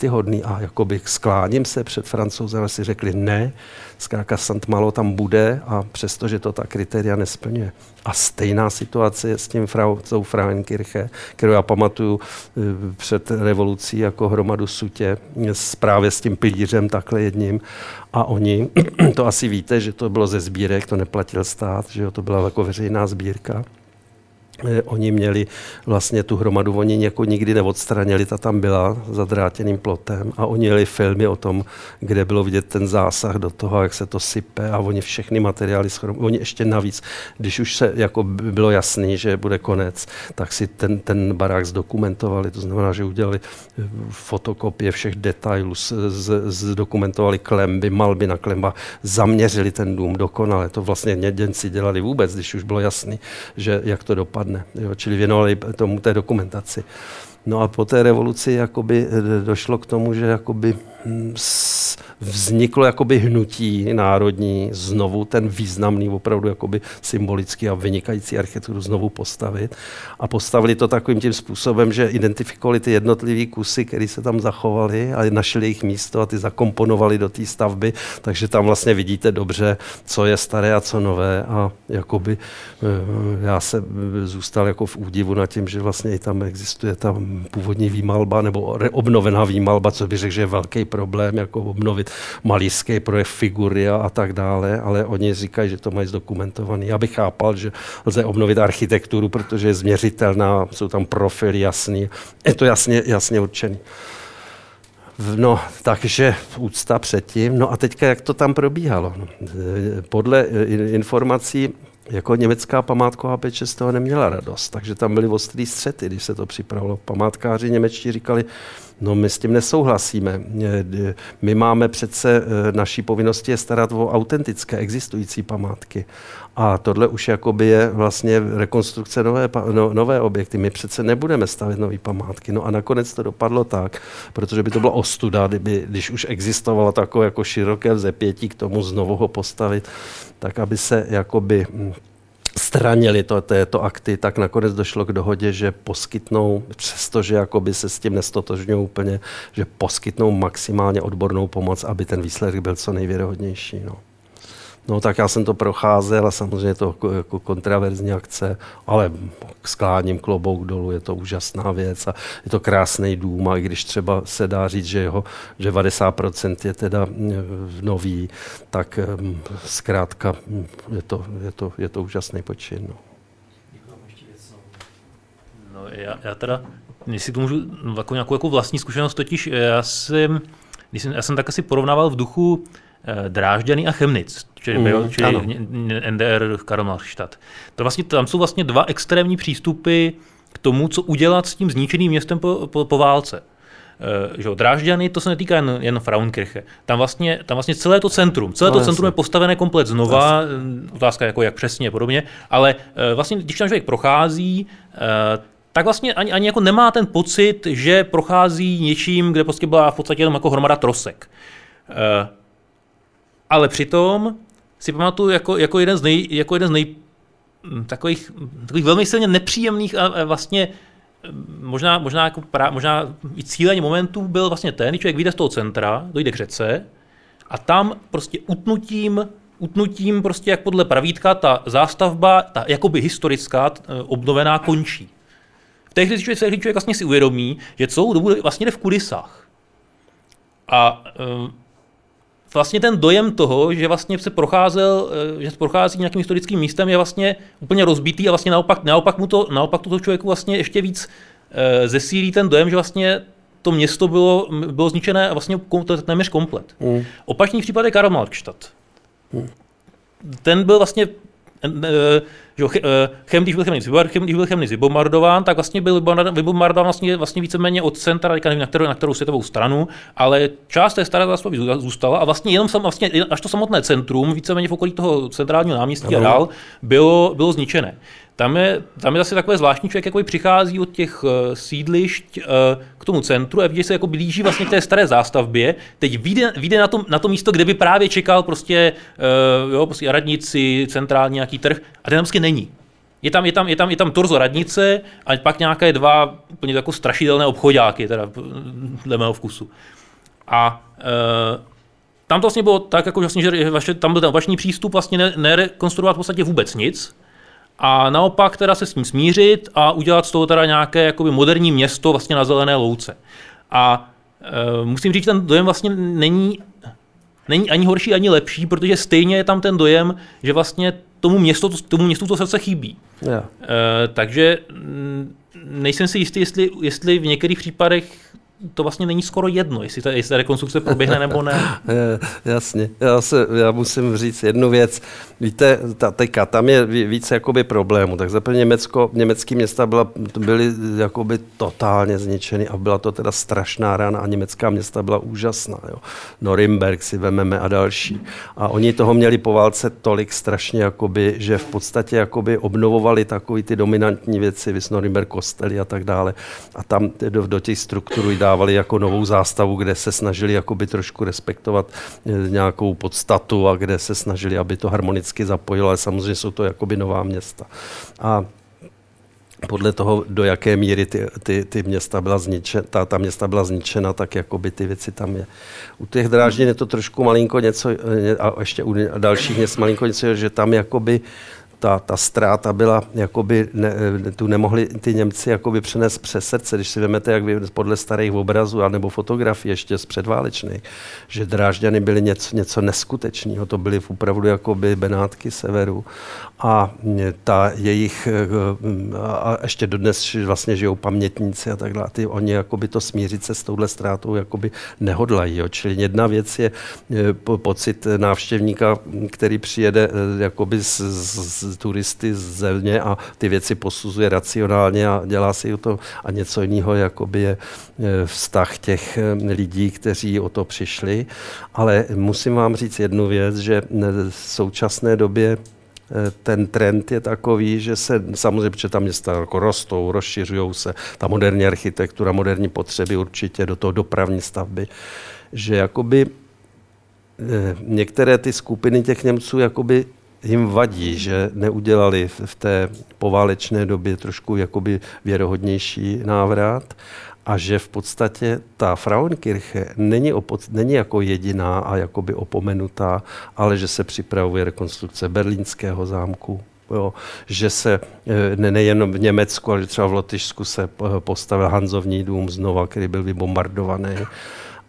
[SPEAKER 2] úctyhodný a jakoby skláním se před francouzem a si řekli ne, zkrátka Sant Malo tam bude a přestože to ta kritéria nesplňuje. A stejná situace je s tím frau, tou Frauenkirche, kterou já pamatuju eh, před revolucí jako hromadu sutě, právě s tím pilířem takhle jedním. A oni, (clears throat) to asi víte, že to bylo ze sbírek, to neplatil stát, že jo, to byla jako veřejná sbírka. Eh, oni měli vlastně tu hromadu, oni jako nikdy neodstranili, ta tam byla zadrátěným plotem. A oni měli filmy o tom, kde bylo vidět ten zásah do toho, jak se to sype a oni všechny materiály schrom... Oni ještě navíc, když už se jako bylo jasný, že bude konec, tak si ten, ten barák zdokumentovali, to znamená, že udělali eh, fotokopie všech detailů, zdokumentovali klemby, malby na klemba, zaměřili ten dům dokonale. To vlastně něděnci dělali vůbec, když už bylo jasný, že jak to dopadne dopadne. Jo, čili věnovali tomu té dokumentaci. No a po té revoluci jakoby eh, došlo k tomu, že jakoby vzniklo jakoby hnutí národní znovu ten významný, opravdu jakoby symbolický a vynikající architekturu znovu postavit. A postavili to takovým tím způsobem, že identifikovali ty jednotlivé kusy, které se tam zachovaly a našli jejich místo a ty zakomponovali do té stavby, takže tam vlastně vidíte dobře, co je staré a co nové a jakoby eh, já se zůstal jako v údivu nad tím, že vlastně i tam existuje ta původní výmalba nebo obnovená výmalba, co bych řekl, že je velký problém, jako obnovit malířský projev figury a, a tak dále, ale oni říkají, že to mají zdokumentovaný. Já bych chápal, že lze obnovit architekturu, protože je změřitelná, jsou tam profily jasný, je to jasně, jasně určený. No, takže úcta předtím. No a teďka, jak to tam probíhalo? No, podle informací jako německá památková péče z toho neměla radost, takže tam byly ostrý střety, když se to připravilo. Památkáři němečtí říkali, no my s tím nesouhlasíme. My máme přece, e, naší povinnosti je starat o autentické existující památky. A tohle už jakoby je vlastně rekonstrukce nové, no, nové objekty. My přece nebudeme stavět nové památky. No a nakonec to dopadlo tak, protože by to bylo ostuda, kdyby, když už existovalo takové jako široké vzepětí k tomu znovu ho postavit, tak aby se jakoby hm, stranili to, této akty, tak nakonec došlo k dohodě, že poskytnou, přestože jakoby se s tím nestotožňují úplně, že poskytnou maximálně odbornou pomoc, aby ten výsledek byl co nejvěrohodnější. No. No tak já jsem to procházel a samozřejmě to jako, jako kontraverzní akce, ale skláním klobouk dolů, je to úžasná věc a je to krásný dům a i když třeba se dá říct, že jeho že 90% je teda nový, tak zkrátka je to, je to, je to úžasný počin. No.
[SPEAKER 6] No, já, já teda, jestli to můžu, jako nějakou jako vlastní zkušenost, totiž já jsem, jsem, já jsem tak asi porovnával v duchu Eh, Drážďany a Chemnitz, čili, mm, čili NDR Karlmarstadt. To vlastně, tam jsou vlastně dva extrémní přístupy k tomu, co udělat s tím zničeným městem po, po, po válce. Uh, že Drážďany, to se netýká jen, jen Frauenkirche. Tam vlastně, tam vlastně celé to centrum, celé no, to centrum je postavené komplet znova, otázka jako jak přesně a podobně, ale vlastně, když tam člověk prochází, tak vlastně ani, ani jako nemá ten pocit, že prochází něčím, kde prostě byla v podstatě jenom jako hromada trosek. Ale přitom si pamatuju jako, jako, jeden z nej, jako jeden z nej, hm, takových, takových velmi silně nepříjemných a, a vlastně hm, možná, možná, jako pra, možná i cílení momentů byl vlastně ten, když člověk vyjde z toho centra, dojde k řece a tam prostě utnutím utnutím prostě jak podle pravítka ta zástavba, ta jakoby historická, eh, obnovená končí. V té chvíli člověk, člověk vlastně si uvědomí, že celou dobu vlastně jde v kulisách. A e, vlastně ten dojem toho, že vlastně se procházel, e, že se prochází nějakým historickým místem, je vlastně úplně rozbitý a vlastně naopak, naopak mu to, naopak to člověku vlastně ještě víc e, zesílí ten dojem, že vlastně to město bylo, bylo zničené a vlastně to téměř komplet. Mm. Opačný případ je Karl Markstadt. Ten byl vlastně eh, že eh, Chem, když byl Chemnitz, Chem, když byl Chemnitz vybombardován, tak vlastně byl vybombardován vlastně, vlastně víceméně od centra, nevím, na kterou, na kterou světovou stranu, ale část té staré zástavby zůstala a vlastně jenom sam, vlastně, až to samotné centrum, víceméně v okolí toho centrálního náměstí a dál, bylo, bylo zničené. Tam je, tam je zase takové zvláštní člověk, jako přichází od těch uh, sídlišť uh, k tomu centru a vidí se jako blíží vlastně k té staré zástavbě. Teď vyjde, vyjde na, to, na to místo, kde by právě čekal prostě, uh, jo, prostě radnici, centrální nějaký trh a ten tam prostě není. Je tam, je, tam, je, tam, je tam torzo radnice a pak nějaké dva úplně jako strašidelné obchodáky, teda dle mého vkusu. A uh, tam to vlastně bylo tak, jako vlastně, že vaše, tam byl ten opačný přístup vlastně nerekonstruovat v podstatě vůbec nic, a naopak teda se s ním smířit a udělat z toho teda nějaké jakoby moderní město vlastně na zelené louce. A e, musím říct, ten dojem vlastně není, není ani horší, ani lepší, protože stejně je tam ten dojem, že vlastně tomu městu, tomu městu to srdce chybí. Yeah. E, takže nejsem si jistý, jestli, jestli v některých případech to vlastně není skoro jedno, jestli ta, jestli ta rekonstrukce proběhne nebo ne. (laughs)
[SPEAKER 2] Jasně, já, se, já musím říct jednu věc. Víte, ta, teďka, tam je více jakoby problémů. Tak zaprvé Německo, německý města byla, byly jakoby totálně zničeny a byla to teda strašná rána a německá města byla úžasná. Jo. Norimberg si vememe a další. A oni toho měli po válce tolik strašně, jakoby, že v podstatě jakoby obnovovali takový ty dominantní věci, vys Norimberg kostely a tak dále. A tam do, do těch struktur dávali jako novou zástavu, kde se snažili jakoby trošku respektovat eh, nějakou podstatu a kde se snažili, aby to harmonicky zapojilo, ale samozřejmě jsou to jakoby nová města. A podle toho, do jaké míry ty, ty, ty města byla zničena, ta, ta města byla zničena, tak jakoby ty věci tam je. U těch dráždin je to trošku malinko něco, eh, a ještě u dalších měst malinko něco, že tam jakoby ta, ta ztráta byla, jakoby ne, tu nemohli ty Němci jakoby přenést přes srdce, když si vezmete, jak vy, podle starých obrazů nebo fotografií ještě z předválečných, že Drážďany byly něco, něco neskutečného, to byly opravdu jakoby Benátky severu a ta jejich, a ještě dodnes vlastně žijou pamětníci a tak dále, ty oni jakoby to smířit se s touhle ztrátou jakoby nehodlají. Jo. Čili jedna věc je pocit návštěvníka, který přijede jakoby z, z, turisty z země a ty věci posuzuje racionálně a dělá si to a něco jiného jakoby je e, vztah těch e, lidí, kteří o to přišli. Ale musím vám říct jednu věc, že v současné době e, ten trend je takový, že se samozřejmě, protože tam města jako rostou, rozšiřují se, ta moderní architektura, moderní potřeby určitě do toho dopravní stavby, že jakoby některé ty skupiny těch Němců jakoby jim vadí, že neudělali v té poválečné době trošku jakoby věrohodnější návrat a že v podstatě ta Frauenkirche není, opod, není jako jediná a jakoby opomenutá, ale že se připravuje rekonstrukce berlínského zámku, Jo, že se ne, nejen v Německu, ale třeba v Lotyšsku se postavil Hanzovní dům znova, který byl vybombardovaný.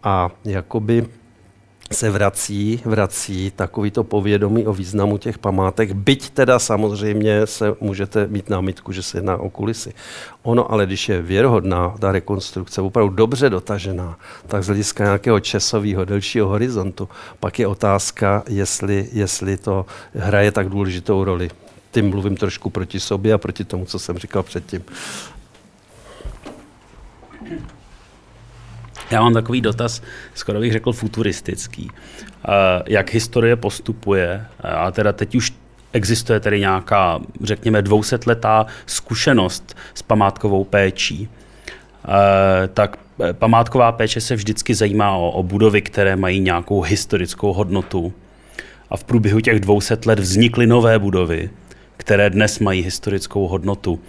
[SPEAKER 2] A jakoby se vrací, vrací takovýto povědomí o významu těch památek, byť teda samozřejmě se můžete mít námitku, že se jedná o kulisy. Ono ale, když je věrohodná ta rekonstrukce, opravdu dobře dotažená, tak z hlediska nějakého časového, delšího horizontu, pak je otázka, jestli, jestli to hraje tak důležitou roli. Tím mluvím trošku proti sobě a proti tomu, co jsem říkal předtím.
[SPEAKER 9] Já mám takový dotaz, skoro bych řekl futuristický. Jak historie postupuje, a teda teď už existuje tedy nějaká, řekněme, dvousetletá zkušenost s památkovou péčí, eh, tak eh, památková péče se vždycky zajímá o, o budovy, které mají nějakou historickou hodnotu. A v průběhu těch 200 let vznikly nové budovy, které dnes mají historickou hodnotu.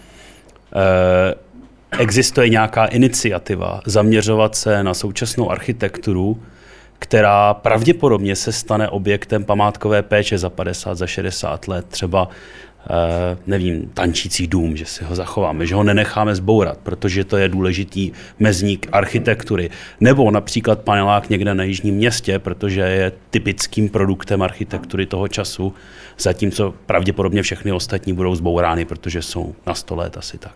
[SPEAKER 9] Eh, existuje nějaká iniciativa zaměřovat se na současnou architekturu, která pravděpodobně se stane objektem památkové péče za 50, za 60 let. Třeba Uh, nevím, tančící dům, že si ho zachováme, že ho nenecháme zbourat, protože to je důležitý mezník architektury. Nebo například panelák někde na jižním městě, protože je typickým produktem architektury toho času, zatímco pravděpodobně všechny ostatní budou zbourány, protože jsou na 100 let asi tak.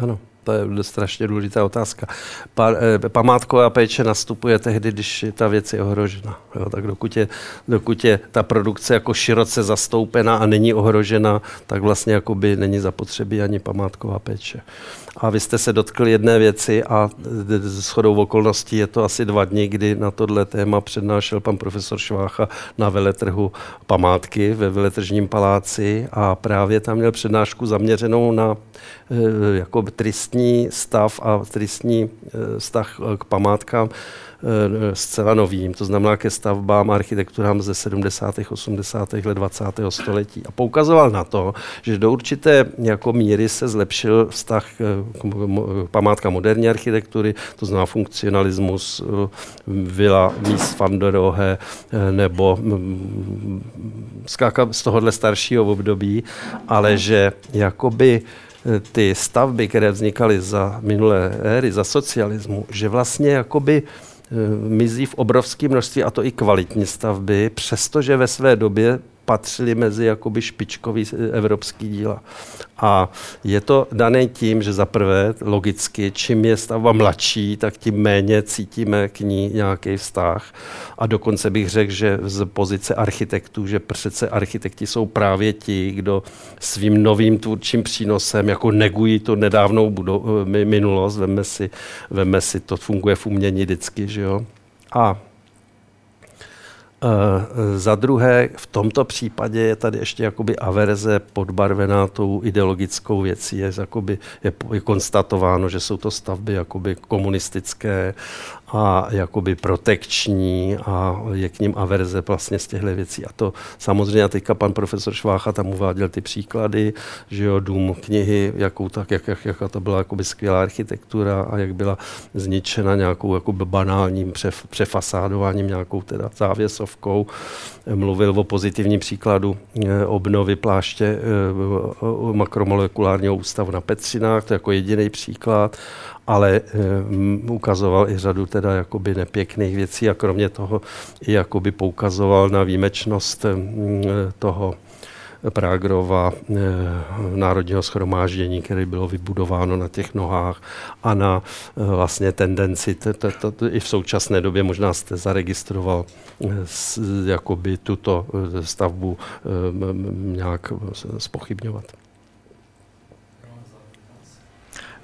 [SPEAKER 2] Ano. To je strašně důležitá otázka. Pa, eh, památková péče nastupuje tehdy, když ta věc je ohrožena. Jo, tak dokud je, dokud je ta produkce jako široce zastoupena a není ohrožena, tak vlastně jakoby není zapotřebí ani památková péče. A vy jste se dotkli jedné věci a s chodou okolností je to asi dva dny, kdy na tohle téma přednášel pan profesor Švácha na veletrhu památky ve veletržním paláci a právě tam měl přednášku zaměřenou na jako tristní stav a tristní eh, vztah k památkám Eh, zcela novým, to znamená ke stavbám a architekturám ze 70. 80. let 20. století. A poukazoval na to, že do určité jako míry se zlepšil vztah k památka moderní architektury, to znamená funkcionalismus, eh, vila míst van der Rohe, eh, nebo mm, skáka z tohohle staršího období, ale že jakoby ty stavby, které vznikaly za minulé éry, za socialismu, že vlastně jakoby Eh, mizí v obrovském množství, a to i kvalitní stavby, přestože ve své době patřili mezi jakoby špičkový evropský díla. A je to dané tím, že za prvé, logicky, čím je stavba mladší, tak tím méně cítíme k ní nějaký vztah. A dokonce bych řekl, že z pozice architektů, že přece architekti jsou právě ti, kdo svým novým tvůrčím přínosem jako negují tu nedávnou budou, eh, minulost. Veme si, veme si, to funguje v umění vždycky. Že jo? A za druhé, v tomto případě je tady ještě jakoby averze podbarvená tou ideologickou věcí. Je, jakoby, je, je konstatováno, že jsou to stavby jakoby komunistické a jakoby protekční a je k ním averze vlastně z těchto věcí. A to samozřejmě teďka pan profesor Švácha tam uváděl ty příklady, že jo, dům knihy, jakou tak, jak, jak, jaká to byla jakoby skvělá architektura a jak byla zničena nějakou jakoby banálním přef, přefasádováním, nějakou teda závěsovkou. Mluvil o pozitivním příkladu eh, obnovy pláště eh, makromolekulárního ústavu na Petřinách, to je jako jediný příklad ale um, ukazoval i řadu teda jakoby nepěkných věcí a kromě toho i jakoby poukazoval na výjimečnost um, toho Prágrova eh, národního schromáždění, které bylo vybudováno na těch nohách a na eh, vlastně tendenci, t, t, t, i v současné době možná jste zaregistroval s, jakoby tuto stavbu eh, nějak spochybňovat.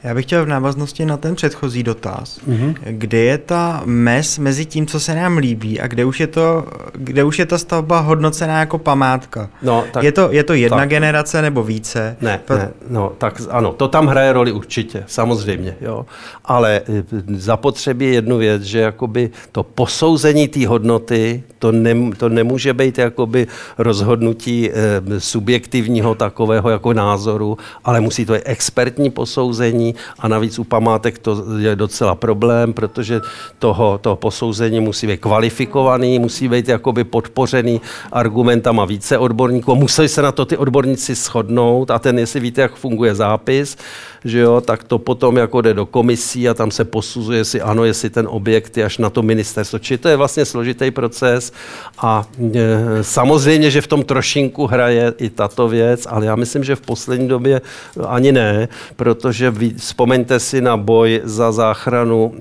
[SPEAKER 10] Já bych chtěl v návaznosti na ten předchozí dotaz, mm-hmm. kde je ta mez mezi tím, co se nám líbí a kde už je, to, kde už je ta stavba hodnocená jako památka. No, tak, je, to, je to jedna tak, generace nebo více?
[SPEAKER 2] Ne, Pro... ne, no, tak ano, to tam hraje roli určitě, samozřejmě, jo. Ale eh, zapotřebí jednu věc, že jakoby to posouzení té hodnoty, to, ne, to nemůže být jakoby rozhodnutí e, subjektivního takového jako názoru, ale musí to být expertní posouzení, a navíc u památek to je docela problém, protože toho, toho posouzení musí být kvalifikovaný, musí být jakoby podpořený argumentama více odborníků. Musí se na to ty odborníci shodnout a ten, jestli víte, jak funguje zápis, že jo, tak to potom jako jde do komisí a tam se posuzuje, jestli ano, jestli ten objekt je až na to ministerstvo. Čili to je vlastně složitý proces a e, samozřejmě, že v tom trošinku hraje i tato věc, ale já myslím, že v poslední době ani ne, protože vy, vzpomeňte si na boj za záchranu,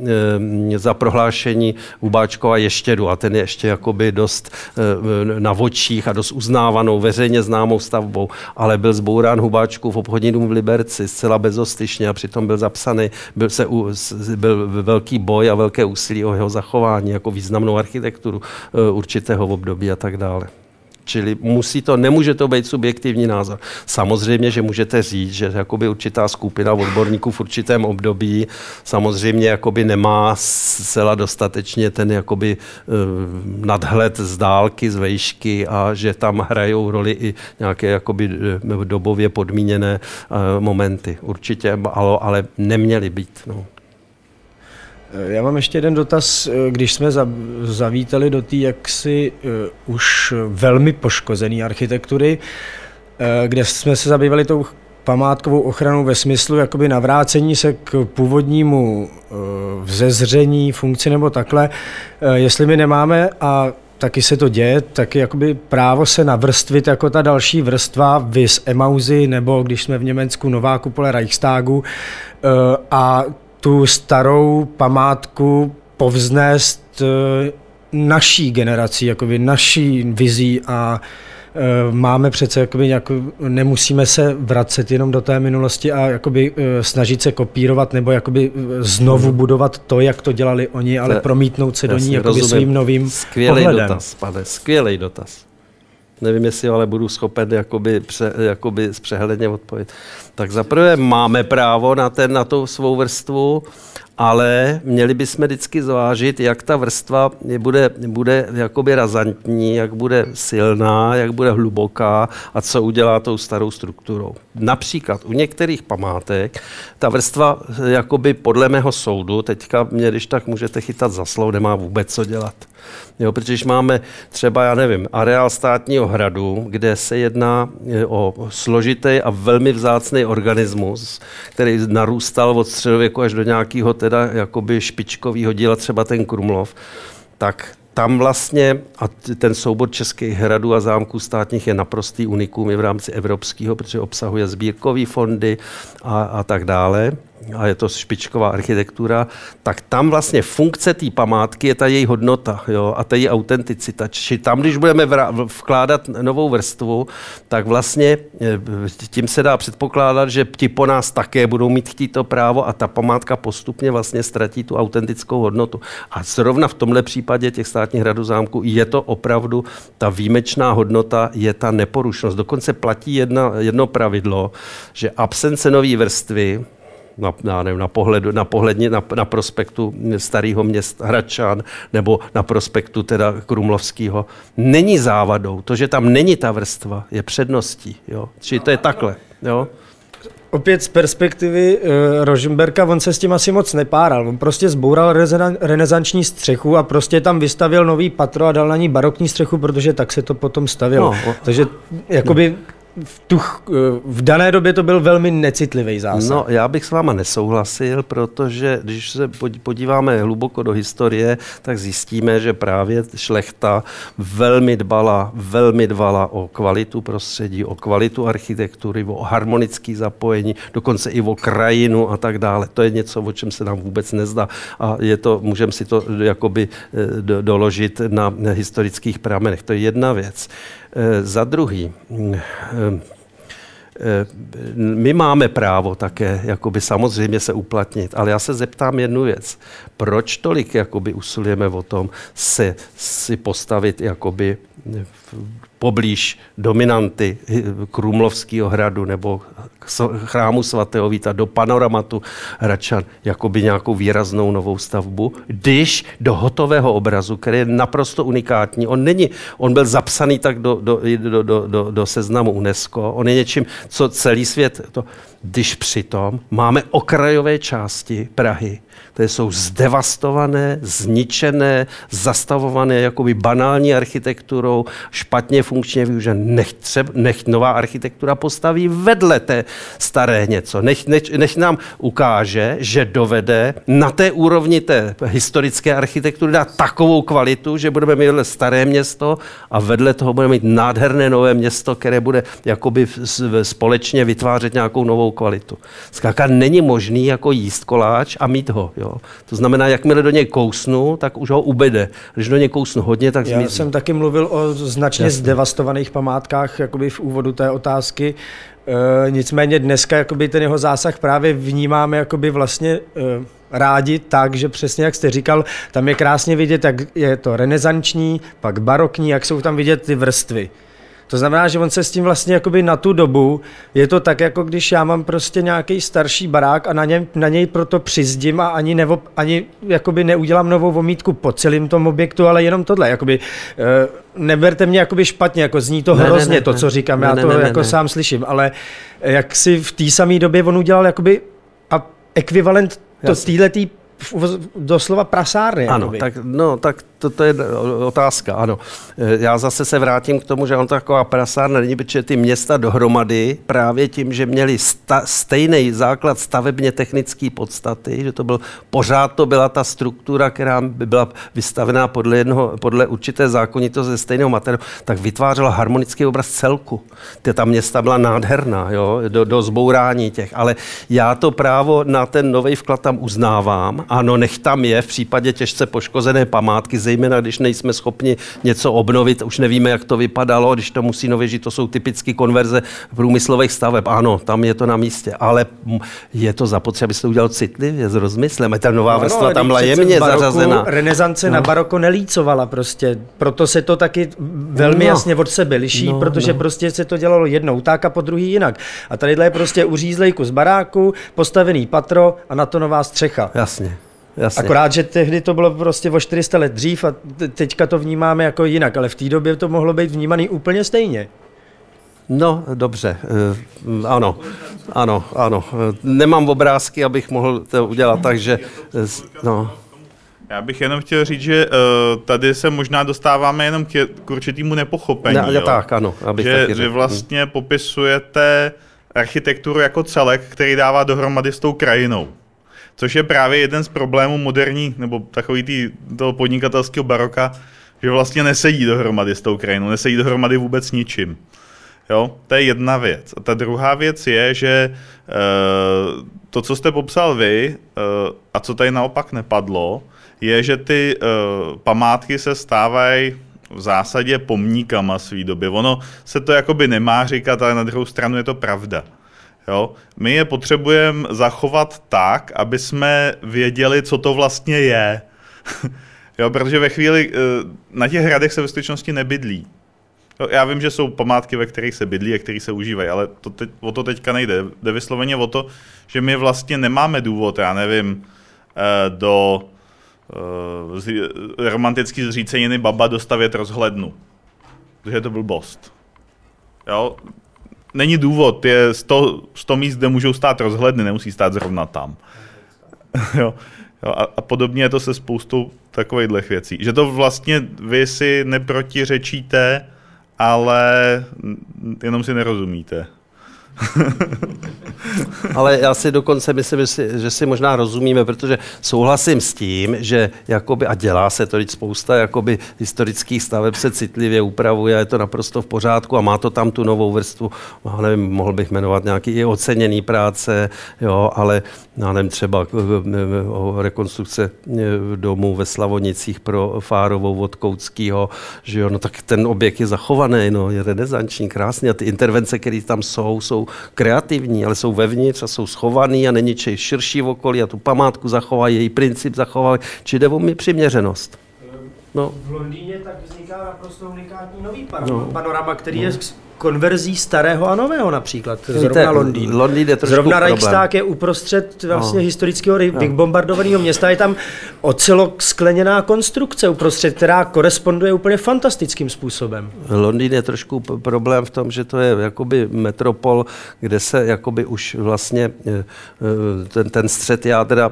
[SPEAKER 2] e, za prohlášení Hubáčkova Ještědu a ten je ještě jakoby dost e, na vočích a dost uznávanou, veřejně známou stavbou, ale byl zbourán Hubáčkův obchodní dům v Liberci zcela bez bezostyšně a přitom byl zapsaný, byl, se, byl velký boj a velké úsilí o jeho zachování jako významnou architekturu e, určitého období a tak dále. Čili musí to, nemůže to být subjektivní názor. Samozřejmě, že můžete říct, že jakoby určitá skupina odborníků v určitém období samozřejmě jakoby nemá zcela dostatečně ten jakoby uh, nadhled z dálky, z vejšky a že tam hrajou roli i nějaké jakoby dobově podmíněné uh, momenty. Určitě, ale, ale neměly být. No.
[SPEAKER 3] Já mám ještě jeden dotaz. Když jsme zavítali do té jaksi uh, už velmi poškozené architektury, kde jsme se zabývali tou památkovou ochranou ve smyslu jakoby navrácení se k původnímu vzezření, funkci nebo takhle, jestli my nemáme a taky se to děje, taky jakoby právo se navrstvit jako ta další vrstva, vys Emauzy, nebo když jsme v Německu nová kupole Reichstagu a tu starou památku povznést eh, naší generací, jakoby naší vizí a eh, máme přece, jakoby nějak, nemusíme se vracet jenom do té minulosti a jakoby eh, snažit se kopírovat nebo jakoby znovu hmm. budovat to, jak to dělali oni, ale promítnout se do ní jakoby svým novým
[SPEAKER 2] Skvělý pohledem. dotaz, pane, skvělý dotaz. Nevím, jestli ale budu schopen jakoby, pře, jakoby zpřehledně odpovědět. Tak zaprvé máme právo na, ten, na tu svou vrstvu, ale měli bychom vždycky zvážit, jak ta vrstva bude, bude jakoby razantní, jak bude silná, jak bude hluboká a co udělá tou starou strukturou. Například u některých památek ta vrstva jakoby podle mého soudu, teďka mě když tak můžete chytat za slovo, nemá vůbec co dělat. Jo, protože když máme třeba, já nevím, areál státního hradu, kde se jedná e, o složitý a velmi vzácný organismus, který narůstal od středověku až do nějakého teda jakoby špičkového díla, třeba ten Krumlov, tak tam vlastně, a ten soubor českých hradů a zámků státních je naprostý unikum i v rámci evropského, protože obsahuje sbírkové fondy a, a tak dále a je to špičková architektura, tak tam vlastně funkce té památky je ta její hodnota jo, a ta její autenticita. Čiže tam, když budeme vkládat novou vrstvu, tak vlastně eh, tím se dá předpokládat, že ti po nás také budou mít chtít to právo a ta památka postupně vlastně ztratí tu autentickou hodnotu. A zrovna v tomhle případě těch státních hradů zámku je to opravdu ta výjimečná hodnota, je ta neporušnost. Dokonce platí jedna, jedno pravidlo, že absence nové vrstvy na, na, nevím, na, pohledu, na, pohledně, na, na prospektu starého města Hradčan nebo na prospektu teda Krumlovského, není závadou. To, že tam není ta vrstva, je předností. Jo? Čili to je takhle. Jo?
[SPEAKER 3] Opět z perspektivy uh, Rožemberka, on se s tím asi moc nepáral. On prostě zboural renesanční střechu a prostě tam vystavil nový patro a dal na ní barokní střechu, protože tak se to potom stavilo. No, Takže jakoby no v, tu, v dané době to byl velmi necitlivý zásah.
[SPEAKER 2] No, já bych s váma nesouhlasil, protože když se podíváme hluboko do historie, tak zjistíme, že právě šlechta velmi dbala, velmi dbala o kvalitu prostředí, o kvalitu architektury, o harmonické zapojení, dokonce i o krajinu a tak dále. To je něco, o čem se nám vůbec nezdá. A je to, můžeme si to jakoby eh, doložit na historických pramenech. To je jedna věc. Eh, za druhý, mm, eh, eh, my máme právo také jakoby samozřejmě se uplatnit, ale já se zeptám jednu věc. Proč tolik jakoby usilujeme o tom se si postavit jakoby poblíž dominanty Krumlovského hradu nebo chrámu svatého Víta do panoramatu Hradčan jakoby nějakou výraznou novou stavbu, když do hotového obrazu, který je naprosto unikátní, on není, on byl zapsaný tak do, do, do, do, do, do seznamu UNESCO, on je něčím, co celý svět, to, když přitom máme okrajové části Prahy, které jsou zdevastované, zničené, zastavované jakoby banální architekturou, špatně funkčně využené. Nech, třeba, nech nová architektura postaví vedle té staré něco. Nech, nech, nech nám ukáže, že dovede na té úrovni té historické architektury dát takovou kvalitu, že budeme mít staré město a vedle toho budeme mít nádherné nové město, které bude jakoby společně vytvářet nějakou novou kvalitu. Zkrátka není možný jako jíst koláč a mít ho. Jo. To znamená, jakmile do něj kousnu, tak už ho ubede. Když do něj kousnu hodně, tak zmizí.
[SPEAKER 3] Já jsem taky mluvil o značně Jasně. zdevastovaných památkách jakoby v úvodu té otázky. E, nicméně dneska jakoby ten jeho zásah právě vnímáme jakoby vlastně e, rádi tak, že přesně jak jste říkal, tam je krásně vidět, jak je to renesanční, pak barokní, jak jsou tam vidět ty vrstvy. To znamená, že on se s tím vlastně jakoby na tu dobu, je to tak, jako když já mám prostě nějaký starší barák a na, něm, na něj proto přizdím a ani, nevo, ani jakoby neudělám novou omítku po celém tom objektu, ale jenom tohle. Jakoby, uh, neberte mě jakoby špatně, jako zní to
[SPEAKER 2] Ne,
[SPEAKER 3] hrozně,
[SPEAKER 2] ne,
[SPEAKER 3] to,
[SPEAKER 2] ne.
[SPEAKER 3] co říkám,
[SPEAKER 2] Ne,
[SPEAKER 3] já to
[SPEAKER 2] ne, ne,
[SPEAKER 3] jako
[SPEAKER 2] ne.
[SPEAKER 3] sám slyším, ale jak si v té samé době on udělal jakoby a ekvivalent to uvoz- doslova prasárny.
[SPEAKER 2] Ano,
[SPEAKER 3] jakoby.
[SPEAKER 2] tak, no, tak to, to je otázka, ano. E, Já zase se vrátím k tomu, že on taková prasárna není, protože ty města dohromady právě tím, že měli sta, stejný základ stavebně technické podstaty, že to byl, pořád to byla ta struktura, která by byla vystavená podle, jednoho, podle určité zákonitosti ze stejného materiálu, tak vytvářela harmonický obraz celku. Ty, ta města byla nádherná, jo, do, do zbourání těch, ale já to právo na ten nový vklad tam uznávám. Ano, nech tam je v případě těžce poškozené památky, zejména když nejsme schopni něco obnovit, už nevíme, jak to vypadalo, když to musí nově žít, to jsou typické konverze průmyslových staveb. Ano, tam je to na místě, ale je to zapotřebí, aby se to udělal citlivě, s rozmyslem. Ta nová
[SPEAKER 3] No,
[SPEAKER 2] vrstva
[SPEAKER 3] ale
[SPEAKER 2] tam byla jemně
[SPEAKER 3] v baroku
[SPEAKER 2] zařazena.
[SPEAKER 3] Renesance
[SPEAKER 2] No.
[SPEAKER 3] na baroko nelícovala prostě, proto se to taky velmi
[SPEAKER 2] No.
[SPEAKER 3] jasně od sebe liší,
[SPEAKER 2] No,
[SPEAKER 3] protože
[SPEAKER 2] no.
[SPEAKER 3] prostě se to dělalo jednou tak a po druhý jinak. A tadyhle je prostě uřízlej kus baráku, postavený patro a na to nová střecha.
[SPEAKER 2] Jasně. Jasně.
[SPEAKER 3] Akorát, že tehdy to bylo prostě o 400 let dřív a te- teďka to vnímáme jako jinak, ale v té době to mohlo být vnímaný úplně stejně.
[SPEAKER 2] No, dobře, eh, ano, ano, ano. Nemám obrázky, abych mohl to udělat, takže, eh, no,
[SPEAKER 5] Já bych jenom chtěl říct, že uh, tady se možná dostáváme jenom k, k určitému nepochopení.
[SPEAKER 2] Ne,
[SPEAKER 5] jo.
[SPEAKER 2] tak, ano, abych
[SPEAKER 5] že,
[SPEAKER 2] taky řekl.
[SPEAKER 5] vlastně popisujete architekturu jako celek, který dává dohromady s tou krajinou. Což je právě jeden z problémů moderní, nebo takový tý, toho podnikatelského baroka, že vlastně nesedí dohromady s tou krajinou, nesedí dohromady vůbec ničím. Jo, to je jedna věc. A ta druhá věc je, že uh, to, co jste popsal vy, uh, a co tady naopak nepadlo, je, že ty uh, památky se stávají v zásadě pomníkama svý doby. Ono se to jakoby nemá říkat, ale na druhou stranu je to pravda. Jo? My je potřebujeme zachovat tak, aby jsme věděli, co to vlastně je. (laughs) jo, protože ve chvíli eh, na těch hradech se ve skutečnosti nebydlí. Jo, Já vím, že jsou památky, ve kterých se bydlí a které se užívají, ale to teď, o to teďka nejde. Jde vysloveně o to, že my vlastně nemáme důvod, já nevím, eh, do eh, romantický zříceniny baba dostavět rozhlednu. Protože je to blbost. Jo? Není důvod, je 100, 100 míst, kde můžou stát rozhledny, nemusí stát zrovna tam. (laughs) jo? Jo, a, a podobně je to se spoustou takových věcí. Že to vlastně vy si neprotiřečíte, ale jenom si nerozumíte. (laughs)
[SPEAKER 2] Ale já si dokonce myslím, že si, možná rozumíme, protože souhlasím s tím, že jakoby, a dělá se to, teď spousta jakoby historických staveb se citlivě upravuje je to naprosto v pořádku a má to tam tu novou vrstvu, já nevím, mohl bych jmenovat nějaký i oceněný práce, jo, ale já nevím, třeba eh, o rekonstrukce eh, domu ve Slavonicích pro Fárovou od Koutskýho, že jo, no tak ten objekt je zachovaný, no, je renesanční, krásný a ty intervence, které tam jsou, jsou kreativní, ale jsou vevnitř a jsou schovaný a není čej širší v okolí a tu památku zachovají, její princip zachovají, či jde o mi přiměřenost. No,
[SPEAKER 3] V Londýně tak vzniká naprosto unikátní nový
[SPEAKER 2] No.
[SPEAKER 3] panorama, který je s konverzí starého a nového například.
[SPEAKER 2] Víte,
[SPEAKER 3] Zrovna Londýn.
[SPEAKER 2] Londýn je trošku
[SPEAKER 3] Zrovna. Reichstag je uprostřed vlastně
[SPEAKER 2] No.
[SPEAKER 3] historického ry- vybombardovaného města. Je tam ocelok skleněná konstrukce uprostřed, která koresponduje úplně fantastickým způsobem.
[SPEAKER 2] Londýn je trošku problém v tom, že to je jakoby metropol, kde se jakoby už vlastně eh, eh, ten, ten střed jádra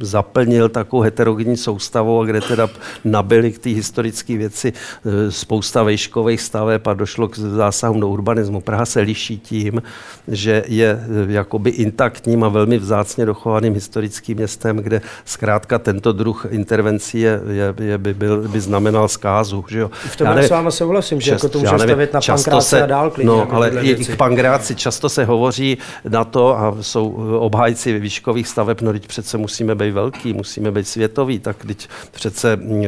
[SPEAKER 2] zaplnil takovou heterogenní soustavou, a kde teda nabili k té historické věci eh, spousta vejškových staveb a došlo k zásahům do urbanismu. Praha se liší tím, že je eh, jakoby intaktním a velmi vzácně dochovaným historickým městem, kde zkrátka tento druh intervencí je, je, je, by, byl, by znamenal zkázu. Že jo?
[SPEAKER 3] V tom
[SPEAKER 2] Já
[SPEAKER 3] já
[SPEAKER 2] nevím,
[SPEAKER 3] s váma souhlasím, že jako to můžeme
[SPEAKER 2] nevím,
[SPEAKER 3] stavět na
[SPEAKER 2] často
[SPEAKER 3] pankráce a dál klidně.
[SPEAKER 2] No,
[SPEAKER 3] jako
[SPEAKER 2] ale i k pangráci často se hovoří na to a jsou obhájci výškových staveb, no teď přece musíme být velký, musíme být světový, tak teď přece mm,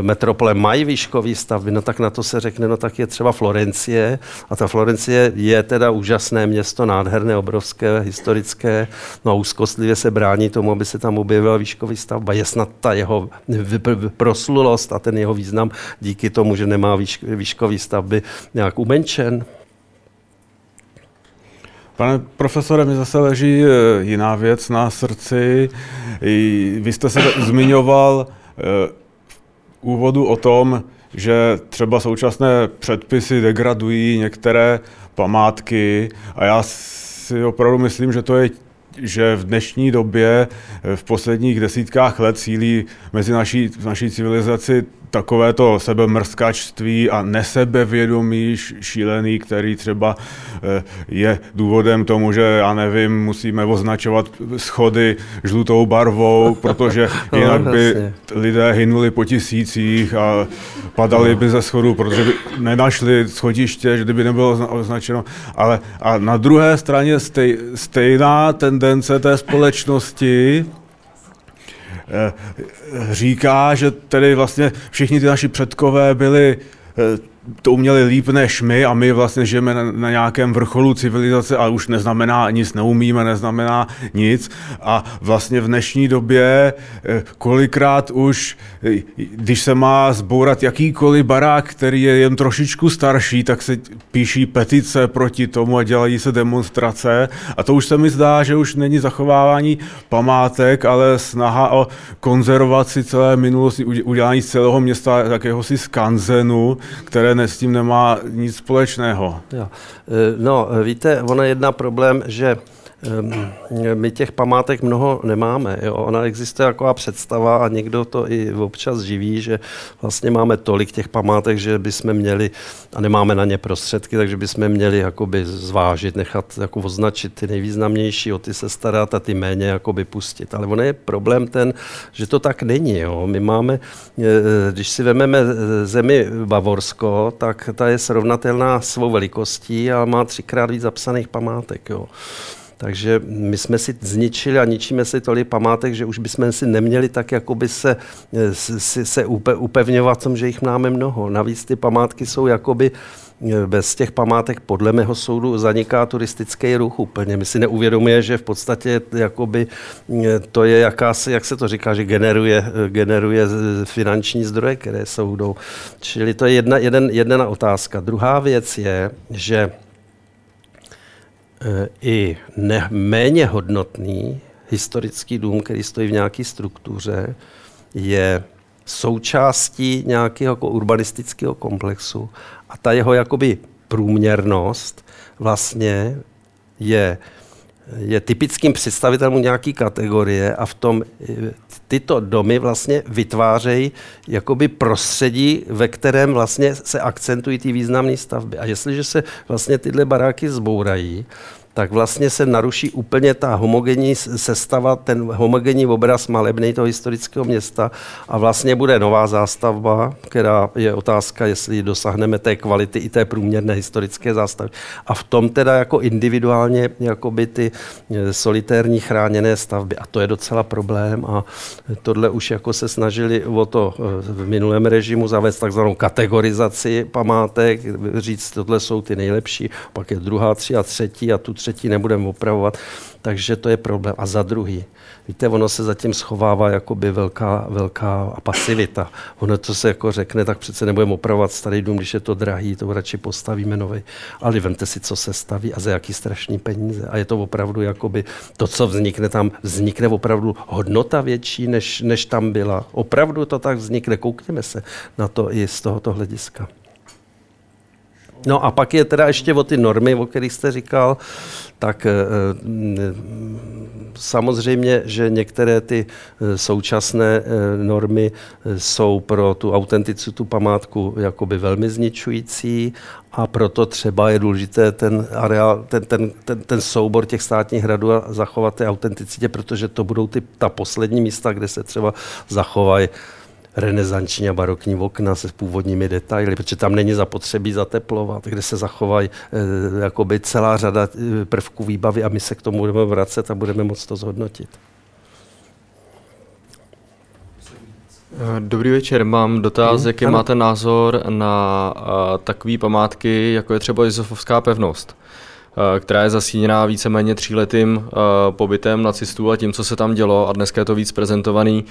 [SPEAKER 2] metropole mají výškový stavby, no tak na to se řekne, no tak je třeba Florencie, A ta Florencie je teda úžasné město, nádherné, obrovské, historické, no a úzkostlivě se brání tomu, aby se tam objevila výškový stavba. Je snad ta jeho proslulost a ten jeho význam díky tomu, že nemá výš, výškový stavby nějak umenčen.
[SPEAKER 11] Pane profesore, mi zase leží eh, jiná věc na srdci. Vy jste se zmiňoval v úvodu o tom, že třeba současné předpisy degradují některé památky a já si opravdu myslím, že to je že v dnešní době, v posledních desítkách let sílí mezi naší, naší civilizaci takovéto sebemrskačství a nesebevědomí šílený, který třeba eh, je důvodem tomu, že já nevím, musíme označovat schody žlutou barvou, protože (laughs) no, jinak by lidé hynuli po tisících a padali by ze schodu, protože by nenašli schodiště, že by nebylo označeno. Ale a na druhé straně stej, stejná tendence té společnosti, říká, že tedy vlastně všichni ty naši předkové byli eh, to uměli líp než my a my vlastně žijeme na, na nějakém vrcholu civilizace a už neznamená nic, neumíme, neznamená nic. A vlastně v dnešní době eh, kolikrát už, eh, když se má zbourat jakýkoliv barák, který je jen trošičku starší, tak se píší petice proti tomu a dělají se demonstrace. A to už se mi zdá, že už není zachovávání památek, ale snaha o konzervaci celé minulosti, udělání celého města jakéhosi skanzenu, které ne, s tím nemá nic společného.
[SPEAKER 2] Jo. E, no, víte, je jedna problém, že my těch památek mnoho nemáme. Jo. Ona existuje taková představa a někdo to i občas živí, že vlastně máme tolik těch památek, že bychom měli, a nemáme na ně prostředky, takže bychom měli jakoby zvážit, nechat jako označit ty nejvýznamnější, o ty se starat a ty méně jakoby pustit. Ale on je problém ten, že to tak není. Jo. My máme, e, když si vezmeme zemi Bavorsko, tak ta je srovnatelná svou velikostí a má třikrát víc zapsaných památek. Jo. Takže my jsme si zničili a ničíme si tolik památek, že už bychom si neměli tak jakoby se, se, se upevňovat tom, že jich máme mnoho. Navíc ty památky jsou jakoby eh, bez těch památek podle mého soudu zaniká turistický ruch úplně. My si neuvědomuje, že v podstatě jakoby eh, to je jakási, jak se to říká, že generuje, eh, generuje finanční zdroje, které soudou. Čili to je jedna, jeden, jedna otázka. Druhá věc je, že i ne, méně hodnotný historický dům, který stojí v nějaké struktuře, je součástí nějakého jako urbanistického komplexu. A ta jeho jakoby průměrnost vlastně je je typickým představitelem nějaké kategorie a v tom tyto domy vlastně vytvářejí jakoby prostředí, ve kterém vlastně se akcentují ty významné stavby. A jestliže se vlastně tyhle baráky zbourají, tak vlastně se naruší úplně ta homogenní sestava, ten homogenní obraz malebný toho historického města a vlastně bude nová zástavba, která je otázka, jestli dosáhneme té kvality i té průměrné historické zástavy. A v tom teda jako individuálně jakoby ty e, solitérní chráněné stavby. A to je docela problém a tohle už jako se snažili o to e, v minulém režimu zavést takzvanou kategorizaci památek, říct, tohle jsou ty nejlepší, pak je druhá, tři a třetí a tu třetí nebudeme opravovat, takže to je problém. A za druhý, víte, ono se zatím schovává jakoby velká, velká pasivita. Ono to se jako řekne, tak přece nebudeme opravovat starý dům, když je to drahý, to radši postavíme nový. Ale vemte si, co se staví a za jaký strašný peníze. A je to opravdu jakoby to, co vznikne tam, vznikne opravdu hodnota větší, než, než tam byla. Opravdu to tak vznikne. Koukněme se na to i z tohoto hlediska. No a pak je teda ještě o ty normy, o kterých jste říkal, tak eh, eh, samozřejmě, že některé ty eh, současné normy jsou pro tu autenticitu památku jakoby velmi zničující a proto třeba je důležité ten, areál, ten, ten, ten, ten soubor těch státních hradů a zachovat té autenticitě, protože to budou ty, ta poslední místa, kde se třeba zachovají renesanční a barokní okna se původními detaily, protože tam není zapotřebí zateplovat, kde se zachovají e, jakoby celá řada eh, prvků výbavy a my se k tomu budeme vracet a budeme moct to zhodnotit.
[SPEAKER 12] Dobrý večer, mám dotaz, hmm, jaký ano. máte názor na uh, takové památky, jako je třeba Josefovská pevnost, uh, která je zasíněná víceméně tříletým uh, pobytem nacistů a tím, co se tam dělo a dneska je to víc prezentovaný,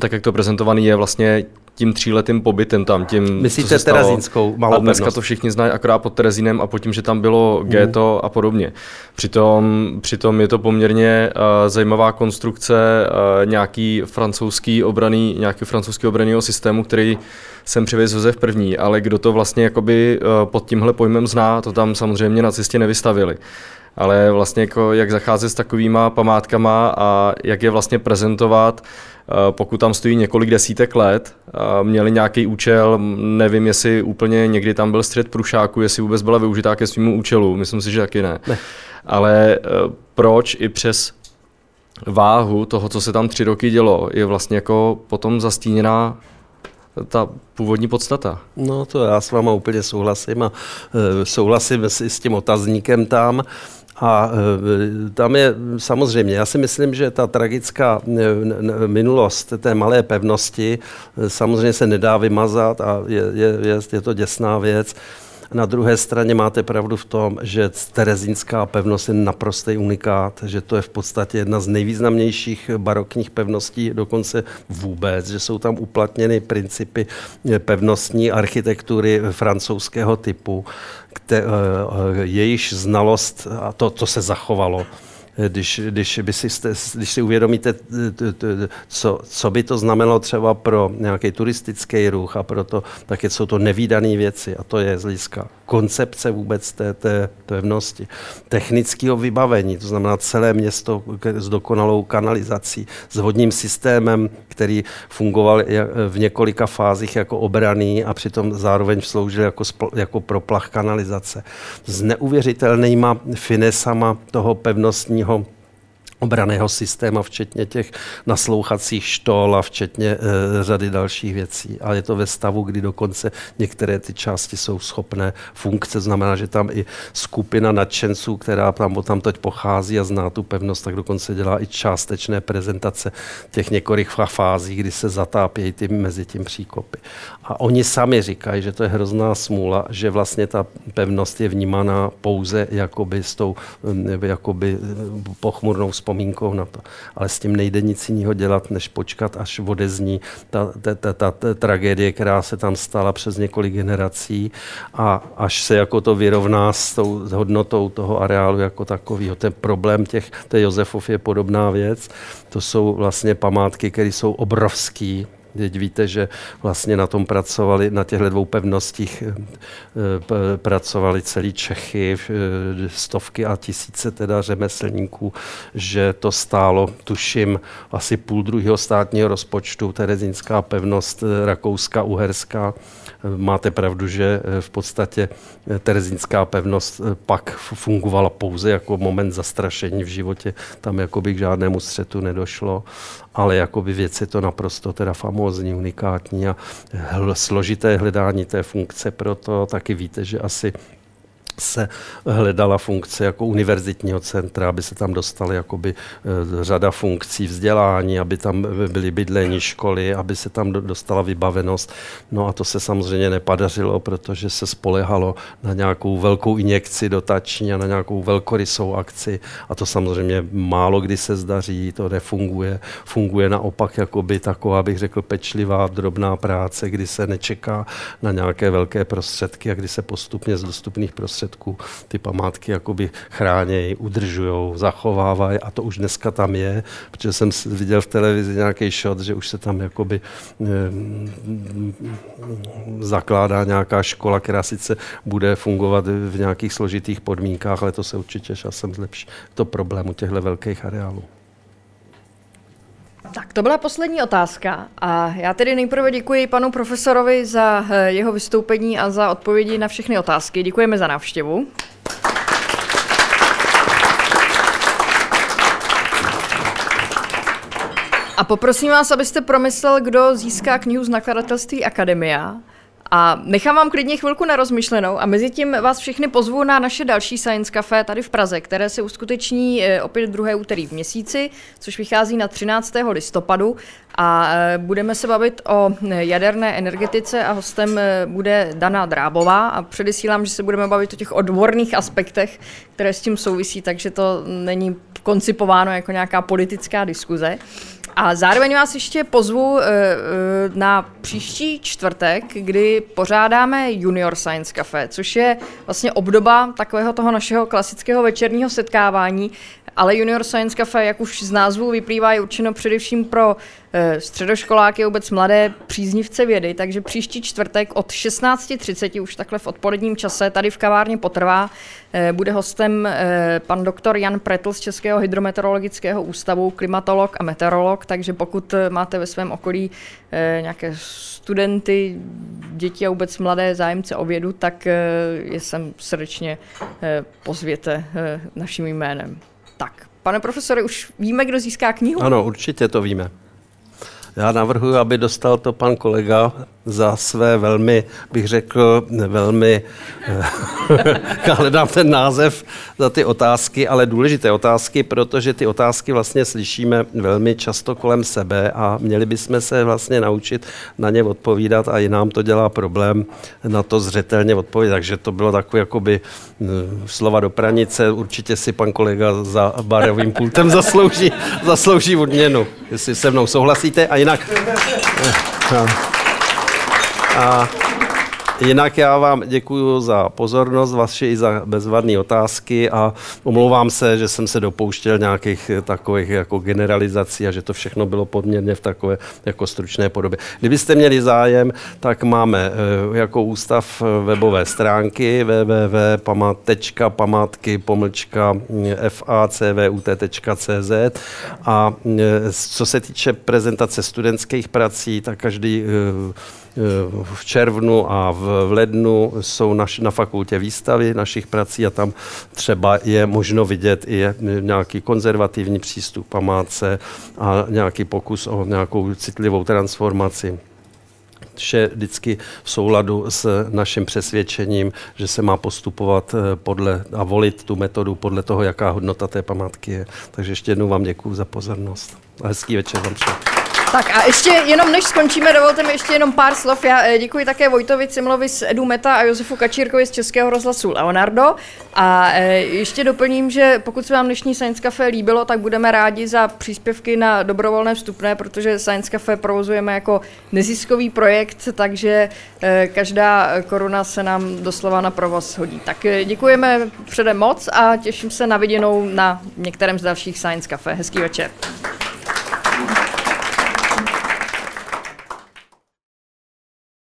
[SPEAKER 12] tak jak to prezentovaný je vlastně tím tříletým pobytem tam, tím,
[SPEAKER 2] Myslíte co se Terezínskou
[SPEAKER 12] malou A dneska pevnost. to všichni znají akorát pod Terezínem a pod tím, že tam bylo mm. ghetto a podobně. Přitom, přitom je to poměrně uh, zajímavá konstrukce uh, nějaký francouzský obraný, nějaký francouzský obraného systému, který jsem přivezl Josef první, ale kdo to vlastně jakoby uh, pod tímhle pojmem zná, to tam samozřejmě nacisti nevystavili ale vlastně jako jak zacházet s takovýma památkama a jak je vlastně prezentovat, eh, pokud tam stojí několik desítek let, měli nějaký účel, nevím, jestli úplně někdy tam byl střed prušáku, jestli vůbec byla využitá ke svýmu účelu, myslím si, že taky ne. ne. Ale eh, proč i přes váhu toho, co se tam tři roky dělo, je vlastně jako potom zastíněná ta původní podstata.
[SPEAKER 2] No to já s váma úplně souhlasím a e, souhlasím s, s tím otazníkem tam. A e, tam je samozřejmě, já si myslím, že ta tragická e, minulost té malé pevnosti e, samozřejmě se nedá vymazat a je, je, je, je to děsná věc. Na druhé straně máte pravdu v tom, že Terezínská pevnost je naprostý unikát, že to je v podstatě jedna z nejvýznamnějších barokních pevností, dokonce vůbec, že jsou tam uplatněny principy pevnostní architektury francouzského typu, které, jejíž znalost, a to, to se zachovalo, když, když, by si, když si uvědomíte, co, co by to znamenalo třeba pro nějaký turistický ruch a proto, tak jsou to nevýdané věci a to je z hlediska koncepce vůbec té, té pevnosti, technického vybavení, to znamená celé město s dokonalou kanalizací, s vodním systémem, který fungoval v několika fázích jako obraný a přitom zároveň sloužil jako, jako proplach kanalizace. S neuvěřitelnýma finesama toho pevnostního obraného systému, včetně těch naslouchacích štol a včetně e, řady dalších věcí. Ale je to ve stavu, kdy dokonce některé ty části jsou schopné funkce. Znamená, že tam i skupina nadšenců, která tam tam teď pochází a zná tu pevnost, tak dokonce dělá i částečné prezentace těch několik fází, kdy se zatápějí ty mezi tím příkopy. A oni sami říkají, že to je hrozná smůla, že vlastně ta pevnost je vnímána pouze jakoby s tou jakoby pochmurnou vzpomínkou na to. Ale s tím nejde nic jiného dělat, než počkat, až odezní ta, ta, ta, ta, ta tragédie, která se tam stala přes několik generací a až se jako to vyrovná s tou hodnotou toho areálu jako takového. Ten problém těch, té Josefov je podobná věc. To jsou vlastně památky, které jsou obrovský, Teď víte, že vlastně na tom pracovali, na těchto dvou pevnostích eh, eh, pracovali celý Čechy, eh, stovky a tisíce teda řemeslníků, že to stálo, tuším, asi půl druhého státního rozpočtu, Terezínská pevnost Rakouska, Uherská. Máte pravdu, že v podstatě Terezínská pevnost pak fungovala pouze jako moment zastrašení v životě. Tam jakoby k žádnému střetu nedošlo ale jakoby věc je to naprosto teda famózní, unikátní a složité hledání té funkce, proto taky víte, že asi se hledala funkce jako univerzitního centra, aby se tam dostaly jakoby eh, řada funkcí vzdělání, aby tam byly bydlení školy, aby se tam dostala vybavenost. No a to se samozřejmě nepadařilo, protože se spolehalo na nějakou velkou injekci dotační a na nějakou velkorysou akci a to samozřejmě málo kdy se zdaří, to nefunguje. Funguje naopak jakoby taková, bych řekl, pečlivá, drobná práce, kdy se nečeká na nějaké velké prostředky a kdy se postupně z dostupných prostředků prostředků ty památky jakoby chránějí, udržují, zachovávají a to už dneska tam je, protože jsem viděl v televizi nějaký shot, že už se tam jakoby e, zakládá nějaká škola, která sice bude fungovat v nějakých složitých podmínkách, ale to se určitě časem zlepší to problému těchto velkých areálů.
[SPEAKER 1] Tak to byla poslední otázka a já tedy nejprve děkuji panu profesorovi za eh, jeho vystoupení a za odpovědi na všechny otázky. Děkujeme za návštěvu. A poprosím vás, abyste promyslel, kdo získá knihu z nakladatelství Akademia A nechám vám klidně chvilku na rozmyšlenou a mezi tím vás všechny pozvu na naše další Science Café tady v Praze, které se uskuteční eh, opět druhé úterý v měsíci, což vychází na 13. listopadu a eh, budeme se bavit o jaderné energetice a hostem bude Dana Drábová a předesílám, že se budeme bavit o těch odborných aspektech, které s tím souvisí, takže to není koncipováno jako nějaká politická diskuze. A zároveň vás ještě pozvu eh, eh, na příští čtvrtek, kdy pořádáme Junior Science Cafe, což je vlastně obdoba takového toho našeho klasického večerního setkávání, ale Junior Science Cafe, jak už z názvu vyplývá, je určeno především pro eh, středoškoláky, vůbec mladé příznivce vědy, takže příští čtvrtek od 16.30 už takhle v odpoledním čase tady v kavárně potrvá. Eh, bude hostem eh, pan doktor Jan Pretl z Českého hydrometeorologického ústavu, klimatolog a meteorolog, takže pokud máte ve svém okolí nějaké studenty, děti a vůbec mladé zájemce o vědu, tak je sem srdečně pozvěte naším jménem. Tak, pane profesore, už víme, kdo získá knihu?
[SPEAKER 2] Ano, určitě to víme. Já navrhuji, aby dostal to pan kolega za své velmi, bych řekl, velmi, (laughs) já hledám ten název za ty otázky, ale důležité otázky, protože ty otázky vlastně slyšíme velmi často kolem sebe a měli bychom se vlastně naučit na ně odpovídat a i nám to dělá problém na to zřetelně odpovědět. Takže to bylo takové jakoby hm, slova do pranice. Určitě si pan kolega za barovým pultem (laughs) zaslouží, zaslouží odměnu, jestli se mnou souhlasíte. A jinak... A (laughs) Jinak já vám děkuji za pozornost, vaše i za bezvadné otázky a omlouvám se, že jsem se dopouštěl nějakých takových jako generalizací a že to všechno bylo podměrně v takové jako stručné podobě. Kdybyste měli zájem, tak máme eh, jako ústav webové stránky www.památky pomlčka facvut.cz a eh, co se týče prezentace studentských prací, tak každý eh, v červnu a v lednu jsou naš, na fakultě výstavy našich prací a tam třeba je možno vidět i nějaký konzervativní přístup památce a nějaký pokus o nějakou citlivou transformaci vše vždycky v souladu s naším přesvědčením, že se má postupovat eh, podle a volit tu metodu podle toho, jaká hodnota té památky je. Takže ještě jednou vám děkuji za pozornost a hezký večer vám všem.
[SPEAKER 1] Tak a ještě jenom než skončíme, dovolte mi ještě jenom pár slov. Já eh, děkuji také Vojtovi Cimlovi z Edu Meta a Josefu Kačírkovi z Českého rozhlasu Leonardo. A eh, ještě doplním, že pokud se vám dnešní Science Cafe líbilo, tak budeme rádi za příspěvky na dobrovolné vstupné, protože Science Cafe provozujeme jako neziskový projekt, takže eh, každá koruna se nám doslova na provoz hodí. Tak děkujeme předem moc a těším se na viděnou na některém z dalších Science Cafe. Hezký večer.